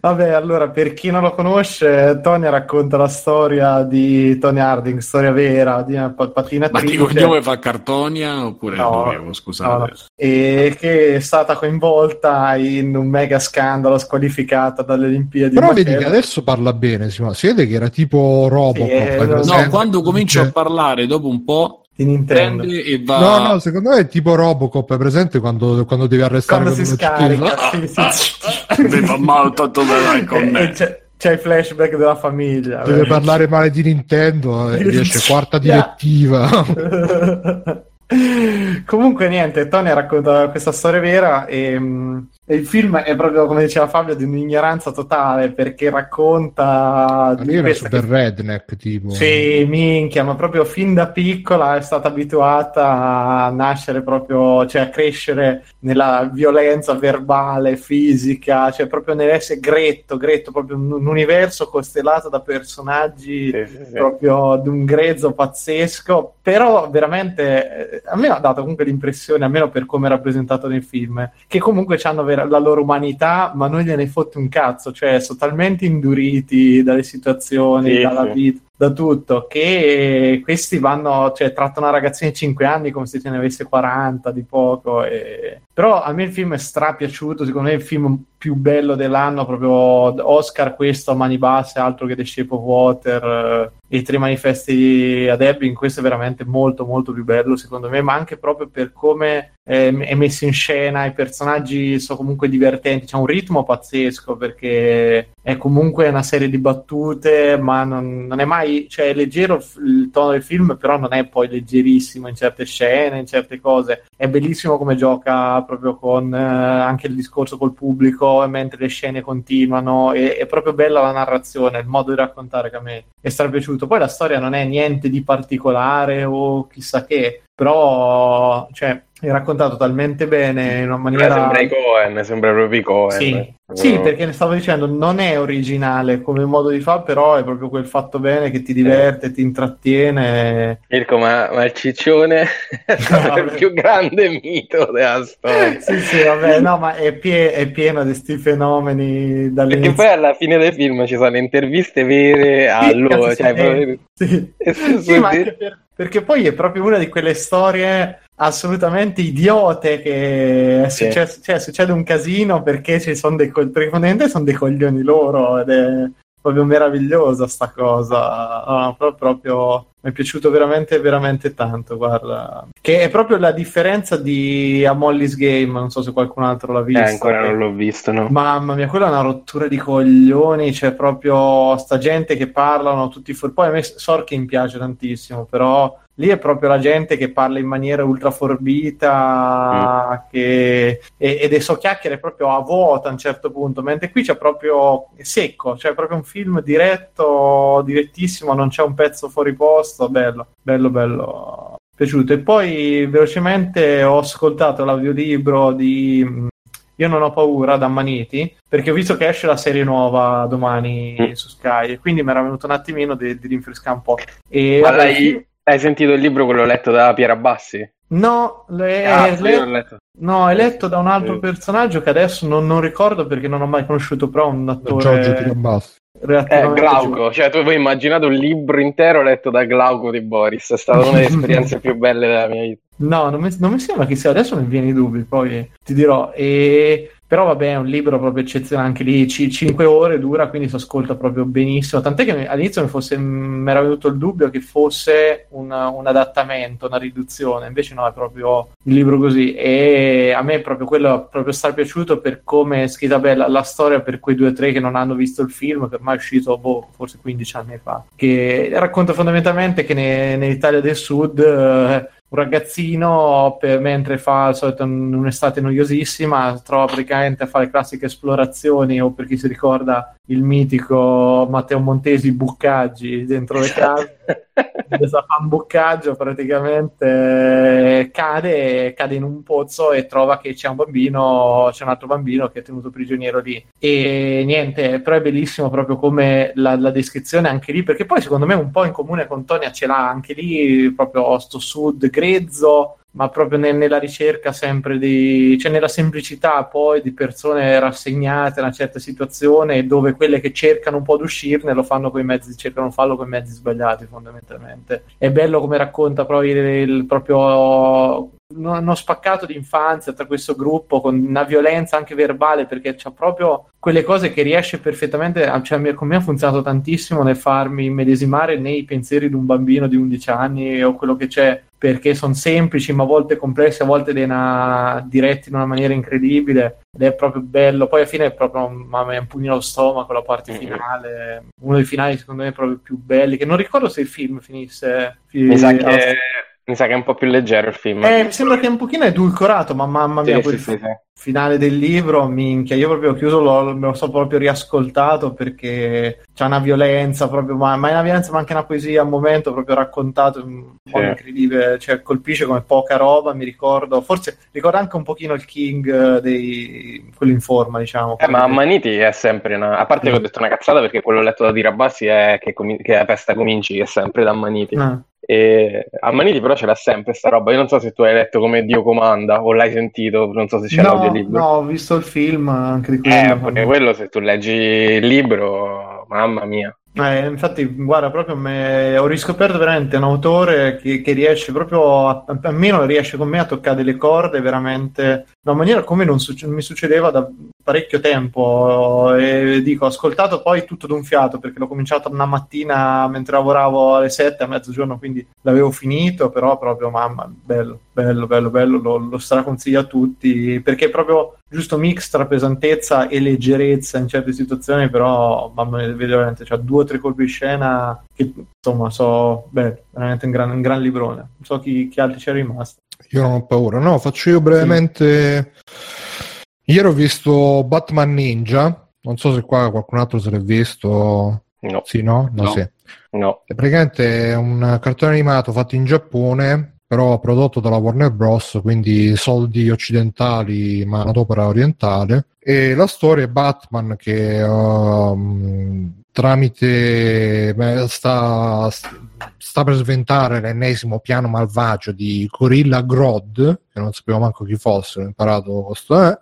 Vabbè, allora, per chi non lo conosce, Tonya racconta la storia di Tony Harding, storia vera, di una pa- Ma di pattinatrice. cognome fa Cartonia oppure No, dovevo, scusate. no, no. e che è stata coinvolta in un mega scandalo squalificata dalle Olimpiadi. Però Ma vedi che- adesso parla bene. Si vede che era tipo Robocop. Sì, eh, no, quando comincio a parlare dopo un po' di Nintendo. e va No, no, secondo me è tipo Robocop. È presente quando, quando devi arrestare Quando si scarica. sì, sì, sì. mi fa male tanto bene con me. e c'è, c'è il flashback della famiglia. Deve parlare male di Nintendo e riesce quarta direttiva. Comunque niente, Tony racconta questa storia vera e, il film è proprio, come diceva Fabio, di un'ignoranza totale perché racconta... Io ero super redneck, tipo. Sì, minchia, ma proprio fin da piccola è stata abituata a nascere proprio, cioè a crescere nella violenza verbale, fisica, cioè proprio nell'essere gretto, gretto, proprio un, un universo costellato da personaggi Sì, sì, sì. proprio di un grezzo pazzesco, però veramente eh, a me ha dato comunque l'impressione, almeno per come è rappresentato nel film, che comunque hanno la loro umanità, ma non gliene fotte un cazzo, cioè sono talmente induriti dalle situazioni, Sì, dalla vita, da tutto, che questi vanno, cioè trattano una ragazzina di 5 anni come se te ne avesse 40 di poco. E... Però a me il film è strapiaciuto, secondo me è il film più bello dell'anno, proprio Oscar questo a mani basse, altro che The Shape of Water eh, e i tre manifesti ad Ebbing, questo è veramente molto molto più bello secondo me, ma anche proprio per come è messo in scena, i personaggi sono comunque divertenti, c'è un ritmo pazzesco perché è comunque una serie di battute, ma non, non è mai, cioè è leggero il, tono del film, però non è poi leggerissimo in certe scene, in certe cose. È bellissimo come gioca proprio con eh, anche il discorso col pubblico, mentre le scene continuano, e, è proprio bella la narrazione, il modo di raccontare che a me è strapiaciuto. Poi la storia non è niente di particolare o chissà che, però cioè, è raccontato talmente bene in una maniera... sembra i Cohen, sembra proprio i Cohen. Sì. Sì, perché ne stavo dicendo, non è originale come modo di fare, però è proprio quel fatto bene che ti diverte, ti intrattiene. Mirko, ma, ma il ciccione è stato il più grande mito della storia. Sì, sì, vabbè, no, ma è, pie- è pieno di questi fenomeni Perché dall'inizio. poi alla fine del film ci sono interviste vere a Sì, loro, cioè, sì. proprio- Sì. Sì, su- ma anche per- perché poi è proprio una di quelle storie assolutamente idiote che è Sì. successo- cioè, succede un casino perché ci sono dei, co- sono dei coglioni loro ed è proprio meravigliosa sta cosa pro- proprio mi è piaciuto veramente veramente tanto guarda che è proprio la differenza di A Molly's Game non so se qualcun altro l'ha Eh, visto ancora non l'ho visto, no? Mamma mia, quella è una rottura di coglioni, c'è proprio sta gente che parlano tutti fuori. Poi a me Sorkin piace tantissimo, però lì è proprio la gente che parla in maniera ultra forbita che... e- ed è so chiacchiere proprio a vuota a un certo punto, mentre qui c'è proprio secco, c'è proprio un film diretto, direttissimo, non c'è un pezzo fuori posto, bello, bello, bello. Piaciuto. E poi velocemente ho ascoltato l'audiolibro di mh, Io non ho paura da Maniti perché ho visto che esce la serie nuova domani Mm. su Sky e quindi mi era venuto un attimino di, di rinfrescare un po'. E, Ma l'hai- hai sentito il libro quello letto da Piera Bassi? No, le- Ah, è io let- l'ho letto. no, è letto da un altro Sì. personaggio che adesso non, non ricordo perché non ho mai conosciuto, però un attore Giorgio Tirabassi. Eh, relativamente Glauco, cioè tu avevi immaginato un libro intero letto da Glauco di Boris, è stata una delle esperienze più belle della mia vita. No, non mi, non mi sembra che sia, adesso mi viene i dubbi, poi ti dirò. E... Però vabbè, è un libro proprio eccezionale, anche lì 5 ore dura, quindi si ascolta proprio benissimo. Tant'è che all'inizio mi, fosse, mi era venuto il dubbio che fosse un, un adattamento, una riduzione, invece no, è proprio il libro così. E a me proprio quello proprio star piaciuto per come è scritta bella la storia per quei due o tre che non hanno visto il film, che ormai è uscito boh, forse 15 anni fa, che racconta fondamentalmente che ne- nell'Italia del Sud... eh, un ragazzino per- mentre fa solito un- un'estate noiosissima trova praticamente a fare classiche esplorazioni o per chi si ricorda il mitico Matteo Montesi buccaggi dentro le case Esatto, fa un boccaggio praticamente cade, cade in un pozzo e trova che c'è un bambino c'è un altro bambino che è tenuto prigioniero lì. E niente però è bellissimo proprio come la, la descrizione anche lì perché poi secondo me un po' in comune con Tonia ce l'ha anche lì proprio sto sud grezzo ma proprio ne- nella ricerca sempre di, cioè nella semplicità poi di persone rassegnate a una certa situazione dove quelle che cercano un po' di uscirne lo fanno con i mezzi, cercano di farlo con i mezzi sbagliati fondamentalmente. È bello come racconta proprio, il, il- proprio uno spaccato di infanzia tra questo gruppo con una violenza anche verbale perché c'ha proprio quelle cose che riesce perfettamente, a- cioè, con me ha funzionato tantissimo nel farmi medesimare nei pensieri di un bambino di 11 anni o quello che c'è perché sono semplici ma a volte complessi, a volte una- diretti in una maniera incredibile ed è proprio bello. Poi alla fine è proprio mamma mia, un pugno allo stomaco la parte finale, uno dei finali secondo me proprio più belli, che non ricordo se il film finisse. fi- Mi sa che Mi sa che è un po' più leggero il film. Eh, mi sembra che è un pochino edulcorato, ma mamma mia, Sì, quel sì, finale del libro, minchia, io proprio ho chiuso, l'ho, me lo so proprio riascoltato perché c'è una violenza proprio, ma, ma è una violenza ma anche una poesia a momento proprio raccontato in un modo Sì. incredibile, cioè colpisce come poca roba, mi ricordo, forse ricorda anche un pochino il King eh, dei quello in forma, diciamo. Eh, ma Ammaniti è sempre una... A parte che ho detto una cazzata perché quello letto da Dirabassi è che, comi- che la pesta cominci, è sempre da Ammaniti. Ah. E Ammaniti però ce l'ha sempre sta roba. Io non so se tu hai letto come Dio comanda o l'hai sentito, non so se c'è No, l'audiolibro. no, ho visto il film anche di Eh, quello. perché quello se tu leggi il libro, mamma mia. Eh, infatti, guarda, proprio me... ho riscoperto veramente un autore che, che riesce proprio, a, almeno riesce con me a toccare delle corde veramente in una maniera come non succe- mi succedeva da parecchio tempo. E dico, ho ascoltato poi tutto d'un fiato perché l'ho cominciato una mattina mentre lavoravo alle 7 a mezzogiorno, quindi l'avevo finito, però proprio, mamma, bello, bello, bello, bello, lo, lo straconsiglio a tutti perché è proprio giusto mix tra pesantezza e leggerezza in certe situazioni, però mamma mia, veramente, c'ha due o tre colpi di scena che insomma so, beh, veramente un gran, un gran librone. Non so chi, chi altri c'è rimasto. Io non ho paura. No, faccio io brevemente. Ieri ho visto Batman Ninja. Non so se qua qualcun altro se l'è visto. No, Sì, no? No, No. sì. no. È praticamente è un cartone animato fatto in Giappone, però prodotto dalla Warner Bros., quindi soldi occidentali, ma manodopera orientale. E la storia è Batman che ehm, tramite sta, sta per sventare l'ennesimo piano malvagio di Gorilla Grodd, che non sapevo manco chi fosse, ho imparato questo è.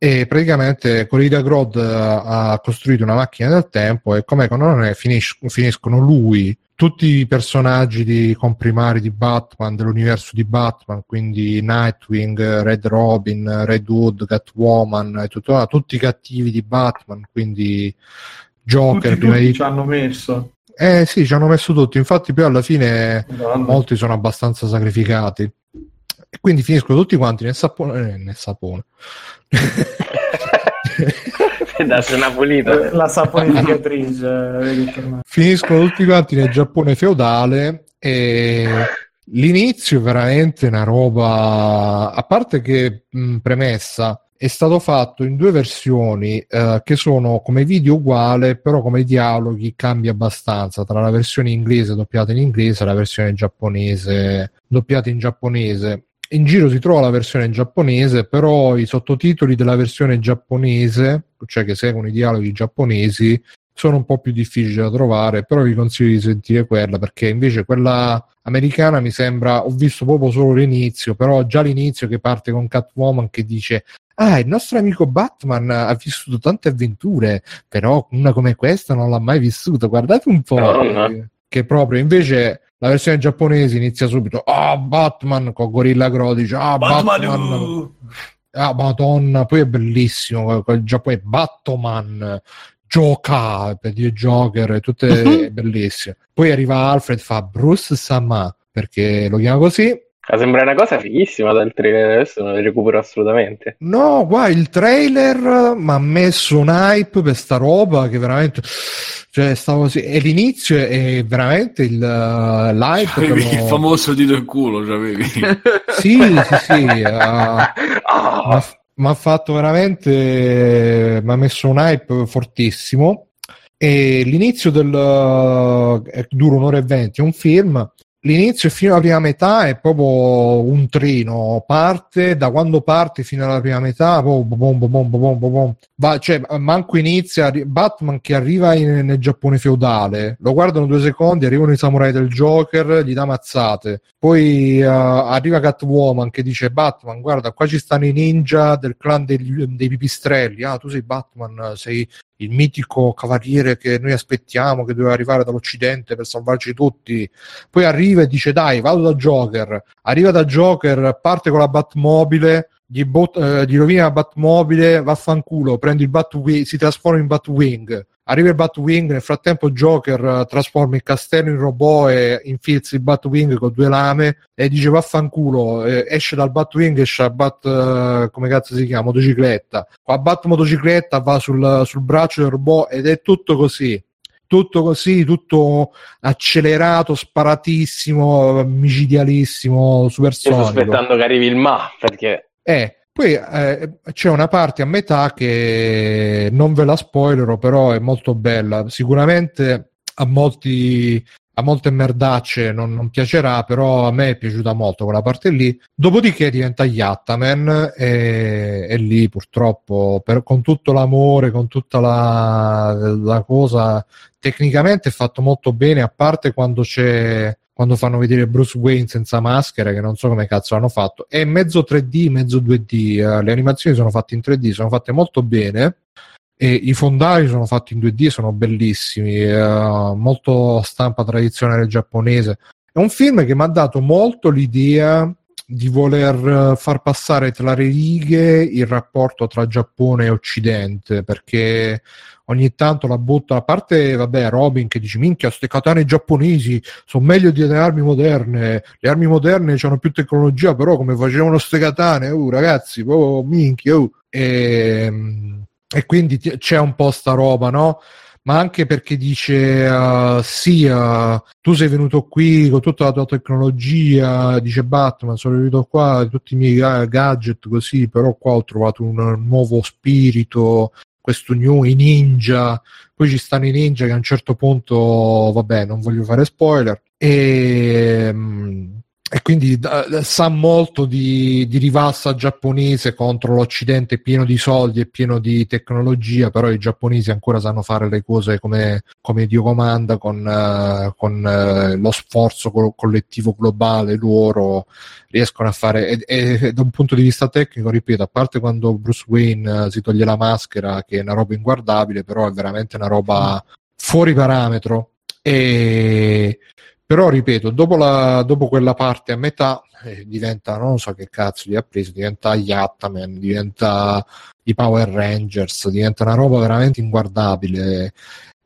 E praticamente Corrida Grodd eh, ha costruito una macchina del tempo e come non è, finis- finiscono lui, tutti i personaggi di comprimari di Batman, dell'universo di Batman, quindi Nightwing, Red Robin, Red Hood, Catwoman, tutto, tutti i cattivi di Batman, quindi Joker, Tutti, prima tutti di... ci hanno messo. Eh sì, ci hanno messo tutti, infatti poi alla fine Madonna. molti sono abbastanza sacrificati. E quindi finiscono tutti quanti nel sapone. eh, nel sapone. Darsi una pulita. La saponificatrice, eh, finiscono tutti quanti nel Giappone feudale e l'inizio è veramente una roba a parte che mh, premessa è stato fatto in due versioni eh, che sono come video uguale però come dialoghi cambia abbastanza tra la versione inglese doppiata in inglese e la versione giapponese doppiata in giapponese. In giro si trova la versione giapponese, però i sottotitoli della versione giapponese, cioè che seguono i dialoghi giapponesi, sono un po' più difficili da trovare, però vi consiglio di sentire quella perché invece quella americana mi sembra, ho visto proprio solo l'inizio, però già l'inizio che parte con Catwoman che dice Ah, il nostro amico Batman ha vissuto tante avventure, però una come questa non l'ha mai vissuta. Guardate un po'. Madonna. eh, Che proprio invece la versione giapponese inizia subito. Ah, Batman con Gorilla Grodd dice Ah, Batman. Ah, madonna, poi è bellissimo. quel giapponese Batman. Gioca per dire Joker, tutte è bellissime. Poi arriva Alfred, fa Bruce Sama perché lo chiama così. Sembra una cosa fighissima dal trailer, adesso non la recupero assolutamente. No, qua il trailer mi ha messo un hype per sta roba che veramente. Cioè, stavo sì- E l'inizio è veramente il uh, l'hype. per Avevi il lo- famoso dito e culo, c'avevi. Sì, sì, sì. uh, Ah, mi ha fatto veramente. Mi ha messo un hype fortissimo. E l'inizio del. eh, dura un'ora e venti, è un film. L'inizio fino alla prima metà è proprio un treno, parte da quando parte fino alla prima metà, poi bom, bom, bom, bom, bom, bom. Va, cioè, manco inizia Batman che arriva in- nel Giappone feudale, lo guardano due secondi, arrivano i samurai del Joker, gli dà mazzate, poi eh, arriva Catwoman che dice Batman, guarda, qua ci stanno i ninja del clan degli- dei pipistrelli, ah, tu sei Batman, sei il mitico cavaliere che noi aspettiamo, che doveva arrivare dall'Occidente per salvarci tutti. Poi arriva e dice: Dai, vado da Joker. Arriva da Joker, parte con la Batmobile. Gli, bot- eh, gli rovina la Batmobile, vaffanculo, prende il Batwing, si trasforma in Batwing. Arriva il Batwing, nel frattempo Joker eh, trasforma il castello in robot e infilza il Batwing con due lame e dice vaffanculo, eh, esce dal Batwing, esce a Bat, eh, come cazzo si chiama, motocicletta. Qua Bat motocicletta va sul, sul braccio del robot ed è tutto così. tutto così, tutto accelerato, sparatissimo, micidialissimo, Io sto supersonico. aspettando che arrivi il ma, perché Eh, poi eh, c'è una parte a metà che non ve la spoilerò, però è molto bella. Sicuramente a molti a molte merdacce non, non piacerà, però a me è piaciuta molto quella parte lì. Dopodiché diventa Yattaman e, e lì purtroppo per- con tutto l'amore, con tutta la, la cosa, tecnicamente è fatto molto bene, a parte quando c'è quando fanno vedere Bruce Wayne senza maschera, che non so come cazzo l'hanno fatto, è mezzo 3D, mezzo 2D. eh, le animazioni sono fatte in 3D, sono fatte molto bene. E I fondali sono fatti in 2D, sono bellissimi, eh, molto stampa tradizionale giapponese. È un film che mi ha dato molto l'idea di voler eh, far passare tra le righe il rapporto tra Giappone e Occidente, perché ogni tanto la butta, a parte, vabbè, Robin che dice, minchia, ste katane giapponesi sono meglio delle armi moderne, le armi moderne hanno più tecnologia, però come facevano ste katane, uh, ragazzi, oh, minchia, uh. E, e quindi c'è un po' sta roba, no? Ma anche perché dice, uh, sì, uh, tu sei venuto qui con tutta la tua tecnologia, dice Batman, sono venuto qua, tutti i miei ga- gadget così, però qua ho trovato un nuovo spirito, questo new, i ninja, poi ci stanno i ninja che a un certo punto, vabbè, non voglio fare spoiler, e, mm, e quindi da- sa molto di, di rivassa giapponese contro l'Occidente pieno di soldi e pieno di tecnologia, però i giapponesi ancora sanno fare le cose come, come Dio comanda, con, eh, con, eh, lo sforzo co- collettivo globale, loro riescono a fare, e, e da un punto di vista tecnico, ripeto, a parte quando Bruce Wayne eh, si toglie la maschera, che è una roba inguardabile, però è veramente una roba fuori parametro. E, però ripeto, dopo, la, dopo quella parte a metà eh, diventa, non so che cazzo gli ha preso, diventa Yattaman, diventa i Power Rangers, diventa una roba veramente inguardabile.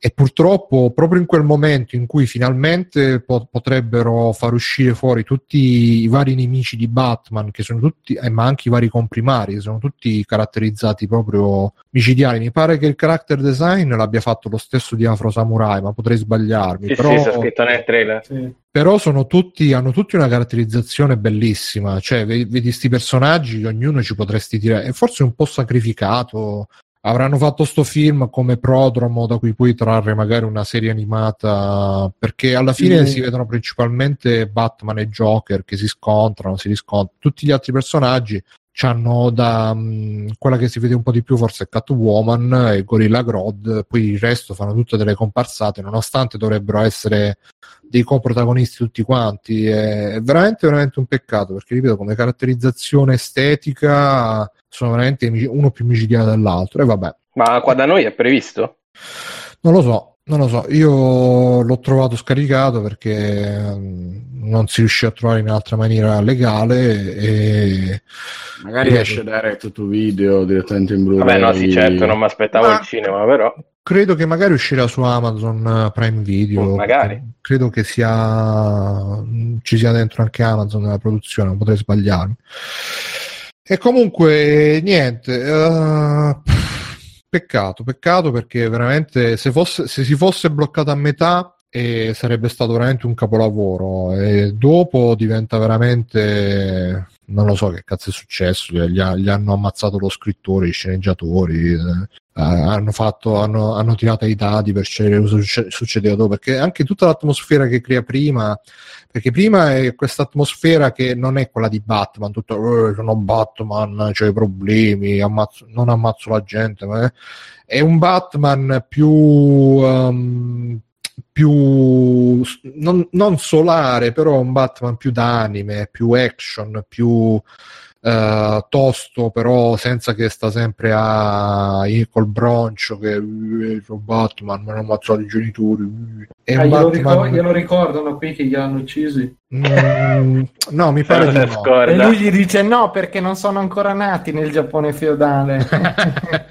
E purtroppo, proprio in quel momento in cui finalmente po- potrebbero far uscire fuori tutti i vari nemici di Batman, che sono tutti, eh, ma anche i vari comprimari, che sono tutti caratterizzati proprio micidiali. Mi pare che il character design l'abbia fatto lo stesso di Afro Samurai, ma potrei sbagliarmi. sì, però... sì, c'è scritto nel trailer. Sì. Però sono tutti, hanno tutti una caratterizzazione bellissima, cioè vedi questi personaggi, ognuno ci potresti dire, è forse un po' sacrificato, avranno fatto sto film come prodromo da cui puoi trarre magari una serie animata, perché alla fine Mm. si vedono principalmente Batman e Joker che si scontrano, si riscontrano, tutti gli altri personaggi hanno da mh, quella che si vede un po' di più forse Catwoman e Gorilla Grodd, poi il resto fanno tutte delle comparsate, nonostante dovrebbero essere dei coprotagonisti tutti quanti. È veramente, veramente un peccato perché, ripeto, come caratterizzazione estetica sono veramente uno più micidiale dell'altro. E vabbè, Ma qua da noi è previsto? non lo so. Non lo so, io l'ho trovato scaricato perché mm, non si riuscì a trovare in altra maniera legale e Magari Ripeto. esce direct to video direttamente in Blu-ray. Vabbè, no, sì, certo, non mi aspettavo Ma- il cinema, però. credo che magari uscirà su Amazon eh, Prime Video. Oh, magari. Credo che sia ci sia dentro anche Amazon nella produzione, non potrei sbagliarmi. E comunque niente, eh, peccato, peccato perché veramente se, fosse, se si fosse bloccato a metà eh, sarebbe stato veramente un capolavoro. E dopo diventa veramente non lo so che cazzo è successo, gli, gli hanno ammazzato lo scrittore, i sceneggiatori, eh, eh, hanno, fatto, hanno, hanno tirato i dadi per scegliere cosa succe- succedeva dopo, perché anche tutta l'atmosfera che crea prima, perché prima è questa atmosfera che non è quella di Batman, tutto "Eh, sono Batman, c'ho i problemi, ammazzo- non ammazzo la gente, ma è, è un Batman più... ehm, più non, non solare, però un Batman più d'anime, più action, più eh, tosto, però senza che sta sempre a col broncio che eh, sono Batman, mi hanno ammazzato i genitori. Ah, glielo, Batman. ricor- glielo ricordano qui che gli hanno uccisi. Mm, no, mi pare Se di no. E lui gli dice no perché non sono ancora nati nel Giappone feudale.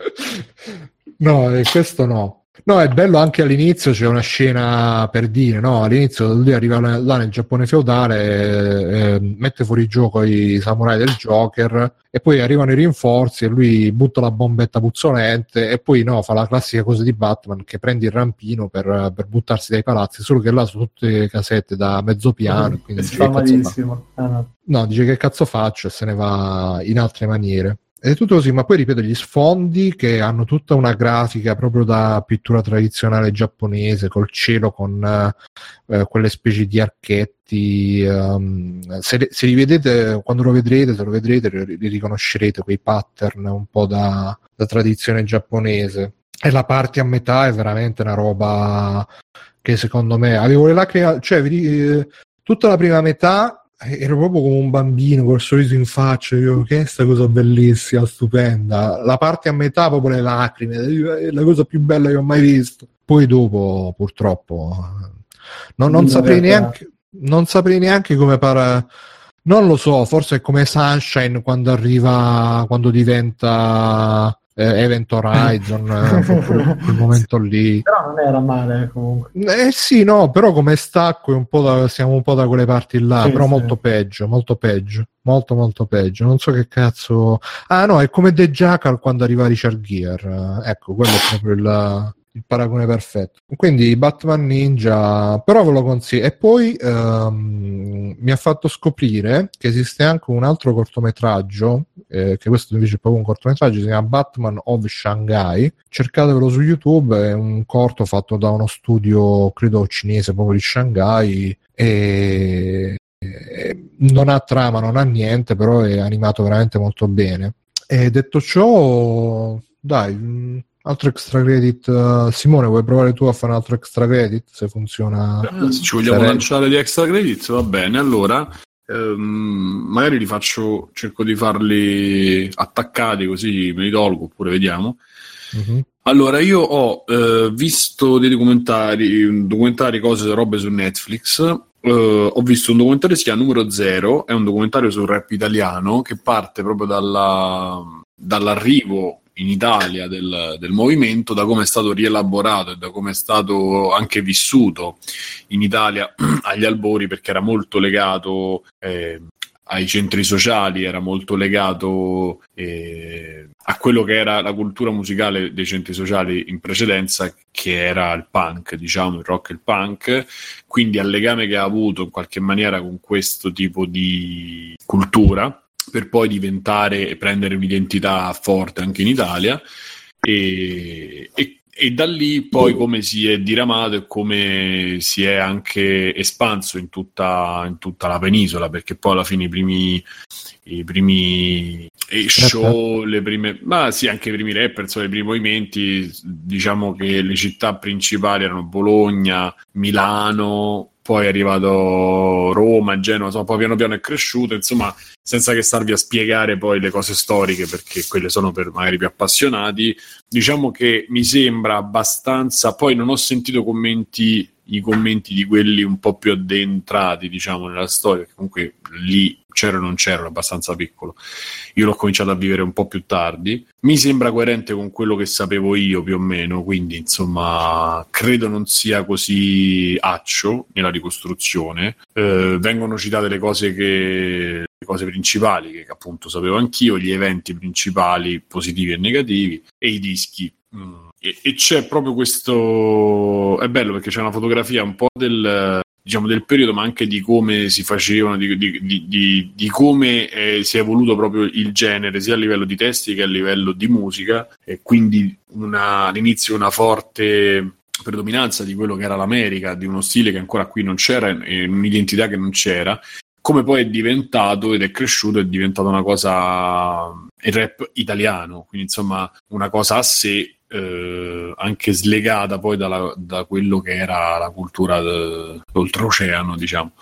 no, questo no. No, è bello anche all'inizio c'è una scena per dire, no? All'inizio lui arriva là nel Giappone feudale, eh, mette fuori gioco i samurai del Joker e poi arrivano i rinforzi e lui butta la bombetta puzzolente e poi no, fa la classica cosa di Batman che prende il rampino per, per buttarsi dai palazzi, solo che là sono tutte casette da mezzo piano. quindi si fa malissimo. Ah, no. no, dice che cazzo faccio e se ne va in altre maniere. È tutto così, ma poi ripeto, gli sfondi che hanno tutta una grafica proprio da pittura tradizionale giapponese, col cielo con eh, quelle specie di archetti. Um, se, se, li vedete, quando lo vedrete, se lo vedrete, li riconoscerete quei pattern un po' da, da tradizione giapponese. E la parte a metà è veramente una roba che secondo me avevo le lacrime, cioè eh, tutta la prima metà ero proprio come un bambino col sorriso in faccia. Io, che è questa cosa bellissima, stupenda. La parte a metà, proprio le lacrime, è la cosa più bella che ho mai visto. Poi dopo, purtroppo, non, non saprei neanche. Non saprei neanche come para. Non lo so, forse è come Sunshine quando arriva, quando diventa eh, Event Horizon, eh, quel momento lì. Però non era male comunque. Eh sì, no, però come stacco un da, siamo un po' da quelle parti là, sì, però sì. molto peggio, molto peggio, molto molto peggio. Non so che cazzo... Ah no, è come The Jackal quando arriva Richard Gere. Ecco, quello è proprio il il paragone perfetto. Quindi Batman Ninja, però ve lo consiglio. E poi um, mi ha fatto scoprire che esiste anche un altro cortometraggio, eh, che questo invece è proprio un cortometraggio, si chiama Batman of Shanghai. Cercatevelo su YouTube, è un corto fatto da uno studio, credo cinese, proprio di Shanghai. E non ha trama, non ha niente, però è animato veramente molto bene. E detto ciò, dai, Altro extra credit, uh, Simone, vuoi provare tu a fare un altro extra credit? Se funziona, eh, se ci vogliamo sarei. lanciare di extra credit, va bene. Allora, ehm, magari li faccio, cerco di farli attaccati così me li tolgo oppure vediamo. Mm-hmm. Allora, io ho eh, visto dei documentari, documentari, cose, robe su Netflix. Uh, ho visto un documentario che si chiama Numero Zero, è un documentario sul rap italiano che parte proprio dalla, dall'arrivo in Italia del, del, movimento, da come è stato rielaborato e da come è stato anche vissuto in Italia agli albori, perché era molto legato eh, ai centri sociali, era molto legato eh, a quello che era la cultura musicale dei centri sociali in precedenza, che era il punk, diciamo, il rock e il punk, quindi al legame che ha avuto in qualche maniera con questo tipo di cultura per poi diventare e prendere un'identità forte anche in Italia. E, e, e, da lì poi come si è diramato e come si è anche espanso in tutta, in tutta la penisola perché poi alla fine i primi, i primi show, le prime, ma sì, anche i primi rapper, insomma, i primi movimenti, diciamo che le città principali erano Bologna, Milano, poi è arrivato Roma, Genova, insomma, poi piano piano è cresciuto, insomma, senza che starvi a spiegare poi le cose storiche, perché quelle sono per magari più appassionati, diciamo che mi sembra abbastanza, poi non ho sentito commenti, i commenti di quelli un po' più addentrati, diciamo, nella storia, comunque lì c'ero o non c'ero, abbastanza piccolo. Io l'ho cominciato a vivere un po' più tardi. Mi sembra coerente con quello che sapevo io più o meno, quindi insomma credo non sia così accio nella ricostruzione. Eh, vengono citate le cose che le cose principali che appunto sapevo anch'io, gli eventi principali positivi e negativi e i dischi. Mm. E, e, c'è proprio questo. È bello perché c'è una fotografia un po' del, diciamo, del periodo, ma anche di come si facevano, di, di, di, di come eh, si è evoluto proprio il genere, sia a livello di testi che a livello di musica, e quindi una, all'inizio una forte predominanza di quello che era l'America, di uno stile che ancora qui non c'era, un'identità che non c'era, come poi è diventato ed è cresciuto, è diventato una cosa il rap italiano, quindi insomma una cosa a sé eh, anche slegata poi dalla, da quello che era la cultura d'oltreoceano, diciamo.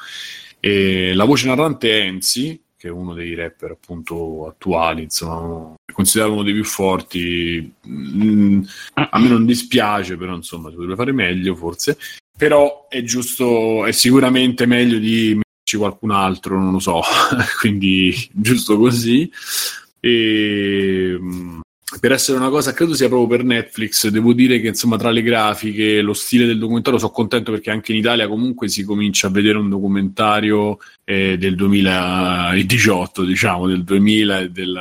E la voce narrante è Enzi, che è uno dei rapper appunto attuali, insomma, è considerato uno dei più forti. Mm, a me non dispiace, però insomma, si potrebbe fare meglio forse. Però è giusto, è sicuramente meglio di metterci qualcun altro, non lo so, quindi giusto così. E, mm, per essere una cosa, credo sia proprio per Netflix, devo dire che insomma tra le grafiche, lo stile del documentario, sono contento perché anche in Italia comunque si comincia a vedere un documentario eh, del 2018, diciamo, del 2000 e del,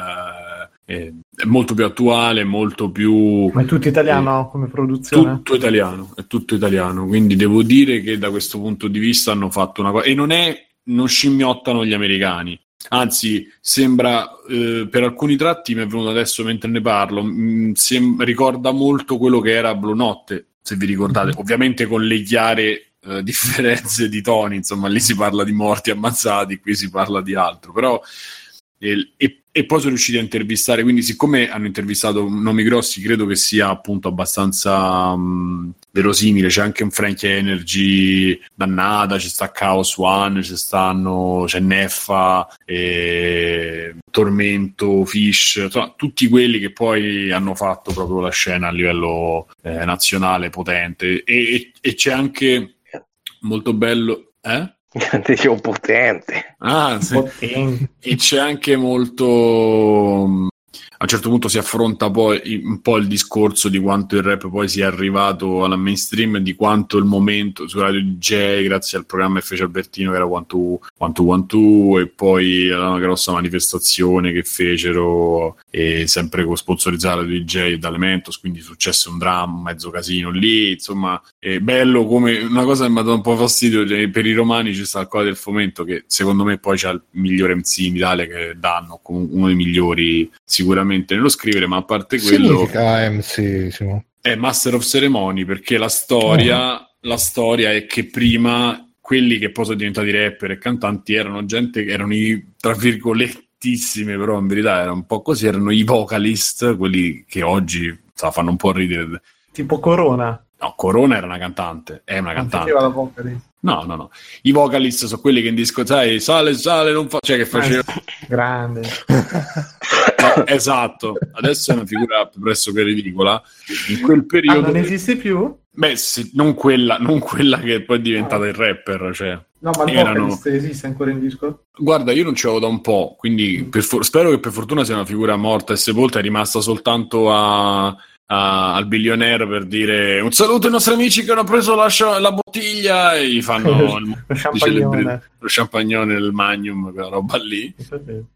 eh, è molto più attuale, molto più... Ma è tutto italiano eh, come produzione? Tutto italiano, è tutto italiano, quindi devo dire che da questo punto di vista hanno fatto una cosa... E non è, non scimmiottano gli americani, Anzi, sembra eh, per alcuni tratti mi è venuto adesso mentre ne parlo. mh, sem- ricorda molto quello che era Blue Notte, se vi ricordate, ovviamente con le chiare eh, differenze di toni. Insomma, lì si parla di morti ammazzati, qui si parla di altro, però. E, e- e poi sono riusciti a intervistare, quindi, siccome hanno intervistato nomi grossi, credo che sia appunto abbastanza mh, verosimile. C'è anche un Frankie Energy dannata, c'è sta Chaos One, c'è stanno, c'è Neffa, eh, Tormento, Fish, insomma, tutti quelli che poi hanno fatto proprio la scena a livello eh, nazionale potente. E, e- e c'è anche molto bello. Eh? Dicevo potente. Ah, sì. Potente. E c'è anche molto. mh, A un certo punto si affronta poi un po' il discorso di quanto il rap poi sia arrivato alla mainstream, di quanto il momento su Radio DJ, grazie al programma che fece Albertino, che era Quanto Quanto Quanto, e poi alla grossa manifestazione che fecero, e sempre con sponsorizzata Radio DJ da Elementos, quindi successe un dramma, mezzo casino lì. Insomma, è bello come una cosa che mi ha dato un po' fastidio. cioè, per i romani ci sta il Coda del Fomento, che secondo me poi c'ha il migliore MC in Italia che danno, uno dei migliori sicuramente nello scrivere, ma a parte quello Significa MC, Simo. è Master of Ceremony perché la storia, la storia è che prima quelli che poi sono diventati rapper e cantanti erano gente che erano i tra virgolettissime, però in verità era un po' così, erano i vocalist, quelli che oggi sa, fanno un po' ridere. Tipo Corona. No, Corona era una cantante, è una cantante. faceva. No, no, no. I vocalist sono quelli che in disco, sai, sale, sale, non fa... Cioè che facevano... Grande. No, esatto, adesso è una figura pressoché ridicola. In quel Ah, periodo... non esiste più? Beh, sì, non quella, non quella che poi è diventata il rapper, cioè. No, ma il Erano- vocalist esiste ancora in disco? Guarda, io non ci avevo da un po', quindi for- spero che per fortuna sia una figura morta e sepolta, è rimasta soltanto a- a- al billionaire per dire un saluto ai nostri amici che hanno preso la, scia- la bottiglia e gli fanno il, Lo champagnone. lo champagnone del Magnum, quella roba lì.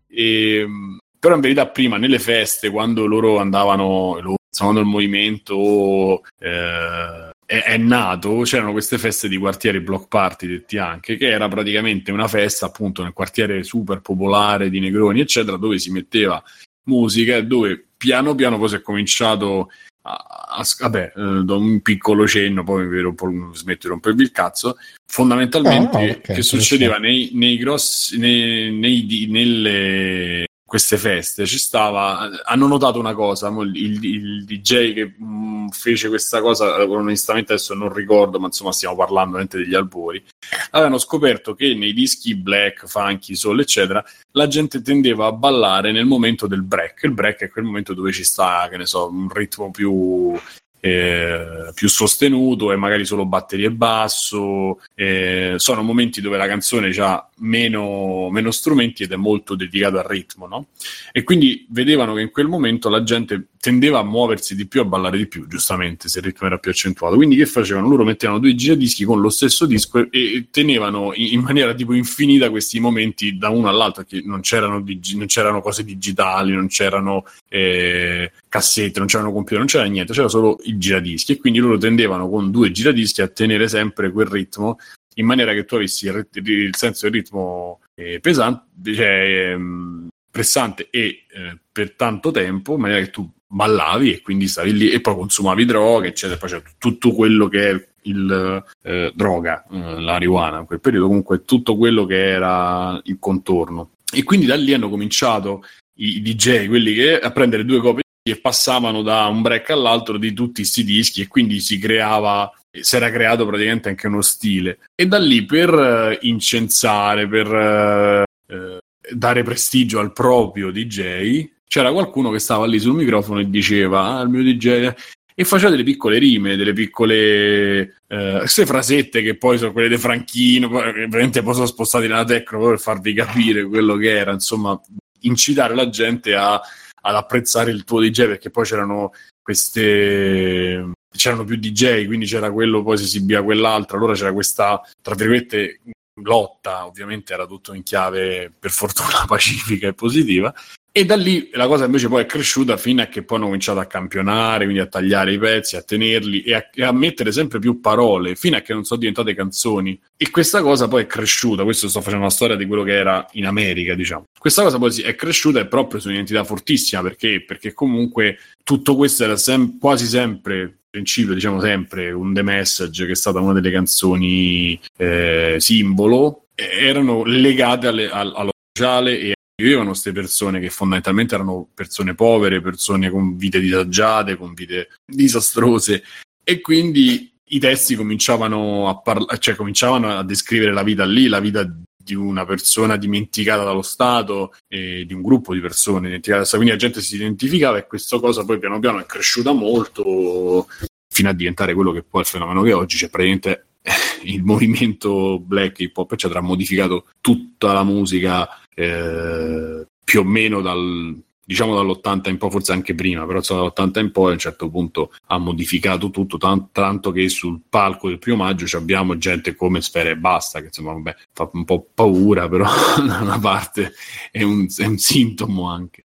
E, mh, però in verità prima nelle feste, quando loro andavano, loro, il movimento eh, è, è nato, c'erano queste feste di quartiere block party, detti anche, che era praticamente una festa appunto nel quartiere super popolare di Negroni, eccetera, dove si metteva musica e dove piano piano poi si è cominciato a, a- vabbè, eh, da un piccolo cenno, poi mi vedo un po', smetto di rompervi il cazzo, fondamentalmente Ah, ok, che succedeva nei, nei grossi nei, nei- nelle queste feste ci stava hanno notato una cosa il, il- DJ che mh, fece questa cosa onestamente adesso non ricordo ma insomma stiamo parlando degli albori avevano scoperto che nei dischi black, funky, soul eccetera la gente tendeva a ballare nel momento del break. Il break è quel momento dove ci sta che ne so un ritmo più eh, più sostenuto e magari solo batterie basso. eh, sono momenti dove la canzone ha meno, meno strumenti ed è molto dedicato al ritmo, no? E quindi vedevano che in quel momento la gente tendeva a muoversi di più, a ballare di più, giustamente, se il ritmo era più accentuato. Quindi che facevano? Loro mettevano due giradischi con lo stesso disco e, e tenevano in, in maniera tipo infinita questi momenti da uno all'altro, perché non c'erano, digi- non c'erano cose digitali, non c'erano eh, cassette, non c'erano computer, non c'era niente, c'era solo i giradischi e quindi loro tendevano con due giradischi a tenere sempre quel ritmo in maniera che tu avessi il, rit- il senso del ritmo eh, pesante, cioè ehm, pressante e eh, per tanto tempo, in maniera che tu ballavi e quindi stavi lì e poi consumavi droga, eccetera, poi c'è tutto quello che è il eh, droga, eh, la marijuana in quel periodo, comunque tutto quello che era il contorno. E quindi da lì hanno cominciato i DJ, quelli che a prendere due copie e passavano da un break all'altro di tutti questi dischi e quindi si creava si era creato praticamente anche uno stile. E da lì per eh, incensare per eh, eh, dare prestigio al proprio DJ c'era qualcuno che stava lì sul microfono e diceva ah, il mio DJ e faceva delle piccole rime, delle piccole eh, frasette che poi sono quelle di Franchino, che veramente poi sono spostati nella tecno per farvi capire quello che era, insomma, incitare la gente a, ad apprezzare il tuo DJ perché poi c'erano queste c'erano più DJ, quindi c'era quello, poi si esibiva quell'altro, allora c'era questa, tra virgolette, lotta, ovviamente era tutto in chiave per fortuna pacifica e positiva, e da lì la cosa invece poi è cresciuta fino a che poi hanno cominciato a campionare, quindi a tagliare i pezzi, a tenerli e a, e a, mettere sempre più parole, fino a che non sono diventate canzoni. E questa cosa poi è cresciuta, questo sto facendo una storia di quello che era in America, diciamo. Questa cosa poi è cresciuta e proprio su un'identità fortissima, perché? Perché comunque tutto questo era sem- quasi sempre principio, diciamo sempre, un The Message, che è stata una delle canzoni eh, simbolo, erano legate alle, al, allo sociale e vivevano queste persone che fondamentalmente erano persone povere, persone con vite disagiate, con vite disastrose. E quindi i testi cominciavano a, parla- cioè, cominciavano a descrivere la vita lì, la vita di una persona dimenticata dallo Stato e di un gruppo di persone dimenticate, quindi la gente si identificava e questa cosa poi piano piano è cresciuta molto fino a diventare quello che poi è il fenomeno che oggi, cioè praticamente il movimento black hip hop eccetera ha modificato tutta la musica eh, più o meno dal, diciamo dall'80 in poi, forse anche prima, però insomma, dall'80 in poi a un certo punto ha modificato tutto, tanto, tanto che sul palco del primo maggio abbiamo gente come Sfera e Basta, che insomma vabbè, fa un po' paura, però da una parte è un, è un sintomo anche.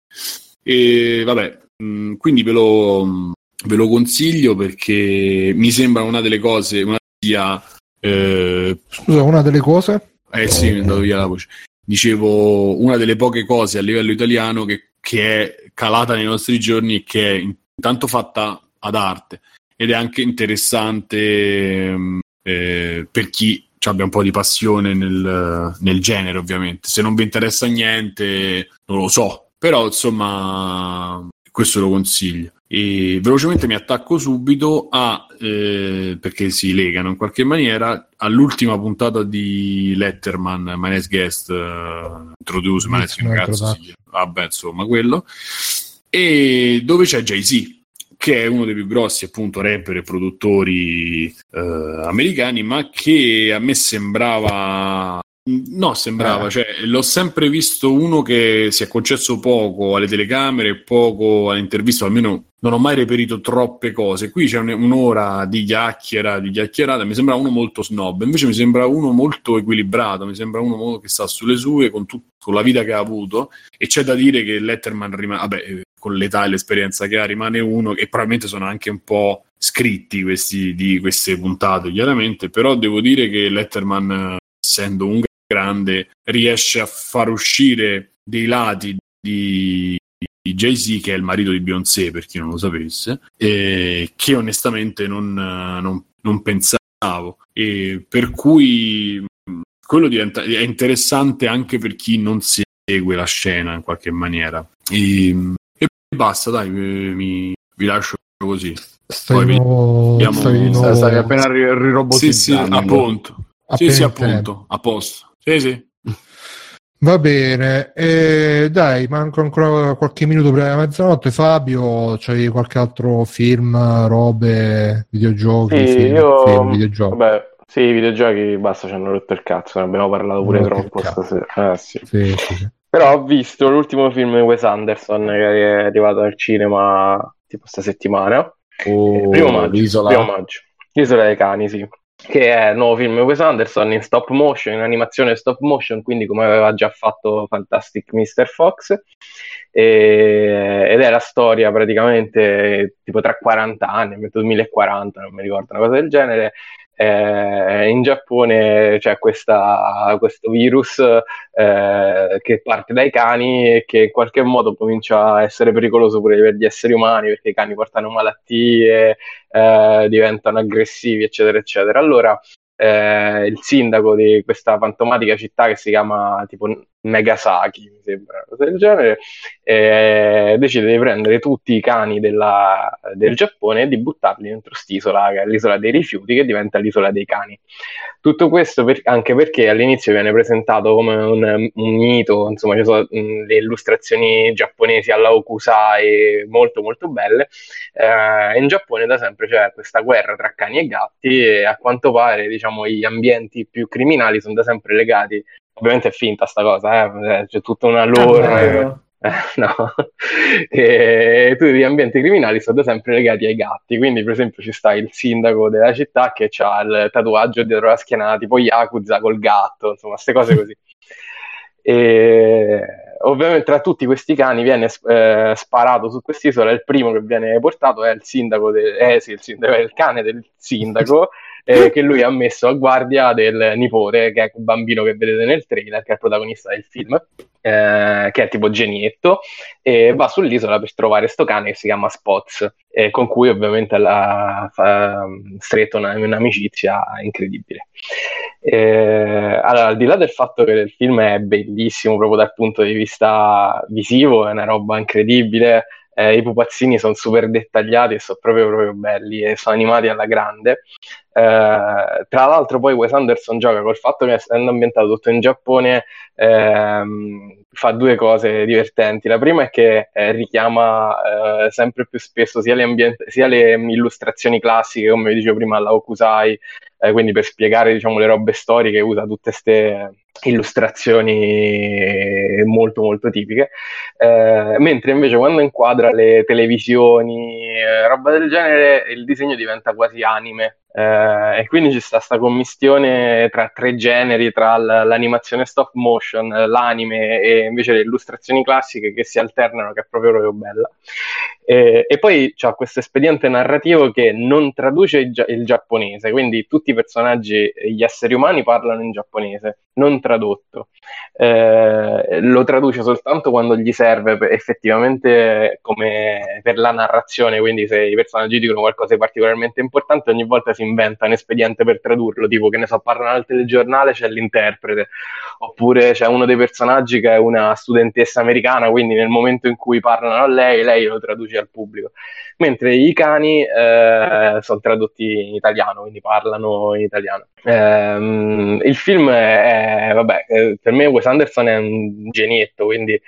E vabbè, mh, quindi ve lo, ve lo consiglio perché mi sembra una delle cose, una sia... Eh, Scusa, una delle cose? Eh sì, mi è andato via la voce dicevo, una delle poche cose a livello italiano che, che è calata nei nostri giorni e che è intanto fatta ad arte ed è anche interessante eh, per chi abbia un po' di passione nel, nel, genere, ovviamente. Se non vi interessa niente, non lo so, però insomma, questo lo consiglio. E velocemente mi attacco subito a, eh, perché si legano in qualche maniera, all'ultima puntata di Letterman, My Next Guest, uh, Introduce, My Next Ragazzo, sì, vabbè insomma quello, e dove c'è Jay-Z, che è uno dei più grossi appunto rapper e produttori eh, americani, ma che a me sembrava No, sembrava, eh. cioè, l'ho sempre visto uno che si è concesso poco alle telecamere, poco alle interviste, almeno non ho mai reperito troppe cose. Qui c'è un'ora di chiacchiera, di chiacchierata, mi sembra uno molto snob, invece mi sembra uno molto equilibrato, mi sembra uno che sta sulle sue con, tut- con la vita che ha avuto e c'è da dire che Letterman rimane, vabbè, con l'età e l'esperienza che ha, rimane uno e probabilmente sono anche un po' scritti questi, di queste puntate, chiaramente, però devo dire che Letterman, essendo un grande riesce a far uscire dei lati di, di Jay-Z, che è il marito di Beyoncé, per chi non lo sapesse, eh, che onestamente non, non, non pensavo. E per cui quello diventa, è interessante anche per chi non segue la scena in qualche maniera. E, e basta, dai, mi, vi lascio così. Stavino, vediamo... stavino... Stavi appena rirobotizzando. Sì, sì, appunto. Sì, sì, appunto, a posto. Sì, sì. Va bene, eh, dai, manco ancora qualche minuto prima della mezzanotte. Fabio, c'hai qualche altro film, robe, videogiochi? Sì, film, io, film, videogiochi. Vabbè, sì, i videogiochi basta, ci hanno rotto il cazzo, ne abbiamo parlato pure Rotto troppo stasera. Eh. Sì, sì, sì. Però ho visto l'ultimo film di Wes Anderson che è arrivato al cinema tipo sta settimana. Oh, primo maggio, l'isola. primo maggio. L'isola dei cani, sì. Che è il nuovo film di Wes Anderson in stop motion, in animazione stop motion, quindi come aveva già fatto Fantastic Mr. Fox. E- ed è la storia praticamente tipo tra 40 anni, metto 2040, non mi ricordo, una cosa del genere. Eh, in Giappone c'è questa- questo virus eh, che parte dai cani e che in qualche modo comincia a essere pericoloso pure per gli esseri umani perché i cani portano malattie, eh, diventano aggressivi, eccetera, eccetera. Allora, eh, il sindaco di questa fantomatica città che si chiama tipo Megasaki, mi sembra, una cosa del genere, eh, decide di prendere tutti i cani della- del Giappone e di buttarli dentro st'isola, che è l'isola dei rifiuti, che diventa l'isola dei cani. Tutto questo per- anche perché all'inizio viene presentato come un, un mito, insomma, ci sono mh, le illustrazioni giapponesi alla Okusai molto molto belle. Eh, in Giappone da sempre c'è questa guerra tra cani e gatti e a quanto pare, diciamo, gli ambienti più criminali sono da sempre legati Ovviamente è finta sta cosa, eh? c'è tutta una lore. Ah, vero. Eh, no, e tutti gli ambienti criminali sono sempre legati ai gatti. Quindi, per esempio, ci sta il sindaco della città che ha il tatuaggio dietro la schiena, tipo Yakuza col gatto, insomma, queste cose così. E ovviamente tra tutti questi cani viene eh, sparato su quest'isola. Il primo che viene portato è il sindaco, de- eh, sì, il, sindaco è il cane del sindaco. eh, che lui ha messo a guardia del nipote, che è il bambino che vedete nel trailer, che è il protagonista del film, eh, che è tipo genietto, e va sull'isola per trovare sto cane che si chiama Spots, eh, con cui ovviamente ha stretto una, un'amicizia incredibile. Eh, allora, al di là del fatto che il film è bellissimo proprio dal punto di vista visivo, è una roba incredibile, eh, i pupazzini sono super dettagliati e sono proprio, proprio belli e sono animati alla grande. Eh, tra l'altro, poi Wes Anderson gioca col fatto che essendo ambientato tutto in Giappone, ehm, fa due cose divertenti. La prima è che eh, richiama eh, sempre più spesso sia le, ambient- sia le illustrazioni classiche, come vi dicevo prima, alla Okusai, eh, quindi per spiegare diciamo, le robe storiche usa tutte queste illustrazioni molto molto tipiche. Eh, mentre invece quando inquadra le televisioni eh, roba del genere il disegno diventa quasi anime. Eh, e quindi ci sta questa commistione tra tre generi, tra l'animazione stop motion, l'anime e invece le illustrazioni classiche che si alternano, che è proprio, proprio bella. E, e poi c'è questo espediente narrativo che non traduce il, gia- il, giapponese, quindi tutti i personaggi, gli esseri umani parlano in giapponese, non tradotto. Eh, lo traduce soltanto quando gli serve effettivamente come per la narrazione, quindi se i personaggi dicono qualcosa di particolarmente importante, ogni volta si inventa un espediente per tradurlo, tipo che ne so, parlano al telegiornale, c'è l'interprete, oppure c'è uno dei personaggi che è una studentessa americana, quindi nel momento in cui parlano a lei, lei lo traduce al pubblico. Mentre i cani eh, sono tradotti in italiano, quindi parlano in italiano. Eh, il film è, vabbè, eh, per me Wes Anderson è un genietto, quindi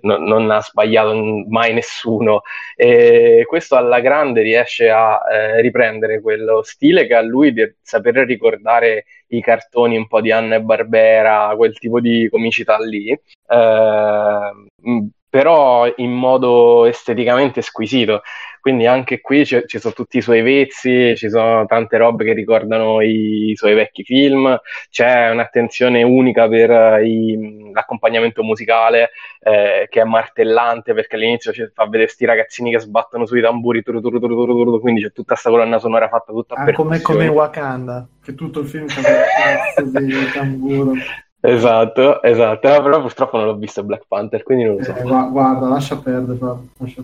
non, non, ha sbagliato mai nessuno. E questo alla grande riesce a eh, riprendere quello stile che ha lui di saper ricordare i cartoni un po' di Anna e Barbera, quel tipo di comicità lì, eh, però in modo esteticamente squisito. Quindi anche qui ci, ci sono tutti i suoi vezzi, ci sono tante robe che ricordano i, i suoi vecchi film, c'è un'attenzione unica per uh, i, l'accompagnamento musicale eh, che è martellante perché all'inizio ci fa vedere questi ragazzini che sbattono sui tamburi, turu, turu, turu, quindi c'è tutta questa colonna sonora fatta tutta ah, come, come Wakanda, che tutto il film fa di tamburo. Esatto, esatto, no, però purtroppo non l'ho visto Black Panther, quindi non lo so. Eh, guarda, lascia perdere. Lascia...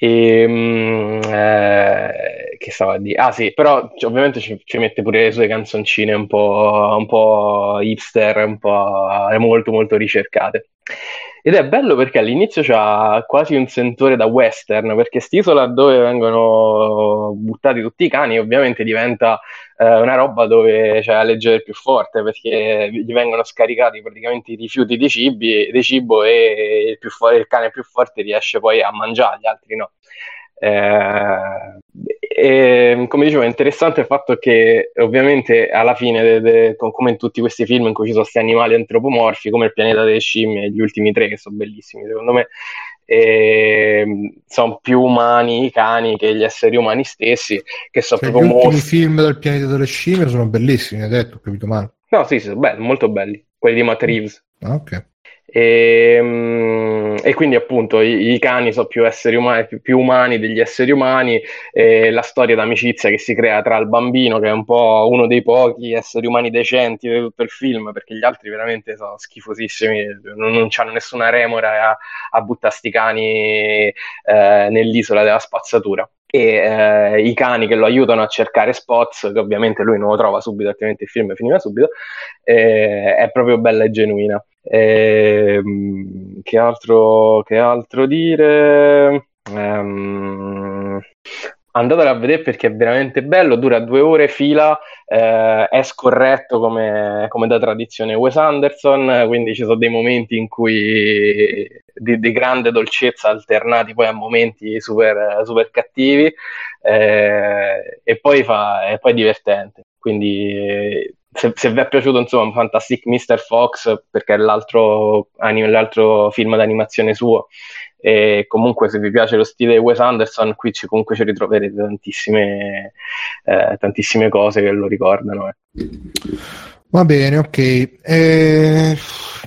E, um, eh, che stava a dire? Ah sì, però cioè, ovviamente ci, ci, mette pure le sue canzoncine un po', un po' hipster, un po' molto molto ricercate. Ed è bello perché all'inizio c'ha quasi un sentore da western, perché st'isola dove vengono buttati tutti i cani ovviamente diventa eh, una roba dove c'è la legge del più forte, perché gli vengono scaricati praticamente i rifiuti dei, cibi, dei cibo e il, fo- il cane più forte riesce poi a mangiare, gli altri no. Eh, e, come dicevo, è interessante il fatto che ovviamente alla fine, de, de, come in tutti questi film in cui ci sono questi animali antropomorfi, come il pianeta delle scimmie, gli ultimi tre che sono bellissimi secondo me, sono più umani i cani che gli esseri umani stessi, che sono cioè, proprio gli ultimi film del pianeta delle scimmie sono bellissimi, hai detto, ho capito male. No, sì, sono belli, molto belli, quelli di Matt Reeves. Ah, ok. E, ehm, e, quindi appunto i, i, cani sono più esseri umani, più, più umani degli esseri umani, e la storia d'amicizia che si crea tra il bambino, che è un po' uno dei pochi esseri umani decenti di tutto il film, perché gli altri veramente sono schifosissimi, non, non hanno nessuna remora a, a buttare sti cani eh, nell'isola della spazzatura e eh, i cani che lo aiutano a cercare spots, che ovviamente lui non lo trova subito, altrimenti il film finiva subito, eh, è proprio bella e genuina. Eh, che, altro, che altro dire? Um, andatelo a vedere perché è veramente bello, dura due ore fila, eh, è scorretto come, come, da tradizione Wes Anderson, quindi ci sono dei momenti in cui di, di grande dolcezza alternati poi a momenti super, super cattivi eh, e poi fa, è poi divertente. Quindi se, se vi è piaciuto insomma Fantastic Mr. Fox perché è l'altro, l'altro film d'animazione suo e comunque se vi piace lo stile Wes Anderson qui ci, comunque ci ritroverete tantissime, eh, tantissime cose che lo ricordano. eh. Va bene, ok. E...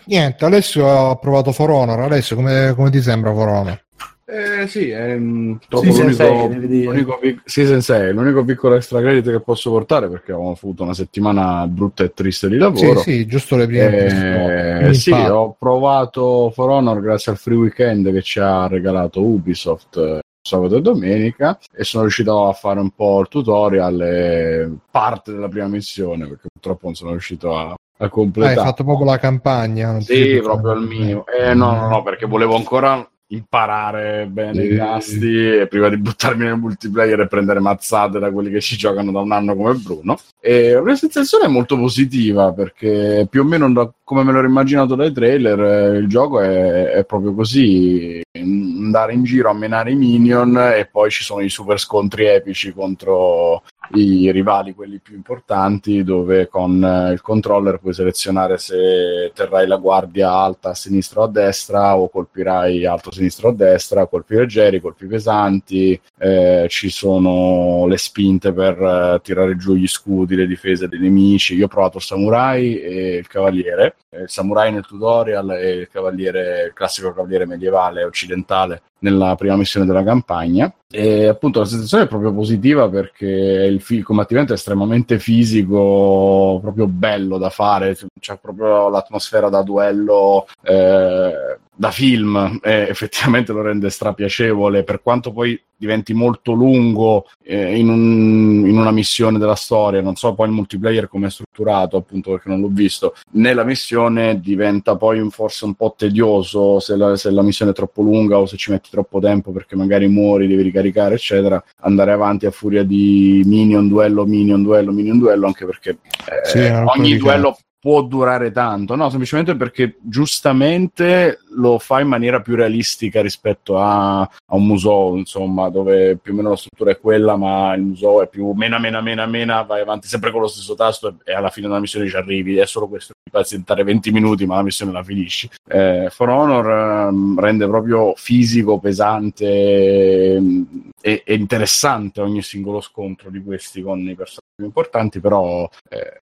Niente, Alessio ha provato For Honor. Alessio, come, come ti sembra For Honor? Eh, sì, è mm, trovo Season l'unico, sei, devi dire. l'unico pic- Season 6, l'unico piccolo extra credit che posso portare perché ho avuto una settimana brutta e triste di Sì, lavoro. sì, giusto le prime Eh, sì, ho provato For Honor grazie al free weekend che ci ha regalato Ubisoft eh, sabato e domenica e sono riuscito a fare un po' il tutorial e parte della prima missione perché purtroppo non sono riuscito a, a Ah, hai completare. fatto proprio la campagna. Sì, proprio al minimo. Eh, no, no, no, perché volevo ancora imparare bene Sì. i tasti e prima di buttarmi nel multiplayer e prendere mazzate da quelli che ci giocano da un anno come Bruno. E la sensazione è molto positiva perché più o meno da- come me l'ero immaginato dai trailer, eh, il gioco è, è proprio così: andare in giro a menare i minion e poi ci sono i super scontri epici contro i rivali, quelli più importanti, dove con eh, il controller puoi selezionare se terrai la guardia alta a sinistra o a destra o colpirai alto a sinistra o a destra, colpi leggeri, colpi pesanti, eh, ci sono le spinte per eh, tirare giù gli scudi, le difese dei nemici. Io ho provato samurai e il cavaliere, Eh, il samurai nel tutorial e il cavaliere, il classico cavaliere medievale occidentale nella prima missione della campagna. E appunto la sensazione è proprio positiva perché il, fi- il combattimento è estremamente fisico, proprio bello da fare, c'è proprio l'atmosfera da duello eh, da film e effettivamente lo rende strapiacevole. Per quanto poi diventi molto lungo eh, in, un- in una missione della storia non so poi il multiplayer come è strutturato appunto perché non l'ho visto nella missione diventa poi forse un po' tedioso se la, se la missione è troppo lunga o se ci metti troppo tempo perché magari muori, devi ricaricare eccetera. Andare avanti a furia di minion duello, minion duello, minion duello anche perché eh, Sì, ogni duello può durare tanto, no? Semplicemente perché giustamente lo fa in maniera più realistica rispetto a, a un museo, insomma, dove più o meno la struttura è quella, ma il museo è più mena, mena, mena, mena, vai avanti sempre con lo stesso tasto e, e alla fine della missione ci arrivi. È solo questo, ti fa sentare 20 minuti, ma la missione la finisci. Eh, For Honor ehm, rende proprio fisico, pesante ehm, e, e interessante ogni singolo scontro di questi con i personaggi più importanti, però eh,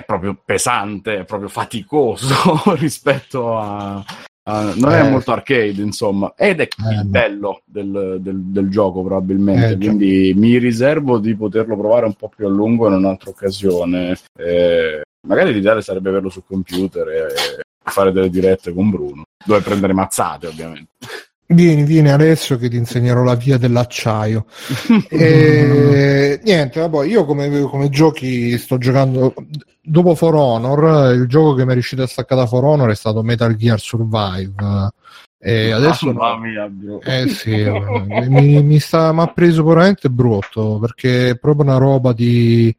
è, è proprio pesante, è proprio faticoso rispetto a, a- non è Eh. molto arcade, insomma, ed è Eh, il no. bello del, del- del gioco, probabilmente. Eh. Quindi mi riservo di poterlo provare un po' più a lungo in un'altra occasione. Eh, magari l'ideale sarebbe averlo sul computer e fare delle dirette con Bruno, dove prendere mazzate, ovviamente. Vieni, vieni Alessio che ti insegnerò la via dell'acciaio. E niente, vabbè, io come, come giochi sto giocando dopo For Honor, il gioco che mi è riuscito a staccare da For Honor è stato Metal Gear Survive. E adesso Mamma mia, bro. eh sì, mi, mi sta mi ha preso veramente brutto perché è proprio una roba di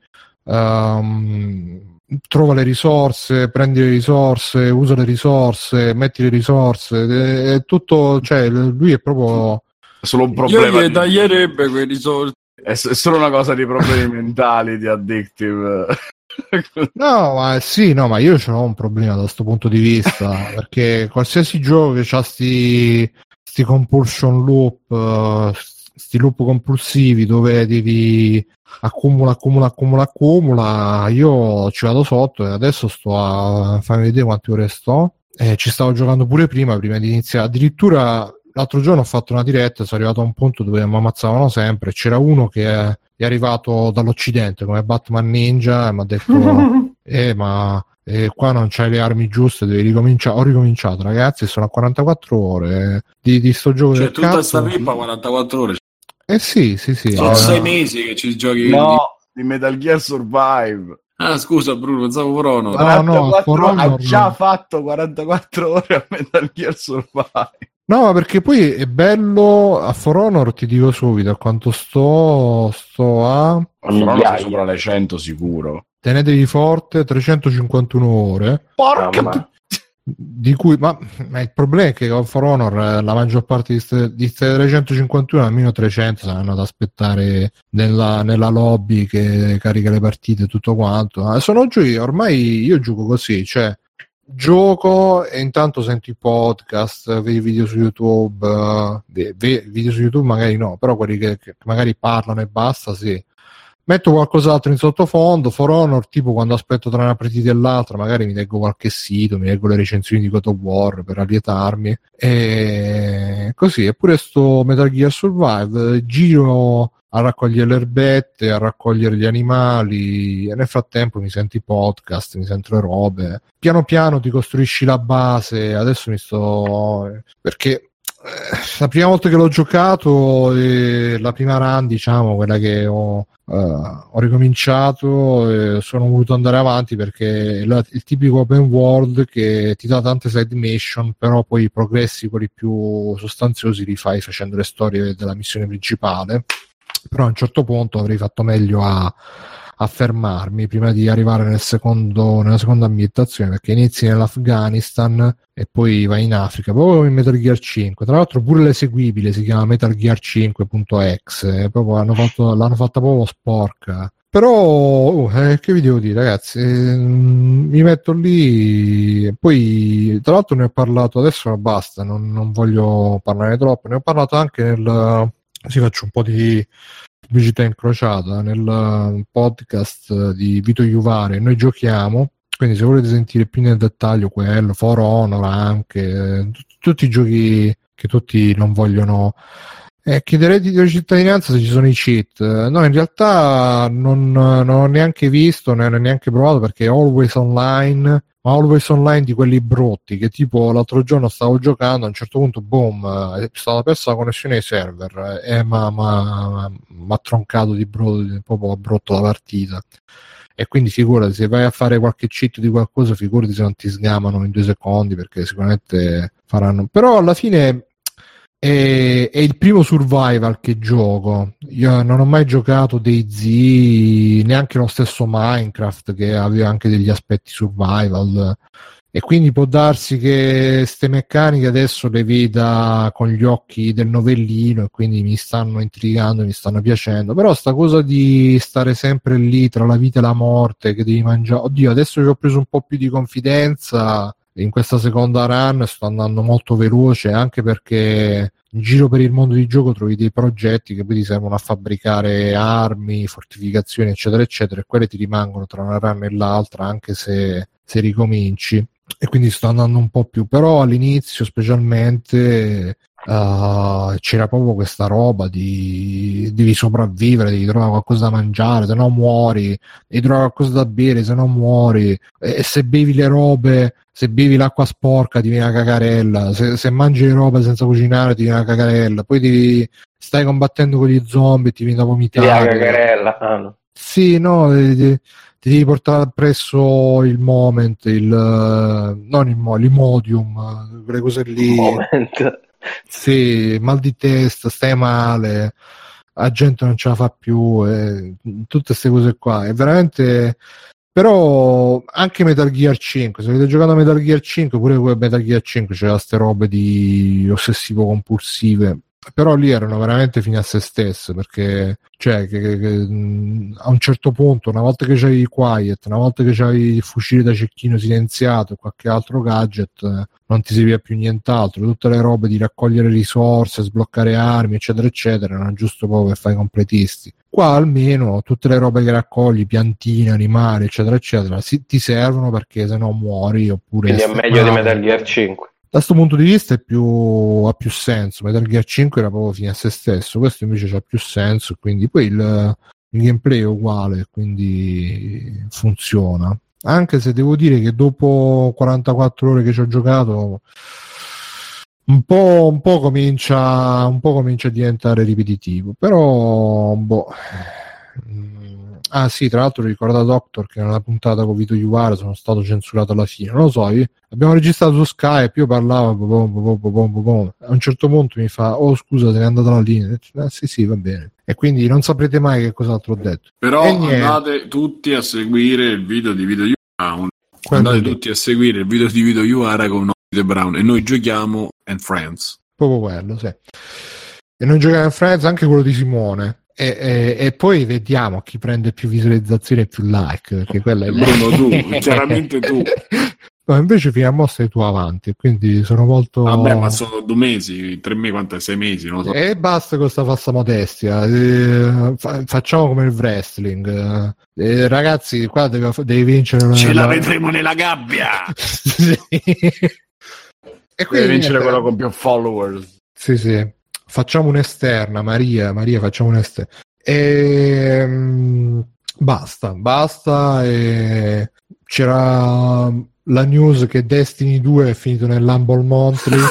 ehm, trova le risorse, prendi le risorse, usa le risorse, metti le risorse, è, tutto, cioè lui è proprio È solo un Io problema. gli di- taglierebbe quei risorse. È, s- è solo una cosa di problemi mentali, di addictive. No, ma sì, no, ma io ho un problema da questo punto di vista, perché qualsiasi gioco che ha sti, sti compulsion loop, eh, sti loop compulsivi dove devi accumula, accumula, accumula, accumula, io ci vado sotto e adesso sto a farmi vedere quante ore sto. Eh, ci stavo giocando pure prima, prima di iniziare. Addirittura l'altro giorno ho fatto una diretta, sono arrivato a un punto dove mi ammazzavano sempre. C'era uno che è, arrivato dall'Occidente come Batman Ninja e mi ha detto: Eh, ma eh, qua non c'hai le armi giuste, devi ricominciare. Ho ricominciato, ragazzi. Sono a 44 ore di, di sto gioco Cioè, del tutta cazzo. sta pippa 44 ore. Eh sì, sì, sì. Sono Eh, sei mesi che ci giochi. no, di Metal Gear Survive. Ah, scusa, Bruno, pensavo For Honor. No, no, 44 For ha già no. fatto 44 ore a Metal Gear Survive. No, ma perché poi è bello a For Honor, ti dico subito a quanto sto, sto a Migliaia. sei sopra le 100 sicuro. tenetevi forte 351 ore. Porca Mamma. Di cui, ma, ma, il problema è che For Honor eh, la maggior parte di queste 351 almeno 300 saranno ad aspettare nella, nella, lobby che carica le partite tutto quanto. Sono giochi, ormai io gioco così, cioè gioco e intanto sento i podcast, vedi video su YouTube, uh, video su YouTube magari no, però quelli che, che magari parlano e basta, sì metto qualcos'altro in sottofondo, For Honor, tipo quando aspetto tra una partita e l'altra, magari mi leggo qualche sito, mi leggo le recensioni di God of War per allietarmi, e così, eppure sto Metal Gear Survive, giro a raccogliere le erbette, a raccogliere gli animali e nel frattempo mi sento i podcast, mi sento le robe. Piano piano ti costruisci la base, adesso mi sto... perché la prima volta che l'ho giocato, eh, la prima run, diciamo, quella che ho, uh, ho ricominciato, eh, sono voluto andare avanti perché la, il tipico open world che ti dà tante side mission, però poi i progressi, quelli più sostanziosi, li fai facendo le storie della missione principale. Però a un certo punto avrei fatto meglio a a fermarmi prima di arrivare nel secondo, nella seconda ambientazione perché inizi nell'Afghanistan e poi vai in Africa proprio in Metal Gear 5 tra l'altro pure l'eseguibile si chiama Metal Gear 5.exe proprio l'hanno, fatto, l'hanno fatta proprio sporca però oh, eh, che vi devo dire ragazzi? Eh, mi metto lì poi tra l'altro ne ho parlato adesso basta non, non voglio parlare troppo ne ho parlato anche nel si faccio un po' di pubblicità incrociata nel uh, podcast di Vito Iuvare Noi giochiamo. Quindi se volete sentire più nel dettaglio quello, For Honor anche, t- tutti i giochi che tutti non vogliono eh, chiederei di cittadinanza se ci sono i cheat. No, in realtà non, non ho neanche visto, non ho neanche provato perché always online ma always online di quelli brutti che tipo l'altro giorno stavo giocando a un certo punto boom è stata persa la connessione ai server. E mi ha troncato di brutto proprio brutto la partita. E quindi figurati se vai a fare qualche cheat di qualcosa figurati se non ti sgamano in due secondi perché sicuramente faranno. Però alla fine è, è, il primo survival che gioco. Io non ho mai giocato dei Z, neanche lo stesso Minecraft che aveva anche degli aspetti survival. E quindi può darsi che queste meccaniche adesso le veda con gli occhi del novellino e quindi mi stanno intrigando, mi stanno piacendo. Però sta cosa di stare sempre lì tra la vita e la morte, che devi mangiare. Oddio, adesso che ho preso un po' più di confidenza in questa seconda run sto andando molto veloce anche perché in giro per il mondo di gioco trovi dei progetti che poi ti servono a fabbricare armi, fortificazioni eccetera eccetera e quelle ti rimangono tra una run e l'altra anche se, se ricominci. E quindi sto andando un po' più. Però all'inizio specialmente Uh, c'era proprio questa roba di devi sopravvivere, devi trovare qualcosa da mangiare, se no muori, devi trovare qualcosa da bere, se no muori, e, e se bevi le robe, se bevi l'acqua sporca ti viene una cacarella, se, se mangi le robe senza cucinare ti viene una cacarella, poi devi, stai combattendo con gli zombie ti viene da vomitare. Ti cacarella, ah, no. Sì, no, ti, ti, devi portare appresso il moment, il, non il mo, l'imodium, quelle cose lì. Moment sì, mal di testa, stai male, la gente non ce la fa più, eh, tutte queste cose qua. È veramente. Però anche Metal Gear 5, se avete giocato a Metal Gear 5, pure Metal Gear 5 c'era queste robe di ossessivo compulsive però lì erano veramente fine a se stesse perché cioè, che, che, che, a un certo punto una volta che c'hai i quiet una volta che c'hai il fucile da cecchino silenziato e qualche altro gadget non ti serviva più nient'altro. Tutte le robe di raccogliere risorse sbloccare armi eccetera eccetera erano giusto proprio per fare i completisti. Qua almeno tutte le robe che raccogli piantine animali eccetera eccetera si, ti servono perché se no muori oppure quindi è meglio di Metal Gear 5 da questo punto di vista più, ha più senso. Metal Gear 5 era proprio fine a se stesso, questo invece ha più senso, quindi poi il, il gameplay è uguale, quindi funziona. Anche se devo dire che dopo 44 ore che ci ho giocato, un po', un po', comincia, un po' comincia a diventare ripetitivo, però boh Ah sì, tra l'altro ricorda Doctor che nella puntata con Vito Iuvara sono stato censurato alla fine. Non lo so, io, abbiamo registrato su Skype, io parlavo, bom, bom, bom, a un certo punto mi fa, oh scusa, se n'è andata la linea. Ah, sì, sì, va bene. E quindi non saprete mai che cos'altro ho detto. Però andate tutti a seguire il video di Vito Iuvara, Andate lì. tutti a seguire il video di Vito Iuara con Ovid Brown e noi giochiamo and Friends. proprio quello, sì. E noi giochiamo in Friends anche quello di Simone. E, e- e poi vediamo chi prende più visualizzazioni e più like, perché quella è Bruno, tu, chiaramente tu. No, invece fino a mo stai tu avanti, quindi sono molto... Vabbè, ma sono due mesi, tre mesi, quanto è? Sei mesi, non lo so. E basta con questa falsa modestia. Eh, fa- facciamo come il wrestling. Eh, ragazzi, qua devi, devi vincere. Ce la vedremo nella gabbia! Sì. E Devi quindi vincere niente, quello con più followers. Sì, sì. Facciamo un'esterna, Maria, Maria, facciamo un'esterna. E, basta, basta. E c'era la news che Destiny 2 è finito nell'Humble Monthly.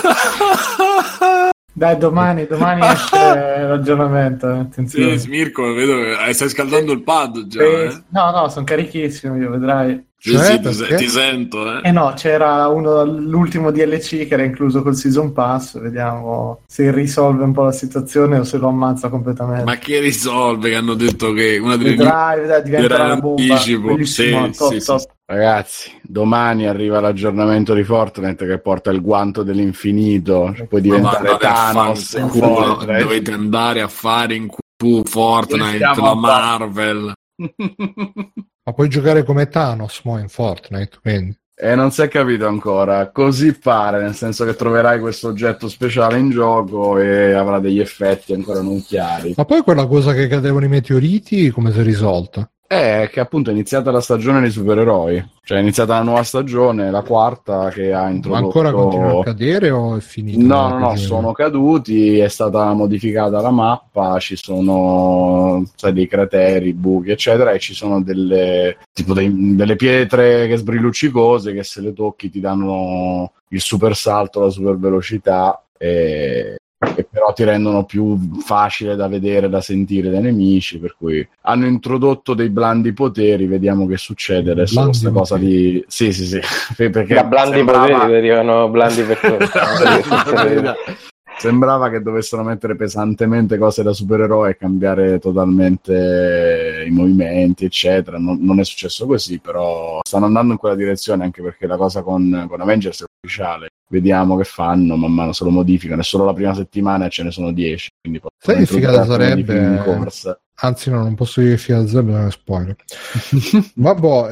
Dai, domani, domani esce il ragionamento. eh, Attenzione. Sì, Mirko, vedo che eh, stai scaldando il pad già. Eh? No, no, sono carichissimo, io vedrai. Sì, Cioè, sì, ti, sento. Eh. Eh no, c'era uno, l'ultimo DLC che era incluso col Season Pass, vediamo se risolve un po' la situazione o se lo ammazza completamente. Ma che risolve che hanno detto che una delle vedrai, diventerà era una bomba. Sì, top, sì, sì, top. Ragazzi, domani arriva l'aggiornamento di Fortnite che porta il guanto dell'infinito. Puoi diventare Thanos fanculo, Fortnite. dovete andare a fare in cu- Fortnite, Siamo la Marvel. Ma puoi giocare come Thanos mo in Fortnite, quindi. E non si è capito ancora. Così pare, nel senso che troverai questo oggetto speciale in gioco e avrà degli effetti ancora non chiari. Ma poi quella cosa che cadevano i meteoriti, come si è risolta? È che appunto è iniziata la stagione dei supereroi. Cioè è iniziata la nuova stagione, la quarta che ha Ma introdotto... ancora continua a cadere o è finito? No, no, no, sono caduti, è stata modificata la mappa, ci sono sai, dei crateri, buchi, eccetera, e ci sono delle, tipo dei- delle pietre che sbrilluccicose che se le tocchi ti danno il super salto, la super velocità, e, e però ti rendono più facile da vedere, da sentire dai nemici, per cui hanno introdotto dei blandi poteri, vediamo che succede adesso Blandi questa cosa di... Sì, sì, sì, perché Da blandi sembrava- poteri derivano blandi persone. Sembrava che dovessero mettere pesantemente cose da supereroe e cambiare totalmente i movimenti, eccetera. Non, non è successo così, però stanno andando in quella direzione anche perché la cosa con, con Avengers è ufficiale. Vediamo che fanno, man mano se lo modificano. È solo la prima settimana e ce ne sono 10. Quindi Sai che figata sarebbe- modifiche in corsa. Anzi, no, non posso dire fino a zero, non è spoiler. Vabbè,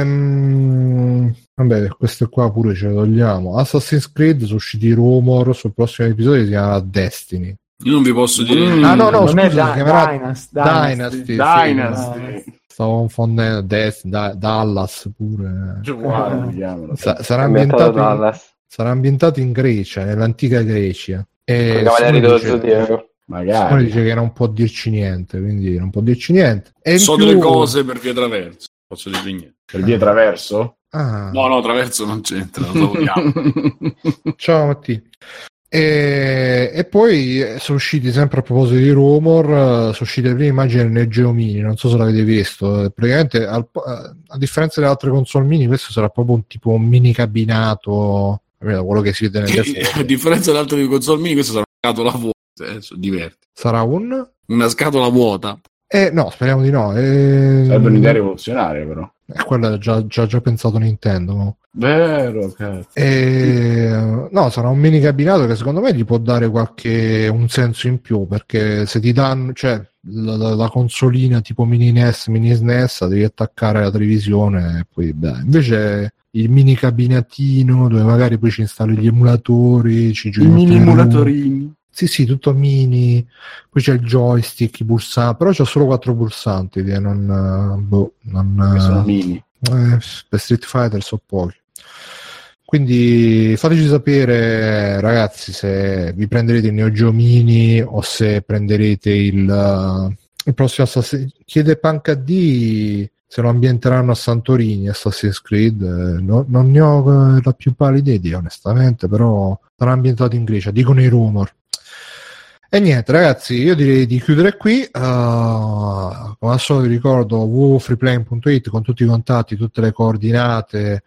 ehm... Vabbè, questo qua pure ce lo togliamo. Assassin's Creed sono usciti rumor sul prossimo episodio si chiama Destiny. Io non vi posso dire. Mm. Ah, no, no, non scusa, è si Da- chiamerà Dynasty, Dynasty. Dynasty. sì, Dynasty. Stavo confondendo Destiny, Da- Dallas pure. Sa- sarà, Ambientato in, sarà ambientato in Grecia, nell'antica Grecia. E Cavalieri dello Zodiaco. Magari. dice che non può dirci niente, quindi non può dirci niente. E so più- delle cose per via traverso. Posso dire niente. Per via traverso? Ah. No, no, traverso non c'entra. Lo. Ciao Matti. E, e poi eh, sono usciti sempre a proposito di rumor, eh, sono uscite le prime immagini del Neo Geo Mini, non so se l'avete visto, eh, praticamente al- a differenza delle altre console mini questo sarà proprio un tipo un mini cabinato, almeno quello che si vede nelle foto. a differenza delle altre console mini, questa sarà una scatola vuota. Eh, diverti. Sarà un... Una scatola vuota. Eh, no, speriamo di no. Eh, Sarebbe un'idea rivoluzionaria, però. Eh, quello è già, già, già pensato Nintendo. no? Vero, cazzo. E, no, sarà un mini cabinato che secondo me gli può dare qualche un senso in più perché se ti danno, cioè la, la- la consolina tipo mini NES, mini SNES, la devi attaccare alla televisione e poi beh, invece il mini cabinatino dove magari poi ci installi gli emulatori, ci giochi I mini emulatorini. Sì, sì, tutto mini, poi c'è il joystick, i pulsanti, però c'ho solo quattro pulsanti, che non, boh, non, sono mini. eh, per Street Fighter so pochi. Quindi fateci sapere, ragazzi, se vi prenderete il Neo Geo Mini o se prenderete il, il prossimo Assassin's Chiede Punk AD se lo ambienteranno a Santorini, Assassin's Creed. eh, no- non ne ho eh, la più pallida idea, onestamente, però sarà ambientato in Grecia, dicono i rumor. E niente, ragazzi, io direi di chiudere qui. Uh, come al solito vi ricordo www.freeplaying.it con tutti i contatti, tutte le coordinate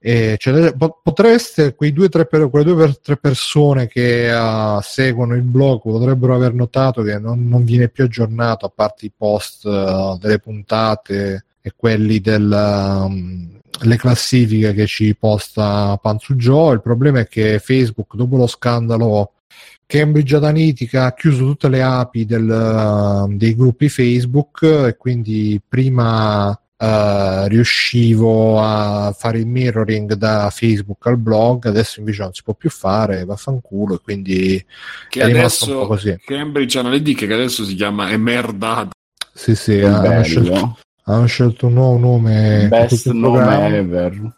E cioè, po- potreste, quei due, tre quelle due per tre persone che uh, seguono il blog potrebbero aver notato che non, non viene più aggiornato a parte i post uh, delle puntate e quelli delle um, classifiche che ci posta Panzu Joe. Il problema è che Facebook, dopo lo scandalo Cambridge Analytica ha chiuso tutte le api del, uh, dei gruppi Facebook e quindi prima Uh, riuscivo a fare il mirroring da Facebook al blog, adesso invece non si può più fare, vaffanculo, e quindi che è rimasto un po' adesso così. Cambridge Analytica che adesso si chiama Emerdata. Sì, sì, hanno scelto, hanno scelto un nuovo nome Best nome ever.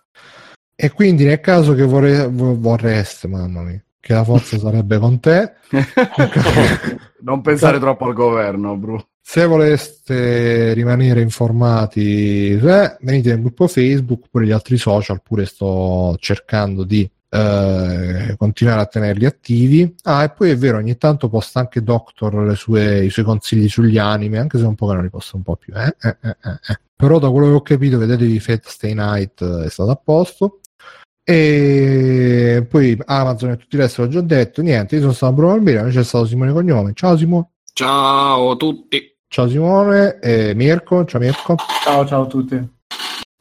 E quindi nel caso che vorre- vo- vorreste, mamma mia, che la forza sarebbe con te, non pensare troppo al governo, bro. se voleste rimanere informati, eh, venite nel gruppo Facebook, pure gli altri social, pure sto cercando di eh, continuare a tenerli attivi. Ah, e poi è vero, ogni tanto posta anche Doctor le sue- i suoi consigli sugli anime, anche se un po' che non li posta un po' più. eh, eh, eh, eh. Però da quello che ho capito, vedetevi Fate Stay Night è stato a posto. E poi Amazon e tutti i resti l'ho già detto. Niente, io sono stato a Bruno Albino, c'è stato Simone Cognome. Ciao Simone. Ciao a tutti. Ciao Simone, e Mirko, ciao Mirko, Ciao, ciao a tutti.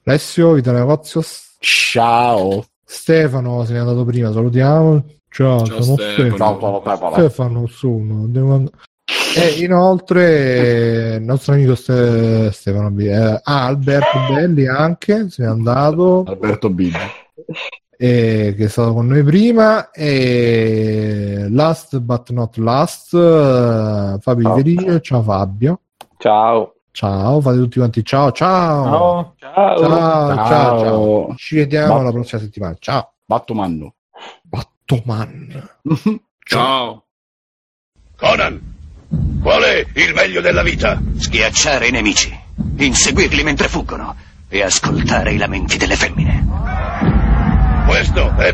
Alessio, Vita Negozios, Ciao. Stefano se n'è andato prima, salutiamo. Ciao, Ciao, sono Stefano. Stefano. Stefano. Stefano, sono. devo and- E inoltre il nostro amico Ste- Stefano B- eh, ah, Alberto Belli anche se n'è andato Alberto Biggi. Eh, che è stato con noi prima e last but not last eh, Fabio Ciao. Felice ciao Fabio Ciao. ciao fate tutti quanti ciao ciao Ciao. Ciao. ciao ciao, ciao. Ciao. ci vediamo Ma- la prossima settimana ciao Battumanno. Battoman Ciao. Conan, qual è il meglio della vita? Schiacciare i nemici, inseguirli mentre fuggono e ascoltare i lamenti delle femmine. Questo è